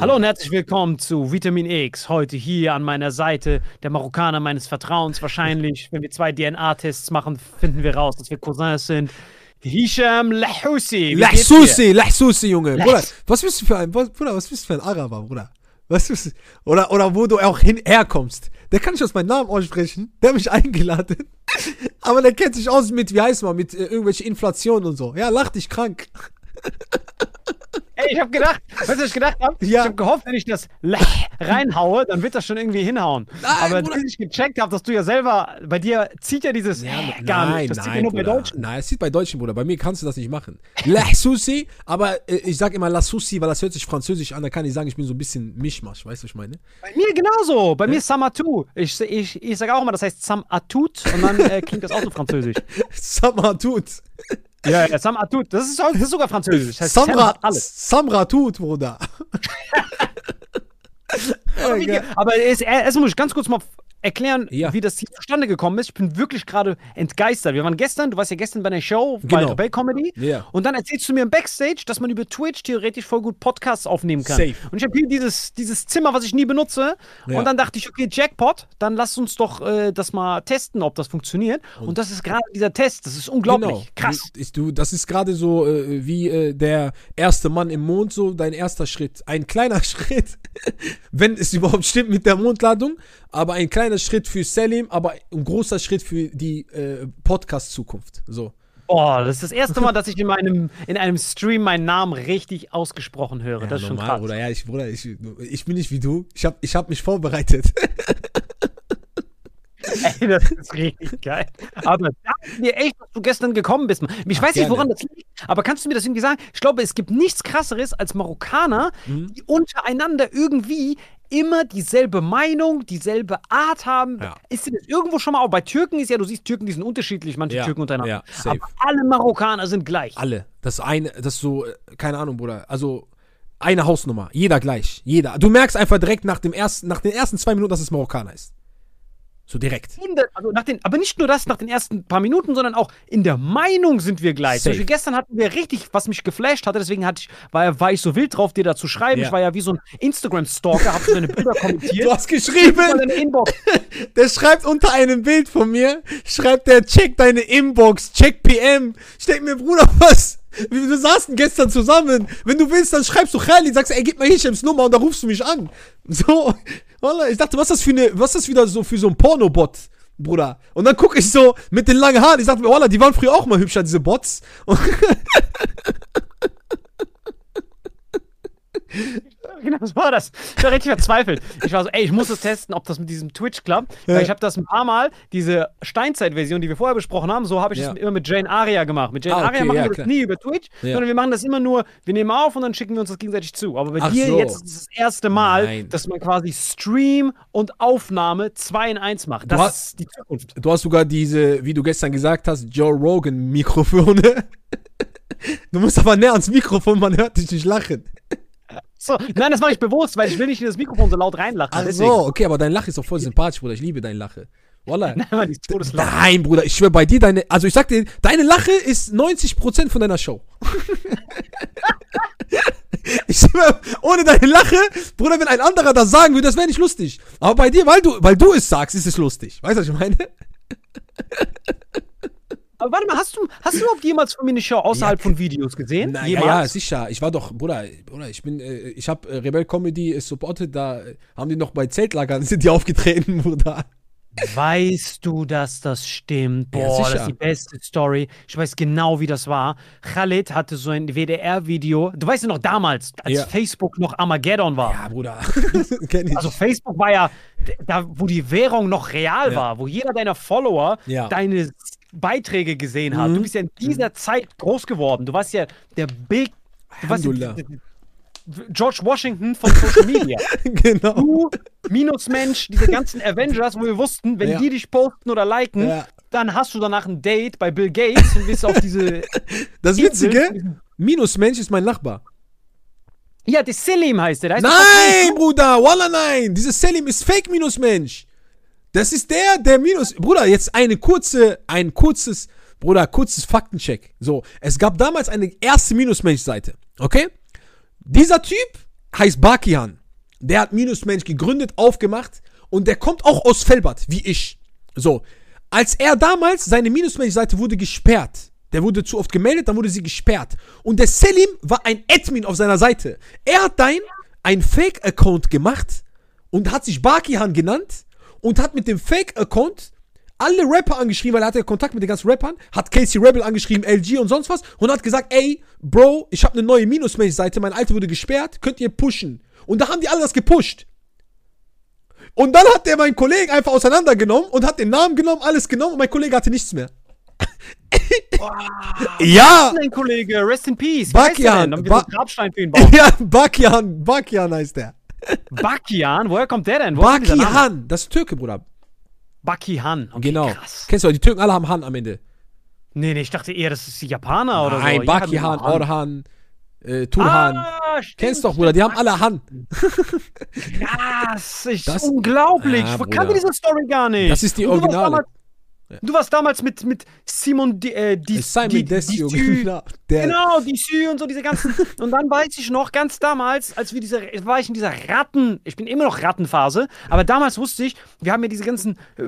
Hallo und herzlich willkommen zu Vitamin X. Heute hier an meiner Seite der Marokkaner meines Vertrauens. Wahrscheinlich, wenn wir zwei DNA-Tests machen, finden wir raus, dass wir Cousins sind. Hisham Lahousi. Lahsusi, Lahsusi, Junge. Bruder, was bist du für ein, Bruder, was bist du für ein Araber, Bruder? Was bist du? Oder, oder wo du auch hin, herkommst. Der kann nicht aus meinem Namen aussprechen. Der hat mich eingeladen. Aber der kennt sich aus mit, wie heißt man, mit äh, irgendwelche Inflation und so. Ja, lach dich krank. Ey, ich hab gedacht, weißt du, was ich gedacht habe? Ja. Ich hab gehofft, wenn ich das reinhaue, dann wird das schon irgendwie hinhauen. Nein, Aber Bruder. bis ich gecheckt habe, dass du ja selber, bei dir zieht ja dieses Hä gar nein, nicht. Das zieht ja nein, nur bei. Deutschen. Nein, es sieht bei Deutschen, Bruder. Bei mir kannst du das nicht machen. Lahsusi, aber äh, ich sag immer Lahsusi, weil das hört sich französisch an. Da kann ich sagen, ich bin so ein bisschen Mischmasch. Weißt du, was ich meine? Bei mir genauso. Bei mir Samatu. Ich, ich, ich sage auch immer, das heißt Samatut und dann äh, klingt das auch so französisch. Samra tut. Ja, ja, Samatut. Das ist, das ist sogar französisch. Das heißt, Sam Samra, hat alles. Samra tut, Bruder. Aber, wie, geil. aber es, erst muss ich ganz kurz mal erklären, Ja. wie das hier zustande gekommen ist. Ich bin wirklich gerade entgeistert. Wir waren gestern, du warst ja gestern bei einer Show bei Genau. Rebel Comedy. Ja. Und dann erzählst du mir im Backstage, dass man über Twitch theoretisch voll gut Podcasts aufnehmen kann. Safe. Und ich habe hier dieses, dieses Zimmer, was ich nie benutze. Ja. Und dann dachte ich, okay, Jackpot, dann lass uns doch äh, das mal testen, ob das funktioniert. Und, das ist gerade dieser Test. Das ist unglaublich. Genau. Krass. Du, das ist gerade so äh, wie äh, der erste Mann im Mond, so dein erster Schritt. Ein kleiner Schritt, wenn es überhaupt stimmt mit der Mondladung, aber ein kleiner Schritt für Selim, aber ein großer Schritt für die äh, Podcast-Zukunft. So. Boah, das ist das erste Mal, dass ich in, meinem, in einem Stream meinen Namen richtig ausgesprochen höre. das ist schon krass. Bruder. Ja, ich, Bruder, ich, ich bin nicht wie du. Ich habe ich hab mich vorbereitet. Ey, das ist richtig geil. Aber danke dir echt, dass du gestern gekommen bist. Ich weiß nicht, gerne. woran das liegt, aber kannst du mir das irgendwie sagen? Ich glaube, es gibt nichts krasseres als Marokkaner, Mhm. die untereinander irgendwie immer dieselbe Meinung, dieselbe Art haben. Ja. Ist dir das irgendwo schon mal auch bei Türken ist ja, du siehst Türken, die sind unterschiedlich, manche Ja, Türken untereinander. ja, aber alle Marokkaner sind gleich. Alle. Das eine, das ist so, äh, keine Ahnung, Bruder. Also eine Hausnummer. Jeder gleich. Jeder. Du merkst einfach direkt nach, dem ersten, nach den ersten zwei Minuten, dass es Marokkaner ist. So direkt. Also nach den, aber nicht nur das nach den ersten paar Minuten, sondern auch in der Meinung sind wir gleich. Zum Safe. Beispiel gestern hatten wir richtig, was mich geflasht hatte, deswegen hatte ich, war, war ich so wild drauf, dir da zu schreiben. Ja. Ich war ja wie so ein Instagram-Stalker, hab deine Bilder kommentiert. Du hast geschrieben, der schreibt unter einem Bild von mir, schreibt der, check deine Inbox, check PM. Ich denk mir, Bruder, was? Wir, saßen gestern zusammen. Wenn du willst, dann schreibst du Khalid, sagst, ey, gib mal Hishems Nummer und dann rufst du mich an. So, ich dachte, was ist das für eine, was ist das wieder so für so ein Pornobot? Bruder. Und dann gucke ich so mit den langen Haaren. Ich dachte mir, die waren früher auch mal hübscher, diese Bots. Genau, das war das. Ich war richtig verzweifelt. Ich war so, ey, ich muss das testen, ob das mit diesem Twitch klappt. Weil ich habe das ein paar Mal, diese Steinzeit-Version, die wir vorher besprochen haben, so habe ich Ja. das immer mit Jane Aria gemacht. Mit Jane Ah, Aria okay, machen ja, wir klar. das nie über Twitch, Ja. sondern wir machen das immer nur, wir nehmen auf und dann schicken wir uns das gegenseitig zu. Aber bei Ach dir so. jetzt ist es das erste Mal, Nein. dass man quasi Stream und Aufnahme zwei in eins macht. Das hast- ist die Zukunft. Du hast sogar diese, wie du gestern gesagt hast, Joe Rogan Mikrofone. Du musst aber näher ans Mikrofon, man hört dich nicht lachen. So, nein, das mache ich bewusst, weil ich will nicht in das Mikrofon so laut reinlachen. Ach deswegen. so, okay, aber dein Lache ist doch voll sympathisch, Bruder. Ich liebe dein Lache. Wallah. Nein. Nein, Bruder, ich schwöre bei dir, deine, also ich sag dir, deine Lache ist 90% von deiner Show. ich schwöre, ohne deine Lache, Bruder, wenn ein anderer das sagen würde, das wäre nicht lustig. Aber bei dir, weil du, weil du es sagst, ist es lustig. Weißt du, was ich meine? Aber warte mal, hast du, hast du überhaupt jemals von mir eine Show außerhalb von Videos gesehen? Na, ja, ja, sicher. Ich war doch, Bruder, Bruder, ich bin, äh, ich habe äh, Rebel Comedy äh, supported, da äh, haben die noch bei Zeltlagern, sind die aufgetreten, Bruder. Weißt du, dass das stimmt? Ja, Boah, das sicher. ist die beste Story. Ich weiß genau, wie das war. Khalid hatte so ein WDR-Video. Du weißt ja noch damals, als Ja. Facebook noch Armageddon war. Ja, Bruder. Kenn ich. Also Facebook war ja da, wo die Währung noch real Ja. war, wo jeder deiner Follower Ja. Deine Beiträge gesehen hat. Du bist ja in dieser Zeit groß geworden. Du warst ja der Big, du warst ja, Alhamdulillah. George Washington von Social Media. genau. du, Minusmensch, diese ganzen Avengers, wo wir wussten, wenn Ja. die dich posten oder liken, Ja. dann hast du danach ein Date bei Bill Gates und bist auf diese. Das Insel- Witzige, Minusmensch ist mein Nachbar. Ja, der Selim heißt der. der heißt Nein, Bruder, Wallah nein. Dieses Selim ist Fake-Minusmensch. Das ist der, der Minus. Bruder, jetzt eine kurze, ein kurzes, Bruder, kurzes Faktencheck. So, es gab damals eine erste Minusmensch-Seite. Okay? Dieser Typ heißt Bakian. Der hat Minusmensch gegründet, aufgemacht und der kommt auch aus Felbert, wie ich. So, als er damals, seine Minusmensch-Seite wurde gesperrt. Der wurde zu oft gemeldet, dann wurde sie gesperrt. Und der Selim war ein Admin auf seiner Seite. Er hat dann einen Fake-Account gemacht und hat sich Bakihan genannt und hat mit dem Fake-Account alle Rapper angeschrieben, weil er hatte Kontakt mit den ganzen Rappern, hat Casey Rebel angeschrieben, LG und sonst was und hat gesagt, ey, Bro, ich habe eine neue Minusmensch-Seite, meine alte wurde gesperrt, könnt ihr pushen. Und da haben die alle das gepusht. Und dann hat der meinen Kollegen einfach auseinandergenommen und hat den Namen genommen, alles genommen und mein Kollege hatte nichts mehr. ja! Dein Kollege, rest in peace. Bakian, Ba- Grabstein für ihn bauen. Ja, Bakian, Bakian heißt der. Bakian, woher kommt der denn? Name? Bakihan, das ist Türke, Bruder. Bakihan. Okay, Genau. Krass. Kennst du, die Türken alle haben Han am Ende. Nee, nee, ich dachte eher, das ist die Japaner oder Nein, so. Bakihan, Ja, Han. Orhan, äh, Turhan. Ah, stimmt, Kennst doch, Bruder, die haben alle Han. Krass, ich, Das- unglaublich. Ja, ich kannte diese Story gar nicht. Das ist die Originale. Damals- Du warst damals mit, mit Simon Di, äh, Di, Simon Di, Desio, genau. Genau, die Sü und so diese ganzen. und dann weiß ich noch, ganz damals, als wir diese, war ich in dieser Ratten, ich bin immer noch Rattenphase, aber damals wusste ich, wir haben ja diese ganzen äh,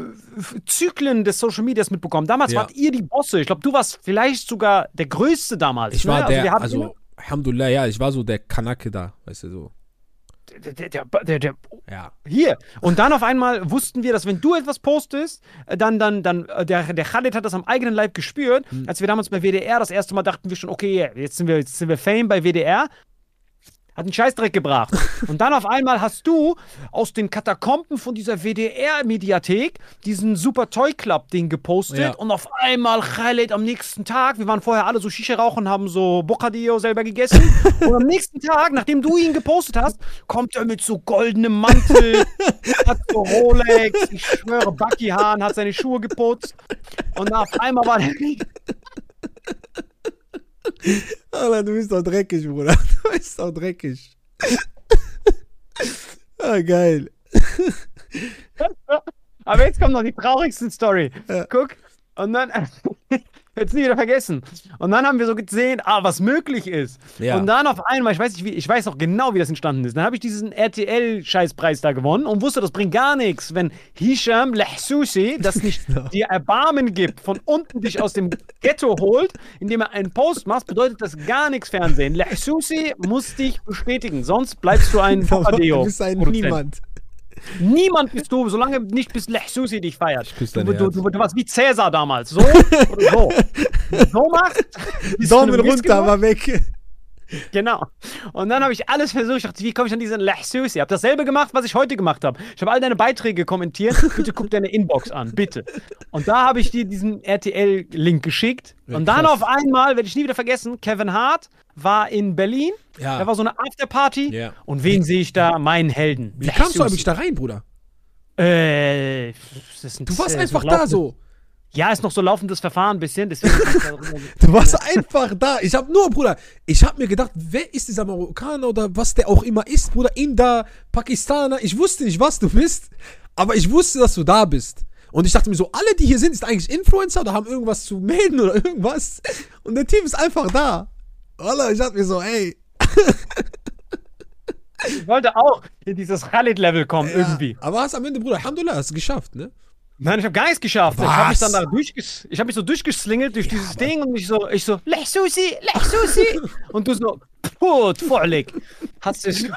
Zyklen des Social Medias mitbekommen. Damals Ja. wart ihr die Bosse. Ich glaube, du warst vielleicht sogar der Größte damals. ich ne? war wir der, hatten also, Alhamdulillah, ja, ich war so der Kanake da, weißt du, so. Der, der, der, der, Ja. Hier. Und dann auf einmal wussten wir, dass wenn du etwas postest, äh, dann, dann, dann, äh, der, der Khalid hat das am eigenen Leib gespürt. Hm. Als wir damals bei WDR das erste Mal dachten wir schon, okay, jetzt sind wir, jetzt sind wir Fame bei WDR. Hat einen Scheißdreck gebracht. Und dann auf einmal hast du aus den Katakomben von dieser WDR-Mediathek diesen Super Toy Club-Ding gepostet. Ja. Und auf einmal Khaled am nächsten Tag, wir waren vorher alle so Shisha rauchen, haben so Bocadillo selber gegessen. und am nächsten Tag, nachdem du ihn gepostet hast, kommt er mit so goldenem Mantel, hat so Rolex, ich schwöre, Bucky Hahn hat seine Schuhe geputzt. Und auf einmal war der. Alter, du bist doch dreckig, Bruder. Du bist doch dreckig. ah, geil. Aber jetzt kommt noch die traurigste Story. Ja. Guck. Und dann. Jetzt nie wieder vergessen. Und dann haben wir so gesehen, ah, was möglich ist. Ja. Und dann auf einmal, ich weiß nicht wie, ich weiß auch genau, wie das entstanden ist. Dann habe ich diesen RTL-Scheißpreis da gewonnen und wusste, das bringt gar nichts, wenn Hisham Lehsusi das nicht Genau. dir Erbarmen gibt, von unten dich aus dem Ghetto holt, indem er einen Post macht, bedeutet das gar nichts Fernsehen. Lehsusi muss dich bestätigen, sonst bleibst du ein Papadeo. du bist ein. Niemand. Niemand bist du, solange nicht bis Lechsusi dich feiert. Du, du, du, du warst wie Cäsar damals. So oder so. So machst. Daumen runter, war weg. Genau. Und dann habe ich alles versucht. Ich dachte, wie komme ich an diesen Lechsusi? Ich habe dasselbe gemacht, was ich heute gemacht habe. Ich habe all deine Beiträge kommentiert. Bitte guck deine Inbox an, bitte. Und da habe ich dir diesen RTL-Link geschickt. Ja, Und dann krass. auf einmal, werde ich nie wieder vergessen, Kevin Hart war in Berlin. Ja. Da war so eine Afterparty. Ja. Und wen sehe ich da? Meinen Helden. Wie kamst du eigentlich da rein, Bruder? Äh, das ist ein, Du warst einfach da so. Ja, ist noch so laufendes Verfahren ein bisschen. Deswegen Du warst einfach da. Ich hab nur, Bruder, ich hab mir gedacht, wer ist dieser Marokkaner oder was der auch immer ist, Bruder, Inder, Pakistaner. Ich wusste nicht, was du bist, aber ich wusste, dass du da bist. Und ich dachte mir so, alle, die hier sind, sind eigentlich Influencer oder haben irgendwas zu melden oder irgendwas. Und der Team ist einfach da. Wallah, ich dachte mir so, ey. ich wollte auch in dieses Khalid-Level kommen, irgendwie. Ja, aber hast am Ende, Bruder, Alhamdulillah, hast du geschafft, ne? Nein, ich habe gar nichts geschafft. Ich habe mich Was? dann da durchges ich habe mich so durchgeslingelt durch dieses Ding und ich so, ich so, Lech Susi, Lech Susi. und du so, puh, vorleg. Hast du so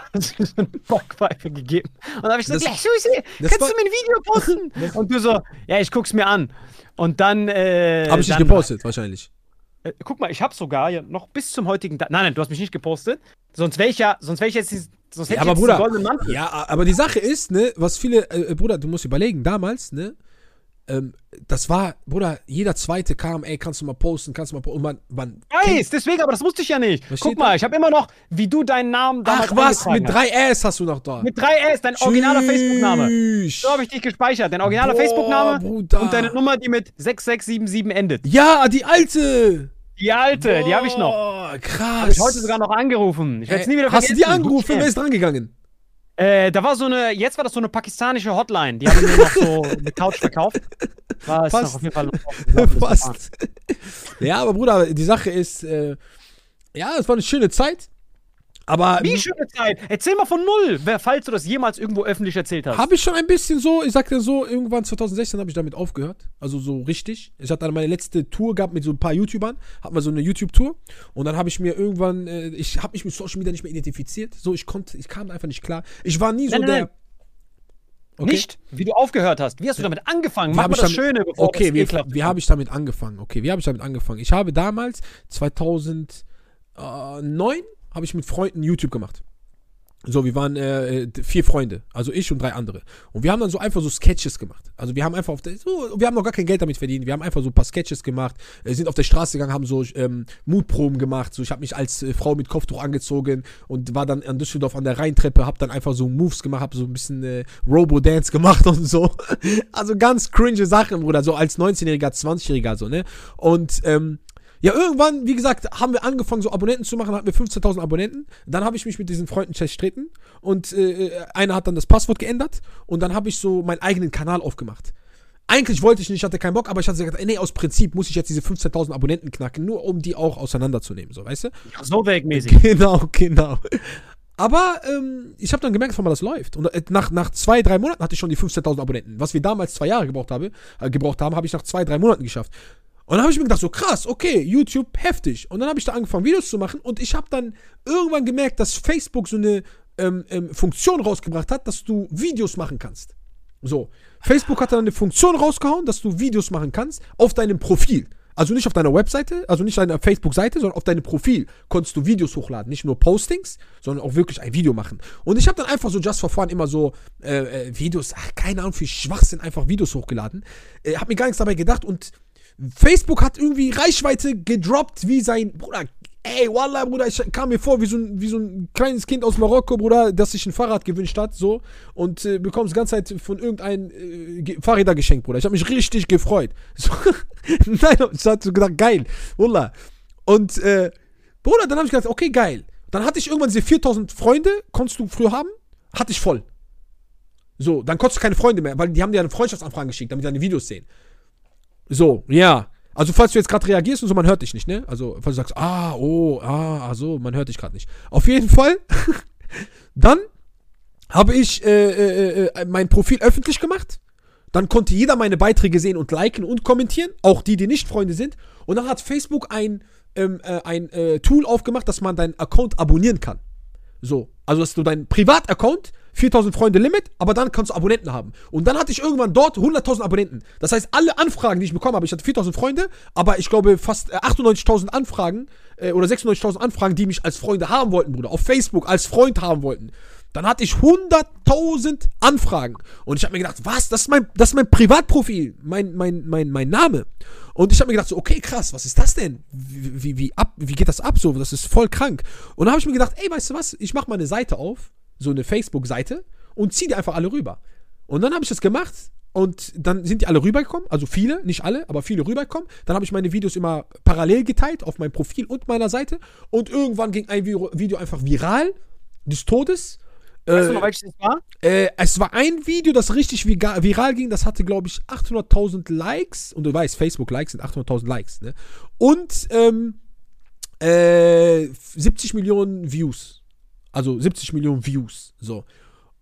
eine Backpfeife gegeben. Und dann habe ich so, Das- Lech Susi, kannst war- du mir ein Video posten? und du so, ja, ich guck's mir an. Und dann, äh. Hab ich nicht dann- gepostet, wahrscheinlich. Äh, guck mal, ich habe sogar ja noch bis zum heutigen Tag. Nein, nein, du hast mich nicht gepostet. Sonst wäre ich ja, sonst wäre ich jetzt, dies- sonst hätte Ja, aber Bruder, diesen ja, aber die Sache ist, ne, was viele, äh, Bruder, du musst überlegen, damals, ne, ähm, das war, Bruder, jeder Zweite kam, ey, kannst du mal posten, kannst du mal posten, und man, man Weiß, deswegen, aber das wusste ich ja nicht. Was Guck mal, da? ich habe immer noch, wie du deinen Namen damals Ach was, mit hast. drei S hast du noch da. Mit 3S, dein originaler Facebook-Name. Tschüss. So habe ich dich gespeichert. Dein originaler Boah, Facebook-Name und deine Nummer, die mit 6677 endet. Ja, die alte. Die alte, die habe ich noch. Boah, krass. Habe ich heute sogar noch angerufen. Ich werde es nie wieder Äh, Hast du vergessen. die angerufen? Wer ist dran gegangen? Äh, da war so eine, jetzt war das so eine pakistanische Hotline. Die haben mir noch so eine Couch verkauft. War es Fast. noch auf jeden Fall noch. Fast. ja, aber Bruder, die Sache ist, äh, ja, es war eine schöne Zeit. Aber Wie schöne Zeit. Erzähl mal von null, wer, falls du das jemals irgendwo öffentlich erzählt hast. habe ich schon ein bisschen so, ich sag dir so, irgendwann 2016 habe ich damit aufgehört. Also so richtig. Ich hatte dann meine letzte Tour gehabt mit so ein paar YouTubern. Hab mal so eine YouTube-Tour. Und dann habe ich mir irgendwann, äh, ich habe mich mit Social Media nicht mehr identifiziert. So, ich konnte, ich kam einfach nicht klar. Ich war nie so Nein, nein, der. nein. Nicht, wie du aufgehört hast. Wie hast du damit angefangen? Wie Mach mal ich das damit- Schöne, bevor Okay, das wie, ekelhaft wie habe ich damit angefangen? Okay, wie habe ich damit angefangen? Ich habe damals, 2009, habe ich mit Freunden YouTube gemacht. So, wir waren äh, vier Freunde, also ich und drei andere. Und wir haben dann so einfach so Sketches gemacht. Also wir haben einfach auf der, so, wir haben noch gar kein Geld damit verdient. Wir haben einfach so ein paar Sketches gemacht, äh, sind auf der Straße gegangen, haben so ähm, Mutproben gemacht. So, ich habe mich als äh, Frau mit Kopftuch angezogen und war dann in Düsseldorf an der Rheintreppe, habe dann einfach so Moves gemacht, habe so ein bisschen äh, Robo-Dance gemacht und so. Also ganz cringe Sachen, Bruder, so als 19-Jähriger, 20-Jähriger, so, ne? Und, ähm, ja, irgendwann, wie gesagt, haben wir angefangen, so Abonnenten zu machen, hatten wir 15.000 Abonnenten. Dann habe ich mich mit diesen Freunden zerstritten und äh, einer hat dann das Passwort geändert und dann habe ich so meinen eigenen Kanal aufgemacht. Eigentlich wollte ich nicht, hatte keinen Bock, aber ich hatte gesagt, nee, aus Prinzip muss ich jetzt diese 15.000 Abonnenten knacken, nur um die auch auseinanderzunehmen, so, weißt du? So wegmäßig. Genau, genau. Aber ähm, ich habe dann gemerkt, wie das läuft. Und äh, nach, nach zwei, drei Monaten hatte ich schon die 15.000 Abonnenten. Was wir damals zwei Jahre gebraucht, habe, äh, gebraucht haben, habe ich nach zwei, drei Monaten geschafft. Und dann habe ich mir gedacht, so krass, okay, YouTube, heftig. Und dann habe ich da angefangen, Videos zu machen. Und ich habe dann irgendwann gemerkt, dass Facebook so eine ähm, ähm, Funktion rausgebracht hat, dass du Videos machen kannst. So, Facebook hat dann eine Funktion rausgehauen, dass du Videos machen kannst auf deinem Profil. Also nicht auf deiner Webseite, also nicht deiner Facebook-Seite, sondern auf deinem Profil konntest du Videos hochladen. Nicht nur Postings, sondern auch wirklich ein Video machen. Und ich habe dann einfach so just for fun immer so äh, äh, Videos, ach, keine Ahnung, für Schwachsinn einfach Videos hochgeladen. Äh, hab mir gar nichts dabei gedacht und Facebook hat irgendwie Reichweite gedroppt wie sein Bruder. Ey, Wallah, Bruder, ich kam mir vor wie so, ein, wie so ein kleines Kind aus Marokko, Bruder, das sich ein Fahrrad gewünscht hat, so. Und äh, bekommst die ganze Zeit von irgendeinem äh, Fahrräder geschenkt, Bruder. Ich habe mich richtig gefreut. So, Nein, ich hatte gedacht, geil, Wallah. Und, äh, Bruder, dann habe ich gedacht, okay, geil. Dann hatte ich irgendwann diese 4000 Freunde, konntest du früher haben, hatte ich voll. So, dann konntest du keine Freunde mehr, weil die haben dir eine Freundschaftsanfrage geschickt, damit die deine Videos sehen. So, ja. Also, falls du jetzt gerade reagierst und so, man hört dich nicht, ne? Also, falls du sagst, ah, oh, ah, so, man hört dich gerade nicht. Auf jeden Fall, dann habe ich äh, äh, äh, mein Profil öffentlich gemacht. Dann konnte jeder meine Beiträge sehen und liken und kommentieren, auch die, die nicht Freunde sind. Und dann hat Facebook ein, ähm, äh, ein äh, Tool aufgemacht, dass man deinen Account abonnieren kann. So, also dass du deinen Privataccount, 4000 Freunde Limit, aber dann kannst du Abonnenten haben. Und dann hatte ich irgendwann dort 100.000 Abonnenten. Das heißt, alle Anfragen, die ich bekommen habe, ich hatte 4000 Freunde, aber ich glaube fast äh, 98.000 Anfragen äh, oder 96.000 Anfragen, die mich als Freunde haben wollten, Bruder, auf Facebook als Freund haben wollten. Dann hatte ich 100.000 Anfragen. Und ich habe mir gedacht, was? Das ist mein, das ist mein Privatprofil, mein, mein, mein, mein Name. Und ich habe mir gedacht, so, okay, krass, was ist das denn? Wie, wie, wie, ab, wie geht das ab so? Das ist voll krank. Und dann habe ich mir gedacht, ey, weißt du was? Ich mache mal eine Seite auf, so eine Facebook-Seite, und ziehe die einfach alle rüber. Und dann habe ich das gemacht. Und dann sind die alle rübergekommen, also viele, nicht alle, aber viele rübergekommen. Dann habe ich meine Videos immer parallel geteilt auf meinem Profil und meiner Seite. Und irgendwann ging ein Video, einfach viral, des Todes. Weißt du Äh, noch, welches das war? äh, es war ein Video, das richtig viral ging. Das hatte, glaube ich, 800.000 Likes. Und du weißt, Facebook-Likes sind 800.000 Likes. Ne? Und ähm, äh, 70 Millionen Views. Also 70 Millionen Views. So.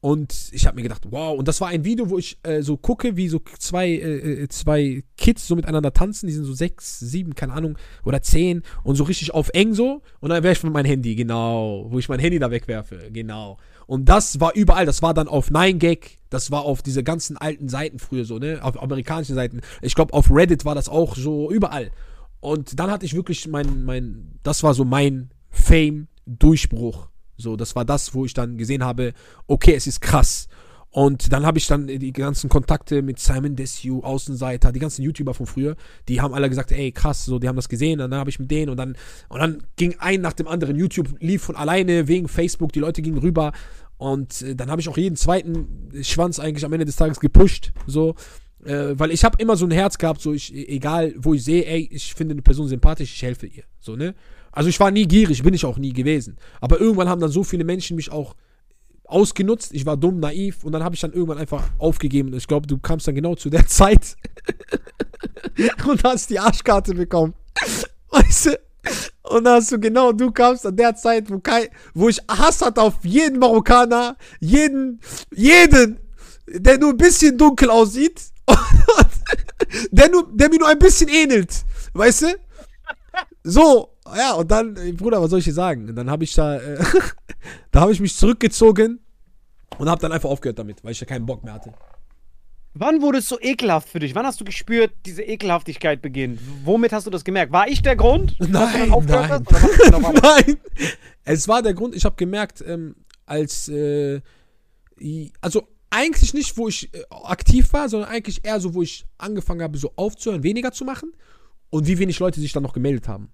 Und ich habe mir gedacht, wow. Und das war ein Video, wo ich äh, so gucke, wie so zwei, äh, äh, zwei Kids so miteinander tanzen. Die sind so sechs, sieben, keine Ahnung, oder zehn. Und so richtig auf eng so. Und dann werfe ich mit mein Handy, genau. Wo ich mein Handy da wegwerfe, genau. Und das war überall. Das war dann auf 9gag. Das war auf diese ganzen alten Seiten früher so, ne? Auf amerikanischen Seiten. Ich glaube, auf Reddit war das auch so überall. Und dann hatte ich wirklich mein, mein, das war so mein Fame-Durchbruch. So, das war das, wo ich dann gesehen habe, okay, es ist krass. Und dann habe ich dann die ganzen Kontakte mit Simon Desue, Außenseiter, die ganzen YouTuber von früher, die haben alle gesagt, ey, krass, so, die haben das gesehen, und dann habe ich mit denen und dann, und dann ging ein nach dem anderen, YouTube lief von alleine wegen Facebook, die Leute gingen rüber und äh, dann habe ich auch jeden zweiten Schwanz eigentlich am Ende des Tages gepusht, so, äh, weil ich habe immer so ein Herz gehabt, so ich, egal wo ich sehe, ey, ich finde eine Person sympathisch, ich helfe ihr, so, ne? Also ich war nie gierig, bin ich auch nie gewesen. Aber irgendwann haben dann so viele Menschen mich auch ausgenutzt. Ich war dumm, naiv und dann habe ich dann irgendwann einfach aufgegeben. Ich glaube, du kamst dann genau zu der Zeit und hast die Arschkarte bekommen. Weißt du? Und da hast du genau, du kamst an der Zeit, wo, kein, wo ich Hass hatte auf jeden Marokkaner, jeden, jeden, der nur ein bisschen dunkel aussieht, der, nur, der mir nur ein bisschen ähnelt. Weißt du? So, ja, und dann, Bruder, was soll ich dir sagen? Und dann habe ich da, äh, da habe ich mich zurückgezogen und habe dann einfach aufgehört damit, weil ich ja keinen Bock mehr hatte. Wann wurde es so ekelhaft für dich? Wann hast du gespürt, diese Ekelhaftigkeit beginnt? Womit hast du das gemerkt? War ich der Grund? dass du dann Nein, aufgehört nein. genau nein. Es war der Grund, ich habe gemerkt, ähm, als, äh, also eigentlich nicht, wo ich äh, aktiv war, sondern eigentlich eher so, wo ich angefangen habe, so aufzuhören, weniger zu machen und wie wenig Leute sich dann noch gemeldet haben.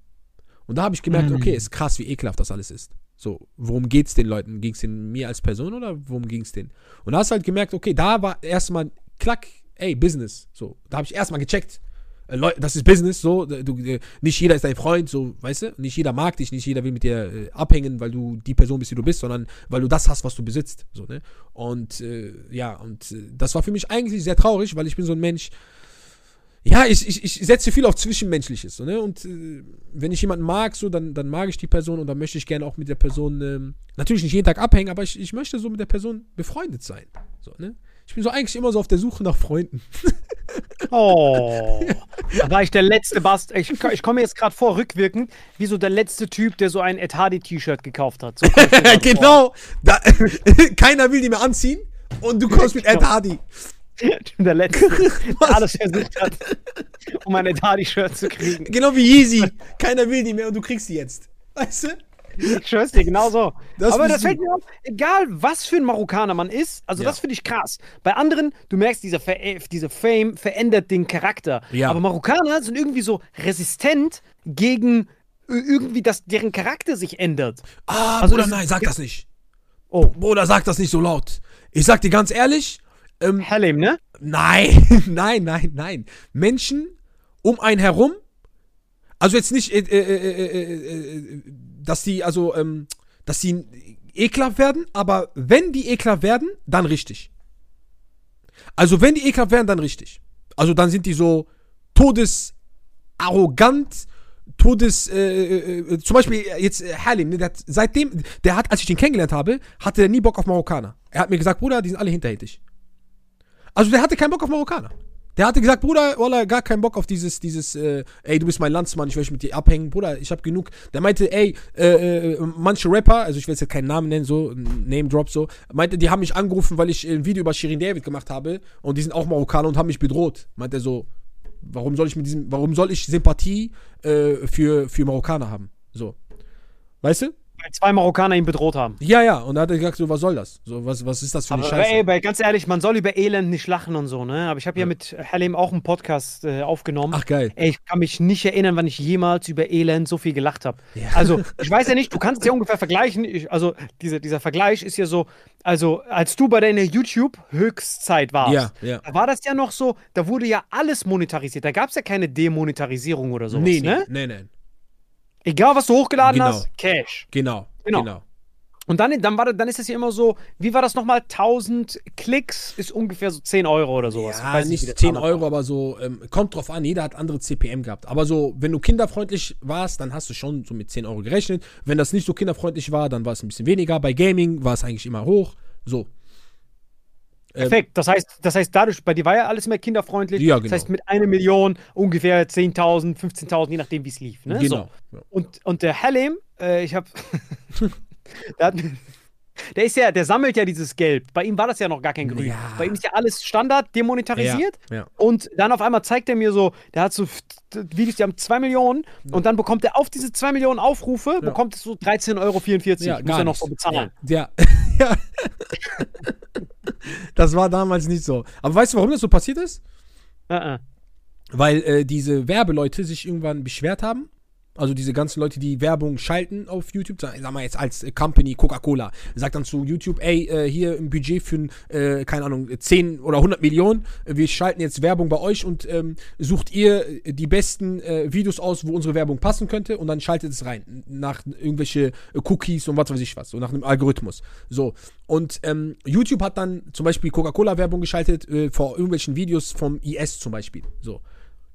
Und da habe ich gemerkt, Mhm. okay, ist krass, wie ekelhaft das alles ist. So, worum geht's den Leuten? Ging es denen mir als Person oder worum ging es denen? Und da hast du halt gemerkt, okay, da war erstmal klack, ey, Business. So, da habe ich erstmal gecheckt. Äh, Leute, das ist Business, so, äh, du, äh, nicht jeder ist dein Freund, so, weißt du? Nicht jeder mag dich, nicht jeder will mit dir äh, abhängen, weil du die Person bist, die du bist, sondern weil du das hast, was du besitzt, so, ne? Und, äh, ja, und äh, das war für mich eigentlich sehr traurig, weil ich bin so ein Mensch, ja, ich, ich, ich setze viel auf Zwischenmenschliches. So, ne? Und äh, wenn ich jemanden mag, so, dann, dann mag ich die Person und dann möchte ich gerne auch mit der Person, ähm, natürlich nicht jeden Tag abhängen, aber ich, ich möchte so mit der Person befreundet sein. So, ne? Ich bin so eigentlich immer so auf der Suche nach Freunden. Oh, da war ich der letzte Bast. Ich, ich komme mir jetzt gerade vor, rückwirkend, wie so der letzte Typ, der so ein Ed Hardy-T-Shirt gekauft hat. So genau. Da, keiner will die mehr anziehen und du kommst mit Ed Hardy. Ich bin der Letzte, der alles versucht hat, um ein Ed Hardy-Shirt zu kriegen. Genau wie Yeezy. Keiner will die mehr und du kriegst die jetzt. Weißt du? Ich schwör's dir, genau so. Das Aber das fällt mir auf, egal was für ein Marokkaner man ist, also Ja. das finde ich krass. Bei anderen, du merkst, dieser, Ver diese Fame verändert den Charakter. Ja. Aber Marokkaner sind irgendwie so resistent gegen irgendwie, dass deren Charakter sich ändert. Ah, Also Bruder, nein, sag das nicht. Oh, Bruder, sag das nicht so laut. Ich sag dir ganz ehrlich, ähm, Halim, ne? Nein, nein, nein, nein. Menschen um einen herum, also jetzt nicht, äh, äh, äh, äh, äh, dass die, also, ähm, dass die ekelhaft werden, aber wenn die ekelhaft werden, dann richtig. Also wenn die ekelhaft werden, dann richtig. Also dann sind die so todesarrogant, todes, äh, äh, äh, zum Beispiel jetzt äh, Halim, ne, der hat, seitdem, der hat, als ich den kennengelernt habe, hatte er nie Bock auf Marokkaner. Er hat mir gesagt, Bruder, die sind alle hinterhältig. Also der hatte keinen Bock auf Marokkaner. Der hatte gesagt, Bruder, Wallah, gar keinen Bock auf dieses, dieses, äh, ey, du bist mein Landsmann, ich möchte mit dir abhängen. Bruder, ich hab genug. Der meinte, ey, äh, äh, manche Rapper, also ich will jetzt keinen Namen nennen, so, Name Drop so, meinte, die haben mich angerufen, weil ich ein Video über Shirin David gemacht habe und die sind auch Marokkaner und haben mich bedroht. Meinte er so, warum soll ich mit diesem, warum soll ich Sympathie äh, für, für Marokkaner haben? So. Weißt du? Weil zwei Marokkaner ihn bedroht haben. Ja, ja. Und da hat er gesagt, so, was soll das? So, was, was ist das für eine Aber Scheiße? ey, ganz ehrlich, man soll über Elend nicht lachen und so, ne? Aber ich habe ja. mit Halim auch einen Podcast äh, aufgenommen. Ach, geil. Ey, ich kann mich nicht erinnern, wann ich jemals über Elend so viel gelacht habe. Also, ich weiß ja nicht, du kannst es ja ungefähr vergleichen. Ich, also, dieser, dieser Vergleich ist ja so, also, als du bei deiner YouTube-Höchstzeit warst, Ja, ja. da war das ja noch so, da wurde ja alles monetarisiert. Da gab es ja keine Demonetarisierung oder sowas, Nee, nee, ne? nee, nee. Egal, was du hochgeladen Genau. hast, Cash. Genau. Genau. genau. Und dann, dann, war, dann ist es ja immer so, wie war das nochmal? 1000 Klicks ist ungefähr so 10 Euro oder sowas. Ja, nicht der 10 Zahl Euro, aber so, ähm, kommt drauf an, jeder hat andere CPM gehabt. Aber so, wenn du kinderfreundlich warst, dann hast du schon so mit 10 Euro gerechnet. Wenn das nicht so kinderfreundlich war, dann war es ein bisschen weniger. Bei Gaming war es eigentlich immer hoch. So. Ähm, Perfekt. Das heißt, das heißt, dadurch, bei dir war ja alles mehr kinderfreundlich. Ja, Das genau. heißt, mit einer Million ungefähr 10.000, 15.000, je nachdem, wie es lief. Ne? Genau. So. Und, und der Halim, äh, ich habe. der, hat- der ist ja, der sammelt ja dieses Gelb. Bei ihm war das ja noch gar kein Grün. Ja. Bei ihm ist ja alles Standard demonetarisiert. Ja, ja. Und dann auf einmal zeigt er mir so, der hat so Videos, die haben 2 Millionen und dann bekommt er auf diese 2 Millionen Aufrufe, bekommt es so 13,44 Euro. Ja, Muss er noch so bezahlen. Ja. ja. das war damals nicht so. Aber weißt du, warum das so passiert ist? Äh, äh. Weil äh, diese Werbeleute sich irgendwann beschwert haben. Also diese ganzen Leute, die Werbung schalten auf YouTube, sag sag mal jetzt als äh, Company Coca-Cola, sagt dann zu YouTube, ey, äh, hier im Budget für, äh, keine Ahnung, 10 oder 100 Millionen, äh, wir schalten jetzt Werbung bei euch und ähm, sucht ihr äh, die besten äh, Videos aus, wo unsere Werbung passen könnte und dann schaltet es rein, nach irgendwelche Cookies und was weiß ich was, so nach einem Algorithmus. So, und ähm, YouTube hat dann zum Beispiel Coca-Cola-Werbung geschaltet vor irgendwelchen Videos vom IS zum Beispiel, so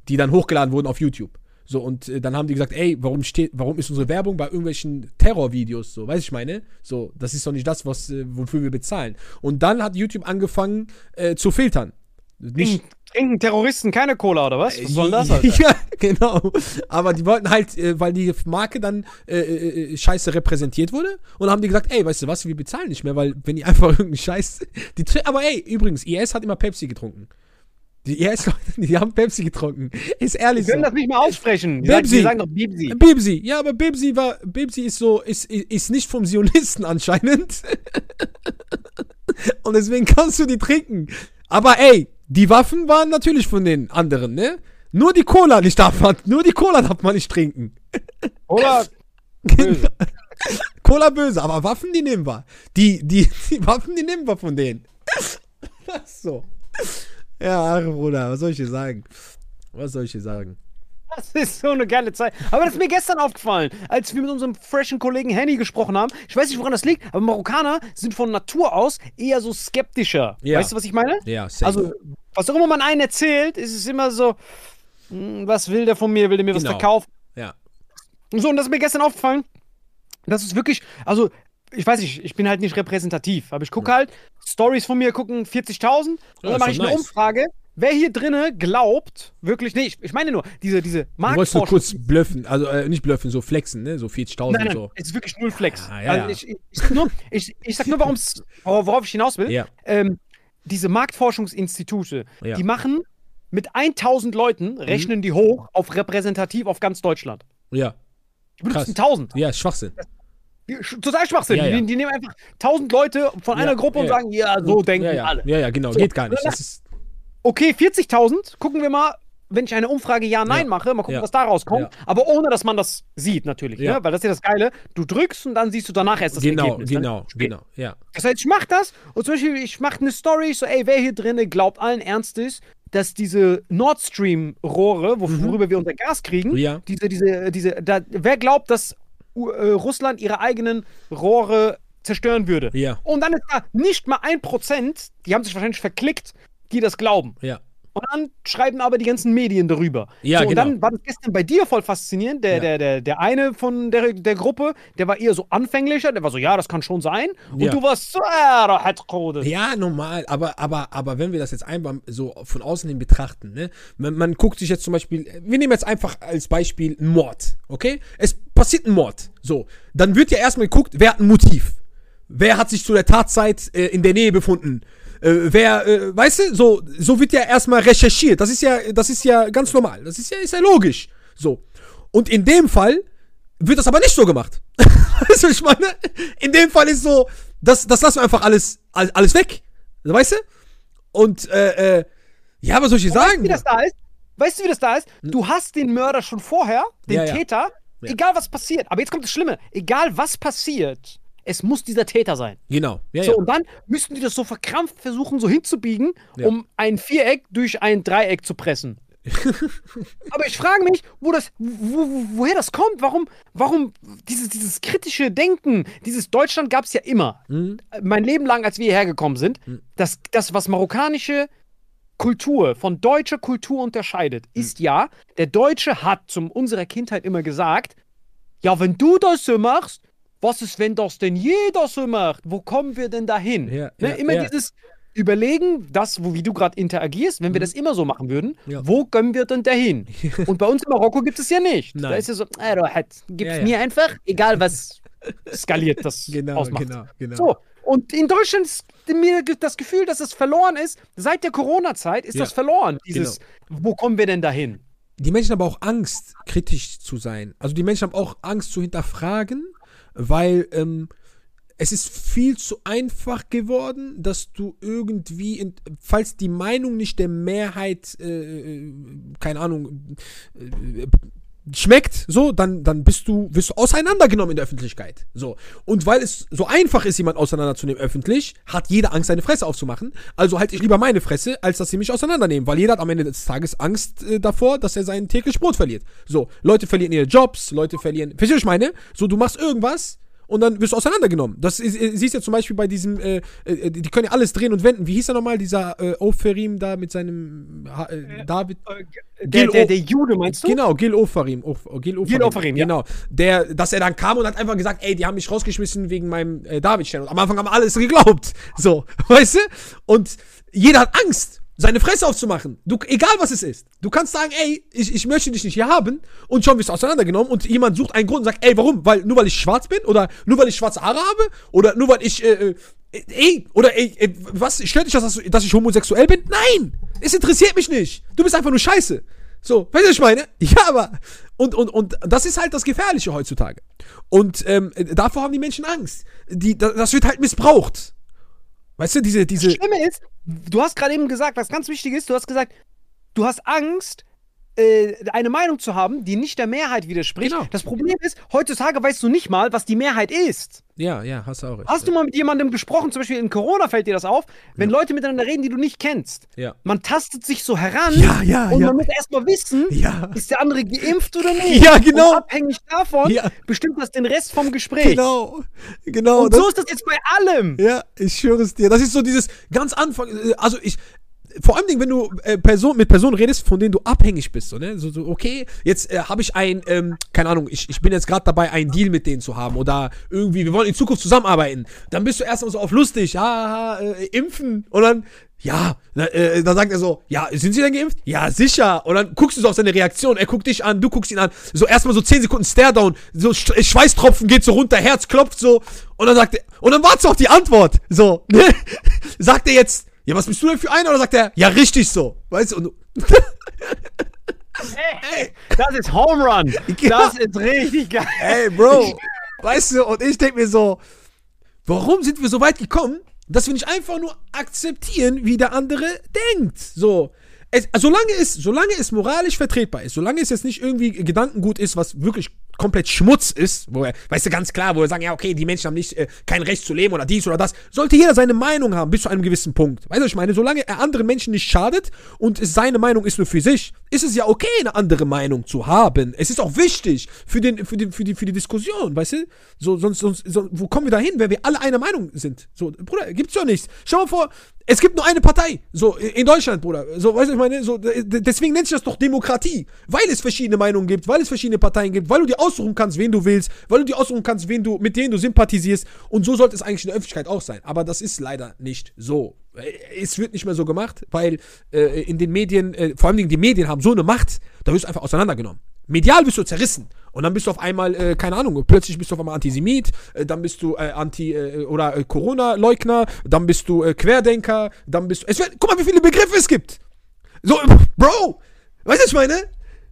die dann hochgeladen wurden auf YouTube. So, und äh, dann haben die gesagt, ey, warum steht, warum ist unsere Werbung bei irgendwelchen Terrorvideos so? Weiß ich meine? So, das ist doch nicht das, was, äh, wofür wir bezahlen. Und dann hat YouTube angefangen äh, zu filtern. Nicht, Trinken, Terroristen keine Cola oder was? Was soll das, Alter? ja, genau. Aber die wollten halt, äh, weil die Marke dann äh, äh, äh, scheiße repräsentiert wurde und haben die gesagt, ey, weißt du was, wir bezahlen nicht mehr, weil wenn die einfach irgendeinen Scheiß. Die, aber ey, übrigens, IS hat immer Pepsi getrunken. Die IS-Leute, die haben Pepsi getrunken. Ist ehrlich Die können so. das nicht mal aussprechen. Die sagen, Bibsi. die sagen doch Bibsi. Bibsi, ja, aber Bibsi war, Bibsi ist so, ist, ist nicht vom Zionisten anscheinend. Und deswegen kannst du die trinken. Aber ey, die Waffen waren natürlich von den anderen, ne? Nur die Cola nicht darf man, nur die Cola darf man nicht trinken. Oder? Genau. Cola böse, aber Waffen, die nehmen wir. Die, die, die Waffen, die nehmen wir von denen. Ach so. Ja, ach, Bruder, was soll ich dir sagen? Was soll ich dir sagen? Das ist so eine geile Zeit. Aber das ist mir gestern aufgefallen, als wir mit unserem freshen Kollegen Henny gesprochen haben. Ich weiß nicht, woran das liegt, aber Marokkaner sind von Natur aus eher so skeptischer. Ja. Weißt du, was ich meine? Ja, safe. Also, was auch immer man einen erzählt, ist es immer so, hm, was will der von mir? Will der mir was Genau. verkaufen? ja. So, und das ist mir gestern aufgefallen. Das ist wirklich, also, ich weiß nicht, ich bin halt nicht repräsentativ, aber ich gucke halt, Stories von mir gucken 40.000 und Ja, dann mache ich eine nice. Umfrage. Wer hier drinne glaubt, wirklich, nee, ich, ich meine nur, diese, diese Du wolltest nur kurz bluffen, also äh, nicht bluffen, so flexen, ne? So 40.000 Nein, nein, so. es ist wirklich null Flex. Ja, ja, also ja. Ich, ich, ich, sag nur, ich, ich sag nur, warum's, worauf ich hinaus will. Ja. Ähm, diese Marktforschungsinstitute, Ja. Mhm. die machen mit 1000 Leuten, rechnen die hoch auf repräsentativ auf ganz Deutschland. Ja. Die benutzen Krass. 1000. Ja, Schwachsinn. Sch- Total Schwachsinn. Ja, ja. Die, die nehmen einfach 1000 Leute von einer Gruppe und sagen, ja, so denken alle. Ja, ja, genau. So. Geht gar nicht. Okay, 40.000, gucken wir mal, wenn ich eine Umfrage Ja-Nein Ja. mache, mal gucken, Ja. was da rauskommt. Ja. Aber ohne, dass man das sieht, natürlich. Ja. Ne? Weil das ist ja das Geile. Du drückst und dann siehst du danach erst das genau, Ergebnis. ne? genau, Spät. genau. Ja. Das heißt, ich mach das und zum Beispiel, ich mache eine Story, so, ey, wer hier drinne glaubt allen Ernstes, dass diese Nord Stream-Rohre, wo, worüber wir unser Gas kriegen, Mhm. Diese, diese, diese, da, wer glaubt, dass Russland ihre eigenen Rohre zerstören würde? Ja. Und dann ist da nicht mal ein Prozent, die haben sich wahrscheinlich verklickt, die das glauben. Ja. Und dann schreiben aber die ganzen Medien darüber. Ja, so, und genau. dann war das gestern bei dir voll faszinierend. Der, Ja. der, der, der eine von der, der Gruppe, der war eher so anfänglicher, der war so, ja, das kann schon sein. Und Ja. du warst so, ja, da hat Code. Ja, normal, aber, aber, aber wenn wir das jetzt einfach so von außen hin betrachten, ne, man, man guckt sich jetzt zum Beispiel, wir nehmen jetzt einfach als Beispiel einen Mord, okay? Es passiert ein Mord, so. Dann wird ja erstmal geguckt, wer hat ein Motiv? Wer hat sich zu der Tatzeit äh, in der Nähe befunden? Äh, wer, äh, weißt du, so, so wird ja erstmal recherchiert. Das ist ja, das ist ja ganz normal. Das ist ja, ist ja logisch. So. Und in dem Fall wird das aber nicht so gemacht. weißt du, ich meine? In dem Fall ist so, das, das lassen wir einfach alles, alles, weg. Weißt du? Und, äh, äh, ja, was soll ich dir Weißt du, sagen? wie das da ist? Weißt du, wie das da ist? Du hast den Mörder schon vorher, den Ja, ja. Täter, egal was passiert. Aber jetzt kommt das Schlimme. Egal was passiert, es muss dieser Täter sein. Genau. Ja, So, ja. und dann müssten die das so verkrampft versuchen, so hinzubiegen, Ja. um ein Viereck durch ein Dreieck zu pressen. Aber ich frage mich, wo das, wo, wo, woher das kommt, warum, warum dieses, dieses kritische Denken, dieses Deutschland gab es ja immer. Mhm. Mein Leben lang, als wir hierher gekommen sind, das, das, was marokkanische Kultur von deutscher Kultur unterscheidet, Mhm. ist ja, der Deutsche hat zu unserer Kindheit immer gesagt, ja, wenn du das so machst, was ist, wenn das denn jeder so macht? Wo kommen wir denn dahin? Ja, ne? ja, immer ja. dieses Überlegen, das, wo, wie du gerade interagierst, wenn wir das immer so machen würden, Mhm. Wo kommen wir denn dahin? Und bei uns in Marokko gibt es ja nicht. Da Nein. ist ja so, äh, Ja, ja. mir einfach, egal was skaliert das Genau, ausmacht. genau, genau. So, und in Deutschland ist mir das Gefühl, dass es verloren ist. Seit der Corona-Zeit ist das verloren. Dieses, wo kommen wir denn dahin? die Menschen haben aber auch Angst, kritisch zu sein. Also die Menschen haben auch Angst zu hinterfragen, weil ähm, es ist viel zu einfach geworden, dass du irgendwie, in, falls die Meinung nicht der Mehrheit, äh, keine Ahnung, äh, schmeckt, so, dann, dann bist du, wirst du auseinandergenommen in der Öffentlichkeit. So. Und weil es so einfach ist, jemand auseinanderzunehmen öffentlich, hat jeder Angst, seine Fresse aufzumachen. Also halte ich lieber meine Fresse, als dass sie mich auseinandernehmen. Weil jeder hat am Ende des Tages Angst äh, davor, dass er sein täglich Brot verliert. So, Leute verlieren ihre Jobs, Leute verlieren. Verstehst du, was ich meine? So, du machst irgendwas und dann wirst du auseinandergenommen. Das ist, äh, siehst du ja zum Beispiel bei diesem, äh, äh, die können ja alles drehen und wenden. Wie hieß er nochmal, dieser äh, Oferim da mit seinem ha äh, David? Der, der, der Jude, meinst du? Genau, Gil Oferim. Of, Gil Oferim, Gil Oferim, ja. Genau. Der, dass er dann kam und hat einfach gesagt, ey, die haben mich rausgeschmissen wegen meinem äh, David-Stern. Und am Anfang haben alles geglaubt. So, weißt du? Und jeder hat Angst, seine Fresse aufzumachen. Du, egal was es ist. Du kannst sagen, ey, ich, ich möchte dich nicht hier haben und schon wirst du auseinandergenommen und jemand sucht einen Grund und sagt, ey, warum? Weil, nur weil ich schwarz bin oder nur weil ich schwarze Haare habe oder nur weil ich, äh, äh, ey, oder ey, ey, was, stört dich das, dass, dass ich homosexuell bin? Nein! Es interessiert mich nicht. Du bist einfach nur scheiße. So, weißt du, was ich meine? Ja, aber, und, und, und das ist halt das Gefährliche heutzutage. Und ähm, davor haben die Menschen Angst. Die, das wird halt missbraucht. Weißt du, diese, diese, Das Schlimme ist, du hast gerade eben gesagt, was ganz wichtig ist, du hast gesagt, du hast Angst, eine Meinung zu haben, die nicht der Mehrheit widerspricht. Genau. Das Problem ist, heutzutage weißt du nicht mal, was die Mehrheit ist. ja, ja, hast du auch recht. Hast du mal mit jemandem gesprochen, zum Beispiel in Corona fällt dir das auf, wenn Leute miteinander reden, die du nicht kennst. Ja. Man tastet sich so heran Ja, ja, und ja. man muss erstmal wissen, Ja. ist der andere geimpft oder nicht. Ja, genau. Und abhängig davon Ja. bestimmt das den Rest vom Gespräch. Genau, genau. Und so ist das jetzt bei allem. Ja, ich schwöre es dir. Das ist so dieses ganz Anfang. äh, Also ich. Vor allem, wenn du äh, Person, mit Personen redest, von denen du abhängig bist, so, ne? So, so okay, jetzt äh, habe ich ein, ähm, keine Ahnung, ich, ich bin jetzt gerade dabei, einen Deal mit denen zu haben oder irgendwie, wir wollen in Zukunft zusammenarbeiten. Dann bist du erstmal so auf lustig, ja, äh, impfen und dann, ja, äh, dann sagt er so, ja, sind sie denn geimpft? Ja, sicher. Und dann guckst du so auf seine Reaktion, er guckt dich an, du guckst ihn an, so erstmal so 10 Sekunden Stare-Down, so äh, Schweißtropfen geht so runter, Herz klopft so und dann sagt er, und dann wartest du auf die Antwort, so, ne? Sagt er jetzt, ja, was bist du denn für einer? Oder sagt er, ja, richtig so, weißt du, und du, Ey, das ist Home Run. Das ist richtig geil. ey, Bro, weißt du, und ich denke mir so, warum sind wir so weit gekommen, dass wir nicht einfach nur akzeptieren, wie der andere denkt? So. Es, solange, es, solange es moralisch vertretbar ist, solange es jetzt nicht irgendwie Gedankengut ist, was wirklich komplett Schmutz ist, wo er, weißt du, ganz klar, wo wir sagen, ja, okay, die Menschen haben nicht äh, kein Recht zu leben oder dies oder das, sollte jeder seine Meinung haben, bis zu einem gewissen Punkt. Weißt du, ich meine? Solange er anderen Menschen nicht schadet und es seine Meinung ist nur für sich, ist es ja okay, eine andere Meinung zu haben. Es ist auch wichtig für, den, für, den, für, die, für die Diskussion, weißt du? So, sonst, sonst, so, wo kommen wir da hin, wenn wir alle einer Meinung sind? So, Bruder, gibt's doch nichts. Schau mal vor, es gibt nur eine Partei, so in Deutschland, Bruder. So, weißt du, ich meine, so, deswegen nennt sich das doch Demokratie, weil es verschiedene Meinungen gibt, weil es verschiedene Parteien gibt, weil du dir aussuchen kannst, wen du willst, weil du dir aussuchen kannst, wen du, mit denen du sympathisierst. Und so sollte es eigentlich in der Öffentlichkeit auch sein. Aber das ist leider nicht so. Äh, Es wird nicht mehr so gemacht, weil äh, in den Medien, äh, vor allem die Medien haben so eine Macht, da wirst du einfach auseinandergenommen. Medial bist du zerrissen. Und dann bist du auf einmal, äh, keine Ahnung, plötzlich bist du auf einmal Antisemit, äh, dann bist du äh, Anti- äh, oder äh, Corona-Leugner, dann bist du Querdenker, dann bist du. Es wird, guck mal, wie viele Begriffe es gibt. So, Bro, weißt du, was ich meine?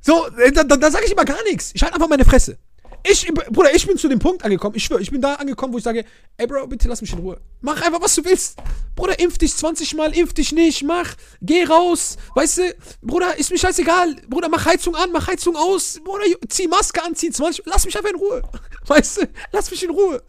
So, äh, da, da, da sage ich immer gar nichts. Ich halte einfach meine Fresse. Ich, Bruder, ich bin zu dem Punkt angekommen, ich schwöre, ich bin da angekommen, wo ich sage, ey Bro, bitte lass mich in Ruhe. Mach einfach, was du willst. Bruder, impf dich 20 Mal, impf dich nicht, mach, geh raus. Weißt du, Bruder, ist mir scheißegal. Bruder, mach Heizung an, mach Heizung aus. Bruder, zieh Maske an, zieh 20, lass mich einfach in Ruhe. Weißt du, lass mich in Ruhe.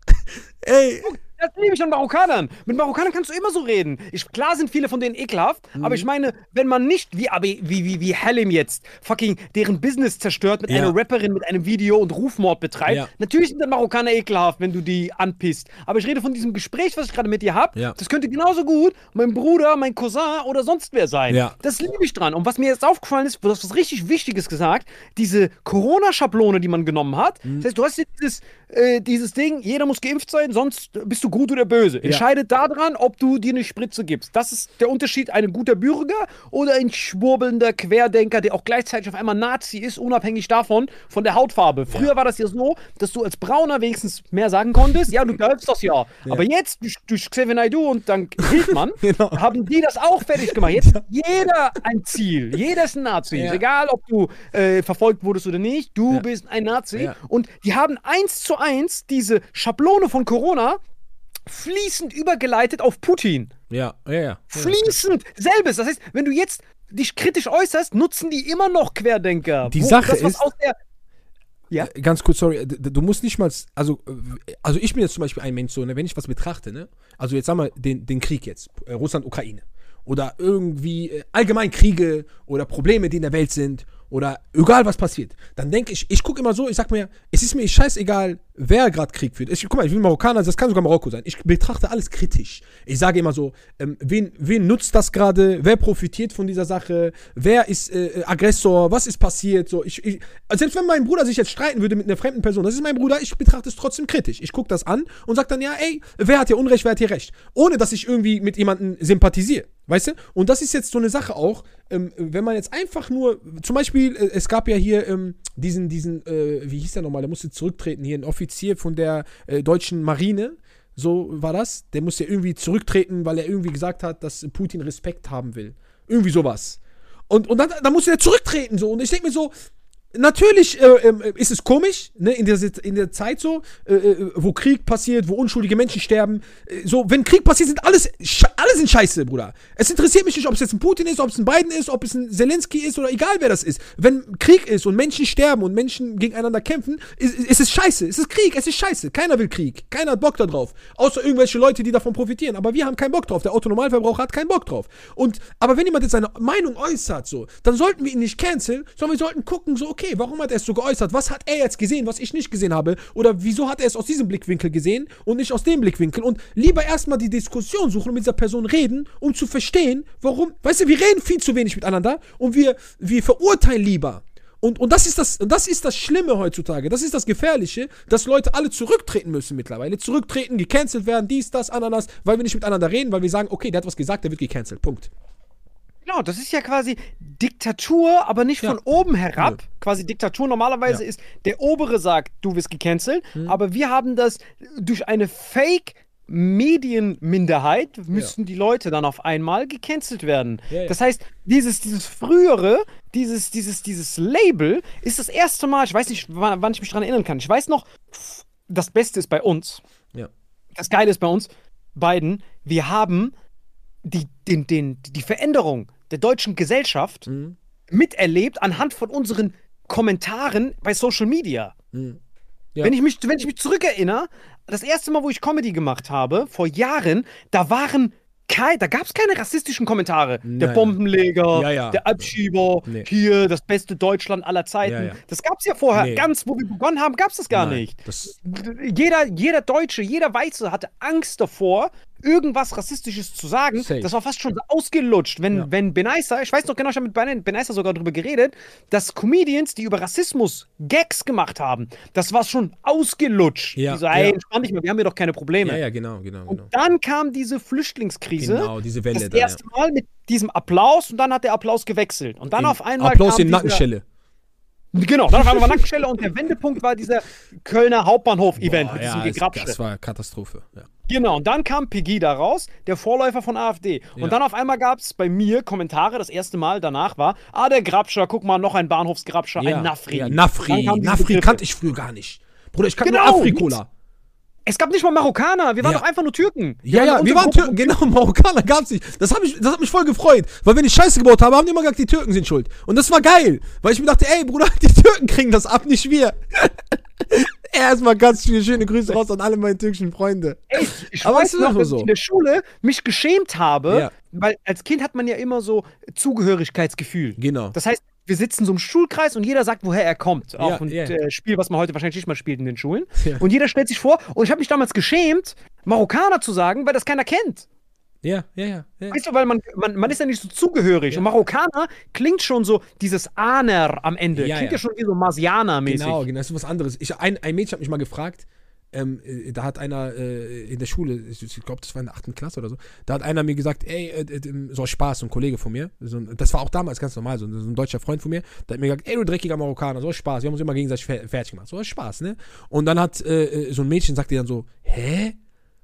Ey, Das liebe ich an Marokkanern. Mit Marokkanern kannst du immer so reden. Ich, klar sind viele von denen ekelhaft, Mhm. aber ich meine, wenn man nicht wie, wie, wie, wie Halim jetzt fucking deren Business zerstört mit Ja. einer Rapperin mit einem Video und Rufmord betreibt, Ja. natürlich sind dann Marokkaner ekelhaft, wenn du die anpisst. Aber ich rede von diesem Gespräch, was ich gerade mit dir habe. Ja. Das könnte genauso gut mein Bruder, mein Cousin oder sonst wer sein. Ja. Das liebe ich dran. Und was mir jetzt aufgefallen ist, du hast was richtig Wichtiges gesagt, diese Corona-Schablone, die man genommen hat. Mhm. Das heißt, du hast jetzt dieses, äh, dieses Ding, jeder muss geimpft sein, sonst bist du gut oder böse. Entscheidet daran, ob du dir eine Spritze gibst. Das ist der Unterschied, ein guter Bürger oder ein schwurbelnder Querdenker, der auch gleichzeitig auf einmal Nazi ist, unabhängig davon, von der Hautfarbe. Früher war das ja so, dass du als Brauner wenigstens mehr sagen konntest, ja, du darfst das ja. Aber jetzt, durch, durch Xavier Naidoo und dank Hildmann, Genau. haben die das auch fertig gemacht. Jetzt hat jeder ein Ziel. Jeder ist ein Nazi. Ja. Egal, ob du äh, verfolgt wurdest oder nicht, du Ja. bist ein Nazi. Ja. Und die haben eins zu eins diese Schablone von Corona fließend übergeleitet auf Putin. ja, ja, ja. Fließend. Selbes. Das heißt, wenn du jetzt dich kritisch äußerst, nutzen die immer noch Querdenker. Die Sache das, ist- ja. Ganz kurz, sorry, du musst nicht mal, also, äh, also ich bin jetzt zum Beispiel ein Mensch, so, ne, wenn ich was betrachte, ne, also jetzt sagen wir den, den Krieg jetzt, äh, Russland-Ukraine, oder irgendwie äh, allgemein Kriege oder Probleme, die in der Welt sind, oder egal was passiert, dann denke ich, ich gucke immer so, ich sag mir, es ist mir scheißegal, wer gerade Krieg führt. Ich, guck mal, ich bin Marokkaner, das kann sogar Marokko sein. Ich betrachte alles kritisch. Ich sage immer so, ähm, wen, wen nutzt das gerade? Wer profitiert von dieser Sache? Wer ist äh, Aggressor? Was ist passiert? So, ich, ich, selbst wenn mein Bruder sich jetzt streiten würde mit einer fremden Person, das ist mein Bruder, ich betrachte es trotzdem kritisch. Ich gucke das an und sage dann, ja, ey, wer hat hier Unrecht, wer hat hier Recht? Ohne, dass ich irgendwie mit jemandem sympathisiere. Weißt du? Und das ist jetzt so eine Sache auch, ähm, wenn man jetzt einfach nur, zum Beispiel, äh, es gab ja hier ähm, diesen, diesen, äh, wie hieß der nochmal, der musste zurücktreten, hier ein Offizier von der äh, deutschen Marine, so war das, der musste irgendwie zurücktreten, weil er irgendwie gesagt hat, dass Putin Respekt haben will. Irgendwie sowas. Und, und dann, dann musste er zurücktreten, so. Und ich denke mir so, Natürlich äh, äh, ist es komisch, ne, in der, in der Zeit so, äh, äh, wo Krieg passiert, wo unschuldige Menschen sterben. Äh, so, wenn Krieg passiert, sind alles, alle sind scheiße, Bruder. Es interessiert mich nicht, ob es jetzt ein Putin ist, ob es ein Biden ist, ob es ein Zelensky ist oder egal wer das ist. Wenn Krieg ist und Menschen sterben und Menschen gegeneinander kämpfen, ist, ist es scheiße. Es ist Krieg, es ist scheiße. Keiner will Krieg. Keiner hat Bock darauf. Außer irgendwelche Leute, die davon profitieren. Aber wir haben keinen Bock drauf. Der Autonormalverbraucher hat keinen Bock drauf. Und, aber wenn jemand jetzt seine Meinung äußert, so, dann sollten wir ihn nicht canceln, sondern wir sollten gucken, so, okay, okay, warum hat er es so geäußert? Was hat er jetzt gesehen, was ich nicht gesehen habe? Oder wieso hat er es aus diesem Blickwinkel gesehen und nicht aus dem Blickwinkel? Und lieber erstmal die Diskussion suchen und mit dieser Person reden, um zu verstehen, warum. Weißt du, wir reden viel zu wenig miteinander und wir, wir verurteilen lieber. Und, und, das ist das, das ist das Schlimme heutzutage. Das ist das Gefährliche, dass Leute alle zurücktreten müssen mittlerweile. Zurücktreten, gecancelt werden, dies, das, Ananas, weil wir nicht miteinander reden, weil wir sagen, okay, der hat was gesagt, der wird gecancelt. Punkt. Genau, das ist ja quasi Diktatur, aber nicht ja. von oben herab. Ja. Quasi Diktatur normalerweise ja. ist, der Obere sagt, du wirst gecancelt, mhm. aber wir haben das durch eine Fake- Medienminderheit müssten die Leute dann auf einmal gecancelt werden. Das heißt, dieses, dieses frühere, dieses, dieses, dieses Label ist das erste Mal, ich weiß nicht, wann, wann ich mich daran erinnern kann. Ich weiß noch, das Beste ist bei uns. Das Geile ist bei uns beiden, wir haben die, den, den, die Veränderung der deutschen Gesellschaft mhm. miterlebt anhand von unseren Kommentaren bei Social Media. Mhm. Ja. Wenn, ich mich, wenn ich mich zurückerinnere, das erste Mal, wo ich Comedy gemacht habe, vor Jahren, da waren kein, da gab es keine rassistischen Kommentare. Nein. Der Bombenleger, ja, ja. der Abschieber, nee. hier das beste Deutschland aller Zeiten. Das gab es ja vorher. Nee. Ganz, wo wir begonnen haben, gab es das gar Nein. nicht. Das jeder, jeder Deutsche, jeder Weiße hatte Angst davor, irgendwas Rassistisches zu sagen, Safe. das war fast schon ausgelutscht. Wenn, ja. wenn Benaisa, ich weiß noch genau, ich habe mit Benaisa sogar darüber geredet, dass Comedians, die über Rassismus Gags gemacht haben, das war schon ausgelutscht. Ja. Die so, ey, ja. entspann dich mal, wir haben hier doch keine Probleme. Ja, ja, genau, genau. Und genau. dann kam diese Flüchtlingskrise. Genau, diese Welle. Das da, erste Mal mit diesem Applaus und dann hat der Applaus gewechselt. Und dann in, auf einmal. Applaus in Nackenschelle. Genau, dann auf einmal war Nackenstelle und der Wendepunkt war dieser Kölner Hauptbahnhof-Event mit diesem ja, Gegrapsche. Das war Katastrophe, ja. Genau, und dann kam Pegida raus, der Vorläufer von AfD. Und ja. dann auf einmal gab es bei mir Kommentare, das erste Mal danach war, ah, der Grabscher, guck mal, noch ein Bahnhofsgrabscher, ja. ein Nafri. Ja, Nafri, Nafri kannte ich früher gar nicht. Bruder, ich kannte genau, nur Afrikola. Es gab nicht mal Marokkaner, wir waren ja. doch einfach nur Türken. Wir ja, ja, wir waren Türken, genau, Marokkaner gab's nicht. Das hat, mich, das hat mich voll gefreut, weil wenn ich Scheiße gebaut habe, haben die immer gesagt, die Türken sind schuld. Und das war geil, weil ich mir dachte, ey, Bruder, die Türken kriegen das ab, nicht wir. Erstmal ganz viele schöne Grüße raus an alle meine türkischen Freunde. Ey, ich Aber weiß noch, dass so. ich in der Schule mich geschämt habe, ja. weil als Kind hat man ja immer so Zugehörigkeitsgefühl. Genau. Das heißt, wir sitzen so im Schulkreis und jeder sagt, woher er kommt. Auch ja, ein yeah. äh, Spiel, was man heute wahrscheinlich nicht mehr spielt in den Schulen. Ja. Und jeder stellt sich vor, und ich habe mich damals geschämt, Marokkaner zu sagen, weil das keiner kennt. Ja, ja, ja. ja. Weißt du, weil man, man, man ist ja nicht so zugehörig. Und Marokkaner klingt schon so, dieses Aner am Ende. Klingt ja, schon wie so Marsianer-mäßig. Genau, genau, das ist was anderes. Ich, ein, ein Mädchen hat mich mal gefragt, ähm, äh, da hat einer äh, in der Schule, ich, glaube, das war in der 8. Klasse oder so, da hat einer mir gesagt, ey, äh, äh, so Spaß, ein Kollege von mir, so, das war auch damals ganz normal, so, so, ein deutscher Freund von mir, der hat mir gesagt, ey, du dreckiger Marokkaner, so Spaß, wir haben uns immer gegenseitig fertig gemacht, so Spaß, ne? Und dann hat äh, so ein Mädchen, sagt dir dann so, hä?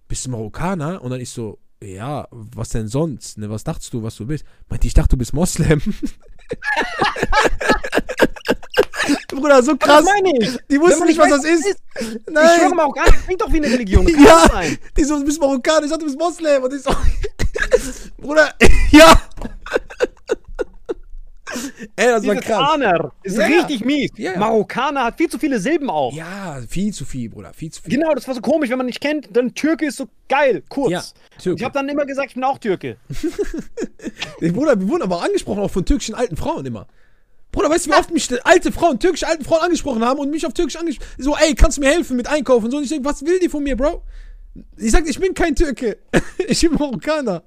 Bist du Marokkaner? Und dann ich so, ja, was denn sonst? Ne, was dachtest du, was du bist? Meinte, ich dachte, du bist Moslem. Bruder, so krass. Das meine ich. Die wussten nicht, was das ist. ist. Nein. Ich schwöre Marokkaner klingt doch wie eine Religion. Das ja. Sein. Die so, du bist Marokkaner, ich dachte, du bist Moslem. Und ich so, Bruder, ja. Ey, das Dieses war krass. Aner ist ja, richtig mies. Ja. Marokkaner hat viel zu viele Silben auch. Ja, viel zu viel, Bruder, viel zu viel. Genau, das war so komisch, wenn man nicht kennt, dann Türke ist so geil, kurz. Ich habe dann immer gesagt, ich bin auch Türke. Bruder, wir wurden aber angesprochen auch von türkischen alten Frauen immer. Bruder, weißt du, wie oft mich alte Frauen, türkische alte Frauen angesprochen haben und mich auf Türkisch angesprochen So, ey, kannst du mir helfen mit Einkaufen und so. Und ich denke, was will die von mir, Bro? Ich sag, ich bin kein Türke. ich bin Marokkaner.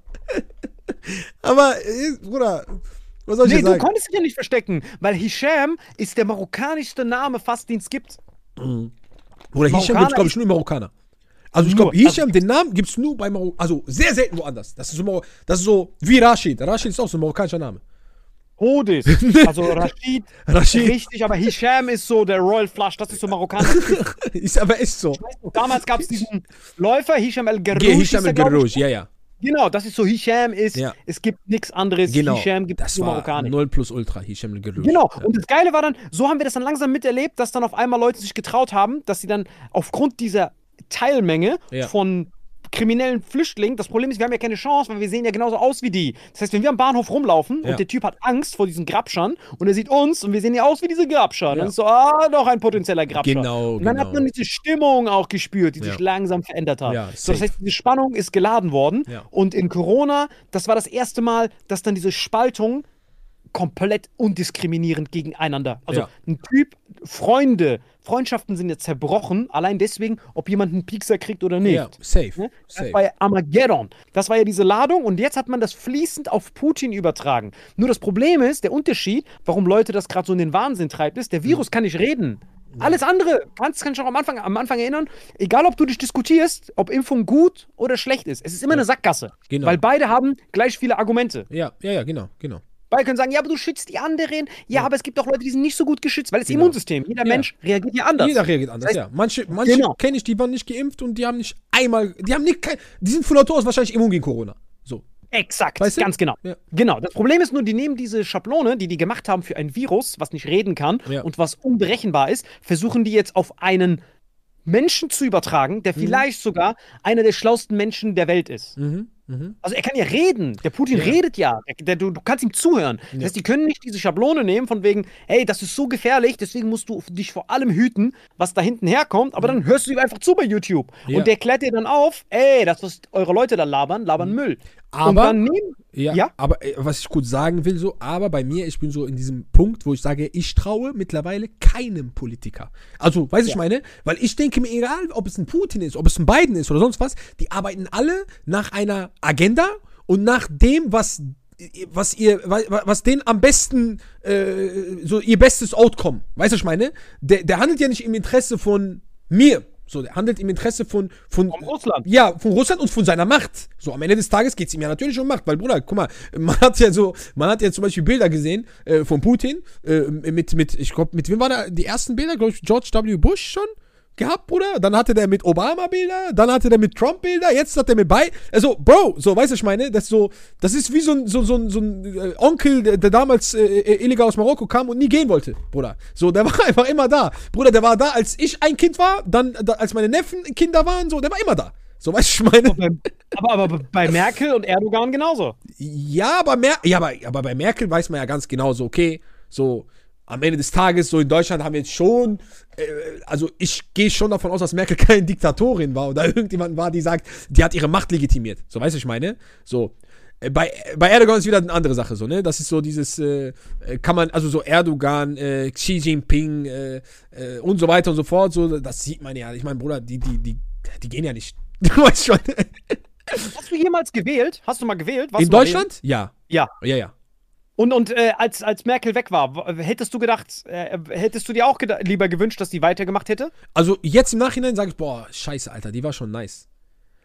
Aber, äh, Bruder, was soll ich Nee, du sagen? konntest dich ja nicht verstecken, weil Hisham ist der marokkanischste Name fast, den es gibt. Bruder, Hisham Marokkaner gibt's, glaube ich, nur Marokkaner. Also ich glaube, Hisham, den Namen gibt's nur bei Marokko. Also sehr selten woanders. Das ist so, das ist so wie Rashid. Rashid ist auch so ein marokkanischer Name. Hodis. Also Rashid, Rashid. richtig, aber Hisham ist so der Royal Flush, das ist so marokkanisch. ist aber echt so. Damals gab es diesen Läufer, Hisham El Gerrouj. Ge- hieß Hisham El. Gerrouj, ja, ja. Genau, das ist so, Hisham ist, Ja. es gibt nichts anderes. Genau. Hisham gibt es nur war marokkanisch. 0 plus Ultra, Hisham Gerrouj. Genau, Ja. und das Geile war dann, so haben wir das dann langsam miterlebt, dass dann auf einmal Leute sich getraut haben, dass sie dann aufgrund dieser Teilmenge Ja. von kriminellen Flüchtlingen, das Problem ist, wir haben ja keine Chance, weil wir sehen ja genauso aus wie die. Das heißt, wenn wir am Bahnhof rumlaufen Ja. und der Typ hat Angst vor diesen Grabschern und er sieht uns und wir sehen ja aus wie diese Grabscher, Ja. dann ist so, ah, doch ein potenzieller Grabscher. Genau, und dann genau. hat man diese Stimmung auch gespürt, die Ja. sich langsam verändert hat. So, das heißt, diese Spannung ist geladen worden und in Corona, das war das erste Mal, dass dann diese Spaltung komplett undiskriminierend gegeneinander. Also Ja. ein Typ, Freunde, Freundschaften sind jetzt zerbrochen, allein deswegen, ob jemand einen Piekser kriegt oder nicht. Ja, safe. Ne? Das safe. war ja Armageddon. Das war ja diese Ladung und jetzt hat man das fließend auf Putin übertragen. Nur das Problem ist, der Unterschied, warum Leute das gerade so in den Wahnsinn treibt, ist, der Virus kann nicht reden. Alles andere, kannst kannst du auch am Anfang, am Anfang erinnern, egal ob du dich diskutierst, ob Impfung gut oder schlecht ist, es ist immer eine Sackgasse. Genau. Weil beide haben gleich viele Argumente. Ja, ja, ja, genau, genau. Beide können sagen, ja, aber du schützt die anderen. Ja, aber es gibt auch Leute, die sind nicht so gut geschützt, weil das Genau. Immunsystem, jeder Ja. Mensch reagiert ja anders. Jeder reagiert anders, Das ja. Manche, manche Genau. kenne ich, die waren nicht geimpft und die haben nicht einmal, die haben nicht, kein, die sind von Natur aus wahrscheinlich immun gegen Corona. So. Exakt, Weißt du? ganz genau. Ja. Genau. Das Problem ist nur, die nehmen diese Schablone, die die gemacht haben für ein Virus, was nicht reden kann Ja. und was unberechenbar ist, versuchen die jetzt auf einen Menschen zu übertragen, Mhm. der vielleicht sogar einer der schlauesten Menschen der Welt ist. Mhm, mhm. Also er kann ja reden. Der Putin Ja. redet ja. Der, der, du, du kannst ihm zuhören. Das Ja. heißt, die können nicht diese Schablone nehmen von wegen, hey, das ist so gefährlich, deswegen musst du dich vor allem hüten, was da hinten herkommt, aber dann hörst du ihm einfach zu bei YouTube. Ja. Und der klärt dir dann auf, ey, das, was eure Leute da labern, labern Müll. Aber- nehmen, Ja, Ja? aber äh, was ich gut sagen will, so, aber bei mir, ich bin so in diesem Punkt, wo ich sage, ich traue mittlerweile keinem Politiker. Also, weiß ich meine? Weil ich denke mir, egal, ob es ein Putin ist, ob es ein Biden ist oder sonst was, die arbeiten alle nach einer Agenda und nach dem, was was ihr, was, was denen am besten, äh, so ihr bestes Outcome, weißt du, was ich meine? Der, der handelt ja nicht im Interesse von mir, so, der handelt im Interesse von, von, Von Russland. ja, von Russland und von seiner Macht. So, am Ende des Tages geht es ihm ja natürlich um Macht, weil, Bruder, guck mal, man hat ja so, man hat ja zum Beispiel Bilder gesehen äh, von Putin, äh, mit, mit, ich glaube, mit wem waren da die ersten Bilder, glaube ich, George W. Bush schon gehabt, Bruder? Dann hatte der mit Obama Bilder, dann hatte der mit Trump Bilder, jetzt hat der mit bei, also, Bro, so, weißt du, ich meine, das ist so, das ist wie so ein, so, so, so ein äh, Onkel, der, der damals äh, äh, illegal aus Marokko kam und nie gehen wollte, Bruder. So, der war einfach immer da. Bruder, der war da, als ich ein Kind war, dann, da, als meine Neffen Kinder waren, so, der war immer da. So, weißt du, ich meine. Beim- aber, aber bei Merkel und Erdogan genauso. Ja, aber, Mer ja, aber, aber bei Merkel weiß man ja ganz genau so, okay, so am Ende des Tages, so in Deutschland haben wir jetzt schon, äh, also ich gehe schon davon aus, dass Merkel keine Diktatorin war oder irgendjemand war, die sagt, die hat ihre Macht legitimiert. So, weißt du, ich meine? So. äh, Bei, bei Erdogan ist wieder eine andere Sache, so, ne? Das ist so dieses, äh, äh, kann man, also so Erdogan, äh, Xi Jinping und so weiter und so fort, so, das sieht man ja. Ich meine, Bruder, die, die, die, die gehen ja nicht. Du weißt schon. Hast du jemals gewählt? Hast du mal gewählt? Warst In Deutschland? Ja. Ja. Ja, ja. Und, und äh, als, als Merkel weg war, hättest du gedacht, äh, hättest du dir auch lieber gewünscht, dass die weitergemacht hätte? Also jetzt im Nachhinein sage ich, boah, scheiße, Alter, die war schon nice.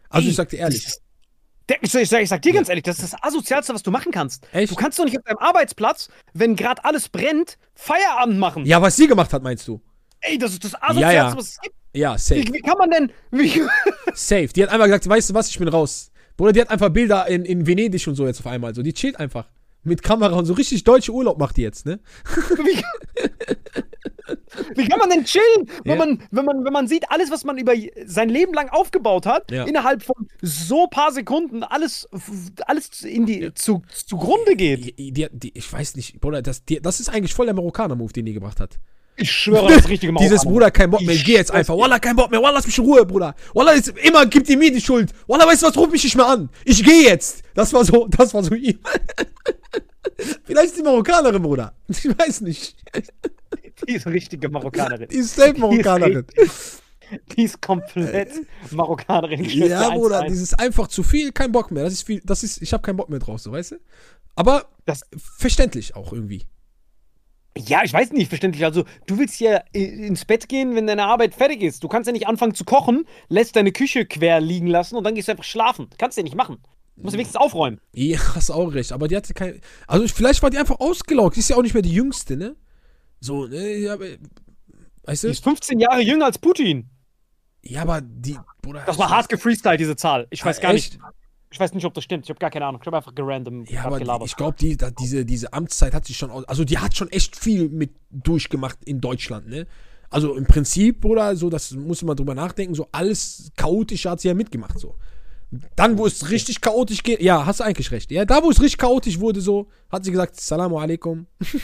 Also Ey, ich sag dir ehrlich. ist- ich, ich, ich sag dir ganz ehrlich, das ist das Asozialste, was du machen kannst. Echt? Du kannst doch nicht auf deinem Arbeitsplatz, wenn gerade alles brennt, Feierabend machen. Ja, was sie gemacht hat, meinst du? Ey, das ist das Asozialste, Ja, ja. was es gibt. Ja, safe. Wie, wie kann man denn. Safe. Die hat einfach gesagt, weißt du was, ich bin raus. Bruder, die hat einfach Bilder in, in Venedig und so jetzt auf einmal. So, die chillt einfach. Mit Kamera und so richtig deutsche Urlaub macht die jetzt, ne? wie, wie kann man denn chillen, wenn, Ja. man, wenn, man, wenn man sieht, alles, was man über sein Leben lang aufgebaut hat, Ja. innerhalb von so paar Sekunden alles, alles in die, zu, zugrunde geht. Die, die, die, ich weiß nicht, Bruder, das, das ist eigentlich voll der Marokkaner-Move, den die gebracht hat. Ich schwöre, das richtige Dieses Marokkaner. Bruder, kein Bock mehr, ich geh jetzt einfach. Wallah, kein Bock mehr. Wallah, lass mich in Ruhe, Bruder. Wallah, ist, immer gibt ihr mir die Schuld. Wallah, weißt du was, ruf mich nicht mehr an. Ich geh jetzt. Das war so, das war so ihm. Vielleicht ist die Marokkanerin, Bruder. Ich weiß nicht. Die ist richtige Marokkanerin. Die ist safe Marokkanerin. Die ist komplett Marokkanerin. Ja, Bruder, das ist einfach zu viel, kein Bock mehr. Das ist viel, das ist, ich habe keinen Bock mehr drauf, so, weißt du? Aber Das- verständlich auch irgendwie. Ja, ich weiß nicht, verständlich. Also, du willst ja i- ins Bett gehen, wenn deine Arbeit fertig ist. Du kannst ja nicht anfangen zu kochen, lässt deine Küche quer liegen lassen und dann gehst du einfach schlafen. Kannst du ja nicht machen. Du musst ja wenigstens aufräumen. Ja, hast auch recht, aber die hatte kein. Also vielleicht war die einfach ausgelaugt. Die ist ja auch nicht mehr die jüngste, ne? So, ne? Ja, weißt Die du? ist 15 Jahre jünger als Putin. Ja, aber die. Bruder, Das war hart gefreestylt, diese Zahl. Ich weiß Ah, gar echt? nicht. Ich weiß nicht, ob das stimmt. Ich habe gar keine Ahnung. Ich habe einfach gerandom Ja, aber gelabert. ich glaube, die, da, diese, diese Amtszeit hat sich schon. Also, die hat schon echt viel mit durchgemacht in Deutschland, ne? Also im Prinzip, Bruder, so, das muss man drüber nachdenken, so alles Chaotische hat sie ja mitgemacht, so. Dann, wo es richtig chaotisch geht, ja, hast du eigentlich recht. Ja, da, wo es richtig chaotisch wurde, so, hat sie gesagt, Salamu alaikum.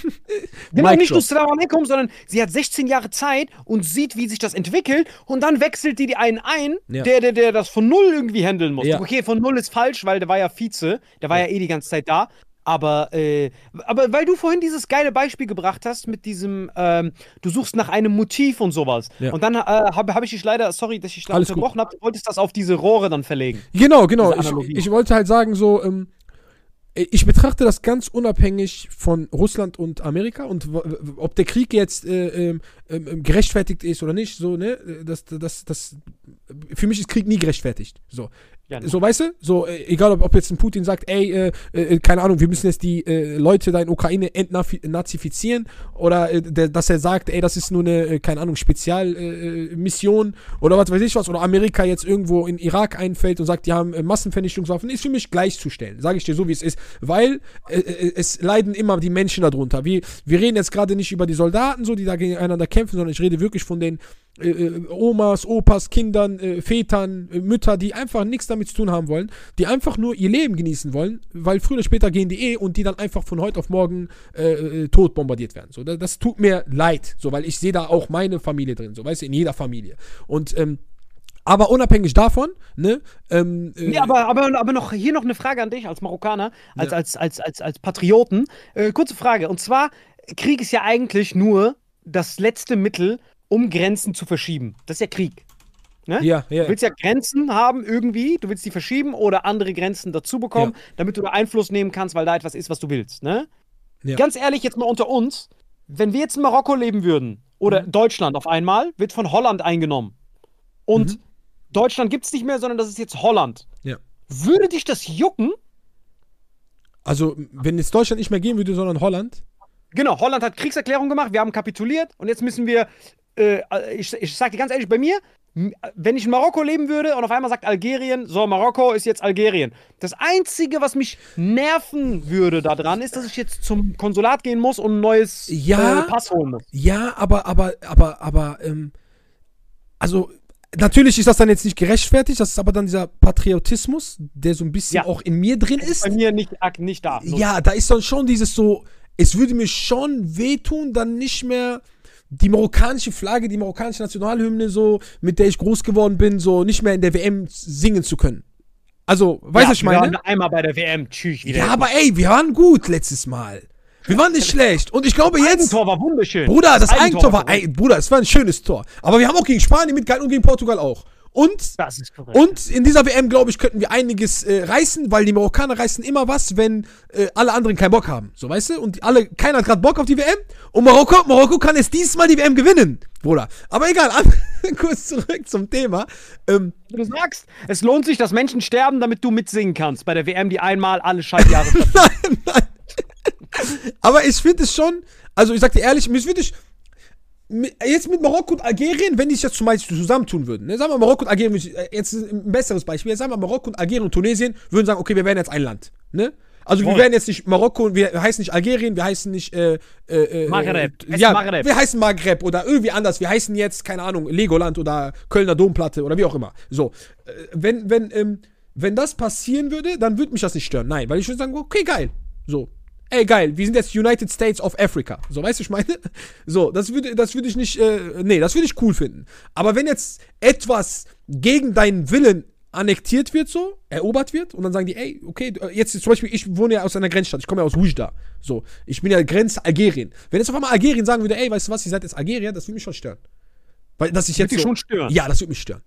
Genau, nicht nur drop. Salam alaikum, sondern sie hat 16 Jahre Zeit und sieht, wie sich das entwickelt und dann wechselt die einen ein, Ja. der, der, der das von Null irgendwie handeln muss. Ja. Okay, von Null ist falsch, weil der war ja Vize, der war ja, eh die ganze Zeit da. Aber, äh, aber weil du vorhin dieses geile Beispiel gebracht hast mit diesem, ähm, du suchst nach einem Motiv und sowas. Ja. Und dann äh, habe hab ich dich leider, sorry, dass ich Alles unterbrochen habe, du wolltest das auf diese Rohre dann verlegen. Genau, genau. Ich, ich wollte halt sagen, so, ähm, ich betrachte das ganz unabhängig von Russland und Amerika und ob der Krieg jetzt äh, ähm, ähm, gerechtfertigt ist oder nicht, so, ne, das, das, das, für mich ist Krieg nie gerechtfertigt. So. Ja, So, weißt du? So, äh, egal ob, ob jetzt ein Putin sagt, ey, äh, äh, keine Ahnung, wir müssen jetzt die äh, Leute da in Ukraine entnazifizieren oder äh, der, dass er sagt, ey, das ist nur eine, äh, keine Ahnung, Spezialmission Mission oder was weiß ich was oder Amerika jetzt irgendwo in Irak einfällt und sagt, die haben Massenvernichtungswaffen, ist für mich gleichzustellen, sage ich dir so, wie es ist, weil es leiden immer die Menschen darunter. Wir, wir reden jetzt gerade nicht über die Soldaten, so, die da gegeneinander kämpfen, sondern ich rede wirklich von den Omas, Opas, Kindern, Vätern, Mütter, die einfach nichts damit zu tun haben wollen, die einfach nur ihr Leben genießen wollen, weil früher oder später gehen die eh und die dann einfach von heute auf morgen äh, äh, tot bombardiert werden. So, das, das tut mir leid, so, weil ich sehe da auch meine Familie drin, so, weißt du, in jeder Familie. Und, ähm, aber unabhängig davon, ne, ähm, äh, Nee, aber, aber, aber noch hier noch eine Frage an dich als Marokkaner, als, Ja. als, als, als, als Patrioten. Äh, kurze Frage. Und zwar, Krieg ist ja eigentlich nur das letzte Mittel, um Grenzen zu verschieben. Das ist ja Krieg. Ne? ja, ja, Du willst ja Grenzen haben irgendwie, du willst die verschieben oder andere Grenzen dazu bekommen, damit du da Einfluss nehmen kannst, weil da etwas ist, was du willst. Ne? Ja. Ganz ehrlich, jetzt mal unter uns, wenn wir jetzt in Marokko leben würden oder Mhm. Deutschland auf einmal, wird von Holland eingenommen. Und Mhm. Deutschland gibt es nicht mehr, sondern das ist jetzt Holland. ja. Würde dich das jucken? Also, wenn es Deutschland nicht mehr gehen würde, sondern Holland, Genau, Holland hat Kriegserklärung gemacht, wir haben kapituliert und jetzt müssen wir, äh, ich, ich sag dir ganz ehrlich, bei mir, wenn ich in Marokko leben würde und auf einmal sagt Algerien, so, Marokko ist jetzt Algerien. Das Einzige, was mich nerven würde daran, ist, dass ich jetzt zum Konsulat gehen muss und ein neues Ja. äh, Pass holen muss. Ja, aber, aber, aber, aber, ähm, also, natürlich ist das dann jetzt nicht gerechtfertigt, das ist aber dann dieser Patriotismus, der so ein bisschen Ja. auch in mir drin ist. Bei mir nicht, nicht da. So. Ja, da ist dann schon dieses so, es würde mir schon wehtun, dann nicht mehr die marokkanische Flagge, die marokkanische Nationalhymne, so, mit der ich groß geworden bin, so nicht mehr in der WM singen zu können. Also, weißt du, ja, was ich Wir waren meine? einmal bei der WM, tschüss, wieder. Ja, aber ey, wir waren gut letztes Mal. Wir waren nicht schlecht. Und ich glaube das jetzt. Eigentor war wunderschön. Bruder, das Eigentor war, korrekt. ey, Bruder, es war ein schönes Tor. Aber wir haben auch gegen Spanien mitgehalten und gegen Portugal auch. Und, korrekt. und in dieser WM, glaube ich, könnten wir einiges äh, reißen, weil die Marokkaner reißen immer was, wenn äh, alle anderen keinen Bock haben. So, weißt du? Und alle, keiner hat gerade Bock auf die WM. Und Marokko, Marokko kann es dieses Mal die WM gewinnen, Bruder. Aber egal, an, kurz zurück zum Thema. Ähm, Du sagst, es lohnt sich, dass Menschen sterben, damit du mitsingen kannst bei der WM, die einmal alle Scheißjahre nein, nein. Aber ich finde es schon, also ich sag dir ehrlich, mir würde ich jetzt mit Marokko und Algerien, wenn die sich jetzt zum Beispiel zusammentun würden, ne, sagen wir Marokko und Algerien, äh, jetzt ein besseres Beispiel, jetzt sagen wir Marokko und Algerien und Tunesien würden sagen, okay, wir werden jetzt ein Land, ne? Also wir Voll. werden jetzt nicht Marokko, wir heißen nicht Algerien, wir heißen nicht äh, äh, äh, Maghreb. Äh, Heißt ja, Maghreb. wir heißen Maghreb oder irgendwie anders. Wir heißen jetzt keine Ahnung Legoland oder Kölner Domplatte oder wie auch immer. So, wenn wenn ähm, wenn das passieren würde, dann würde mich das nicht stören. Nein, weil ich würde sagen, okay, geil. So, ey, geil, wir sind jetzt United States of Africa. So, weißt du, ich meine? So, das würde, das würde ich nicht, äh, nee, das würde ich cool finden. Aber wenn jetzt etwas gegen deinen Willen annektiert wird, so, erobert wird, und dann sagen die, ey, okay, äh, jetzt zum Beispiel, ich wohne ja aus einer Grenzstadt, ich komme ja aus Ujda, so, ich bin ja Grenz Algerien. Wenn jetzt auf einmal Algerien sagen würde, ey, weißt du was, ihr seid jetzt Algerier, das würde mich schon stören. Weil, dass ich Würde jetzt dich so, schon stören. Ja, das würde mich stören.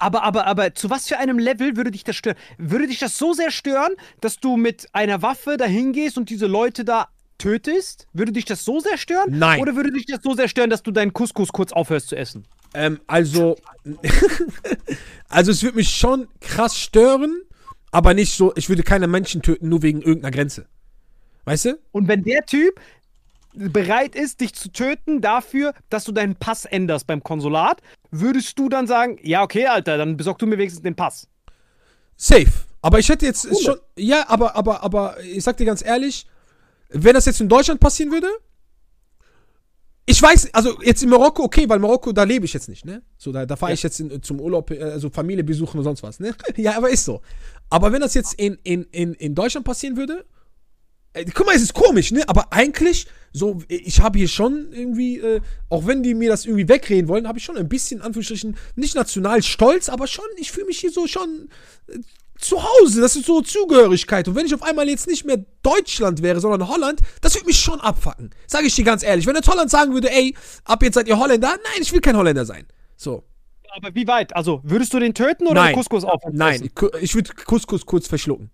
Aber, aber, aber zu was für einem Level würde dich das stören? Würde dich das so sehr stören, dass du mit einer Waffe dahin gehst und diese Leute da tötest? Würde dich das so sehr stören? Nein. Oder würde dich das so sehr stören, dass du deinen Couscous kurz aufhörst zu essen? Ähm, also, also es würde mich schon krass stören, aber nicht so, ich würde keine Menschen töten, nur wegen irgendeiner Grenze. Weißt du? Und wenn der Typ bereit ist, dich zu töten dafür, dass du deinen Pass änderst beim Konsulat, würdest du dann sagen, ja, okay, Alter, dann besorg du mir wenigstens den Pass. Safe. Aber ich hätte jetzt schon. Ja, aber, aber, aber ich sag dir ganz ehrlich, wenn das jetzt in Deutschland passieren würde, ich weiß, also jetzt in Marokko, okay, weil Marokko, da lebe ich jetzt nicht, ne? So, da, da fahre Ja. ich jetzt in, zum Urlaub, äh, also Familie besuchen und sonst was, ne? ja, aber ist so. Aber wenn das jetzt in, in, in, in Deutschland passieren würde, guck mal, es ist komisch, ne? Aber eigentlich, so, ich habe hier schon irgendwie, äh, auch wenn die mir das irgendwie wegreden wollen, habe ich schon ein bisschen, in Anführungsstrichen, nicht national stolz, aber schon, ich fühle mich hier so schon äh, zu Hause. Das ist so Zugehörigkeit. Und wenn ich auf einmal jetzt nicht mehr Deutschland wäre, sondern Holland, das würde mich schon abfacken. Sage ich dir ganz ehrlich. Wenn jetzt Holland sagen würde, ey, ab jetzt seid ihr Holländer, nein, ich will kein Holländer sein. So. Aber wie weit? Also, würdest du den töten oder Nein. den Couscous auf? Nein, ich, ich würde Couscous kurz verschlucken.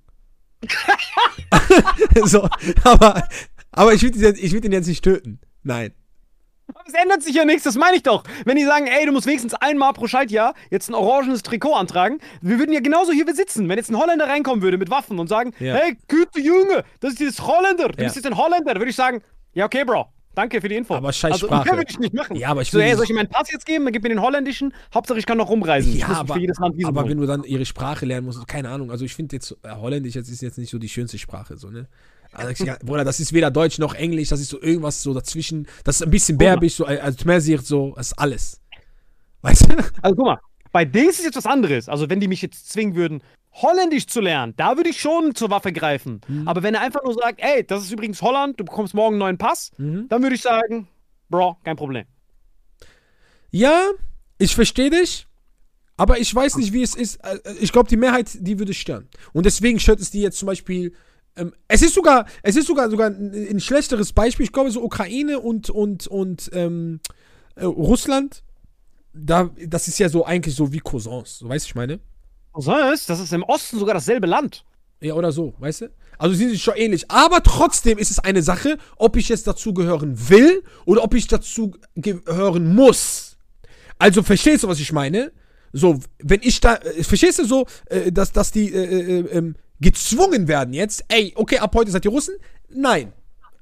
so, aber, aber ich würde ich würd ihn jetzt nicht töten. Nein. Es ändert sich ja nichts, das meine ich doch. Wenn die sagen, ey, du musst wenigstens einmal pro Schaltjahr jetzt ein orangenes Trikot antragen, wir würden ja genauso hier sitzen, wenn jetzt ein Holländer reinkommen würde mit Waffen und sagen, Ja. hey, gute Junge, das ist dieses Holländer, du Ja. bist jetzt ein Holländer, würde ich sagen, ja, okay, Bro, danke für die Info. Aber scheiß also, Sprache. würde ich nicht machen. Ja, aber ich so, ey, soll ich meinen Pass jetzt geben? Dann gib mir den holländischen, Hauptsache ich kann noch rumreisen. Ja, aber, aber holen. wenn du dann ihre Sprache lernen musst, keine Ahnung. Also ich finde jetzt, äh, Holländisch jetzt ist jetzt nicht so die schönste Sprache, so, ne? Also, ja, Bruder, das ist weder Deutsch noch Englisch, das ist so irgendwas so dazwischen. Das ist ein bisschen berbisch, so, also Tmersir, so, das ist alles. Weißt du? Also guck mal, bei Dings ist jetzt was anderes. Also wenn die mich jetzt zwingen würden, Holländisch zu lernen, da würde ich schon zur Waffe greifen. Mhm. Aber wenn er einfach nur sagt, ey, das ist übrigens Holland, du bekommst morgen einen neuen Pass, Mhm. dann würde ich sagen, Bro, kein Problem. Ja, ich verstehe dich, aber ich weiß nicht, wie es ist. Äh, Ich glaube, die Mehrheit, die würde stören. Und deswegen stört es die jetzt zum Beispiel. Ähm, es ist sogar, es ist sogar sogar ein, ein schlechteres Beispiel. Ich glaube, so Ukraine und und und ähm, äh, Russland, da, das ist ja so eigentlich so wie Cousins, so weißt du, ich meine? Was das ist im Osten sogar dasselbe Land. Ja, oder so, weißt du? Also sie sind schon ähnlich. Aber trotzdem ist es eine Sache, ob ich jetzt dazu gehören will oder ob ich dazu gehören muss. Also verstehst du, was ich meine? So, wenn ich da, äh, verstehst du so, äh, dass, dass die äh, äh, ähm, gezwungen werden jetzt, ey, okay, ab heute seid ihr Russen? Nein.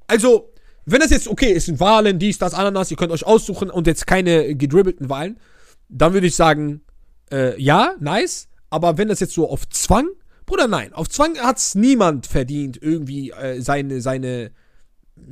Also, wenn das jetzt, okay, es sind Wahlen, dies, das, Ananas, ihr könnt euch aussuchen und jetzt keine gedribbelten Wahlen, dann würde ich sagen, äh, ja, nice. Aber wenn das jetzt so auf Zwang, Bruder, nein. Auf Zwang hat's niemand verdient, irgendwie äh, seine, seine,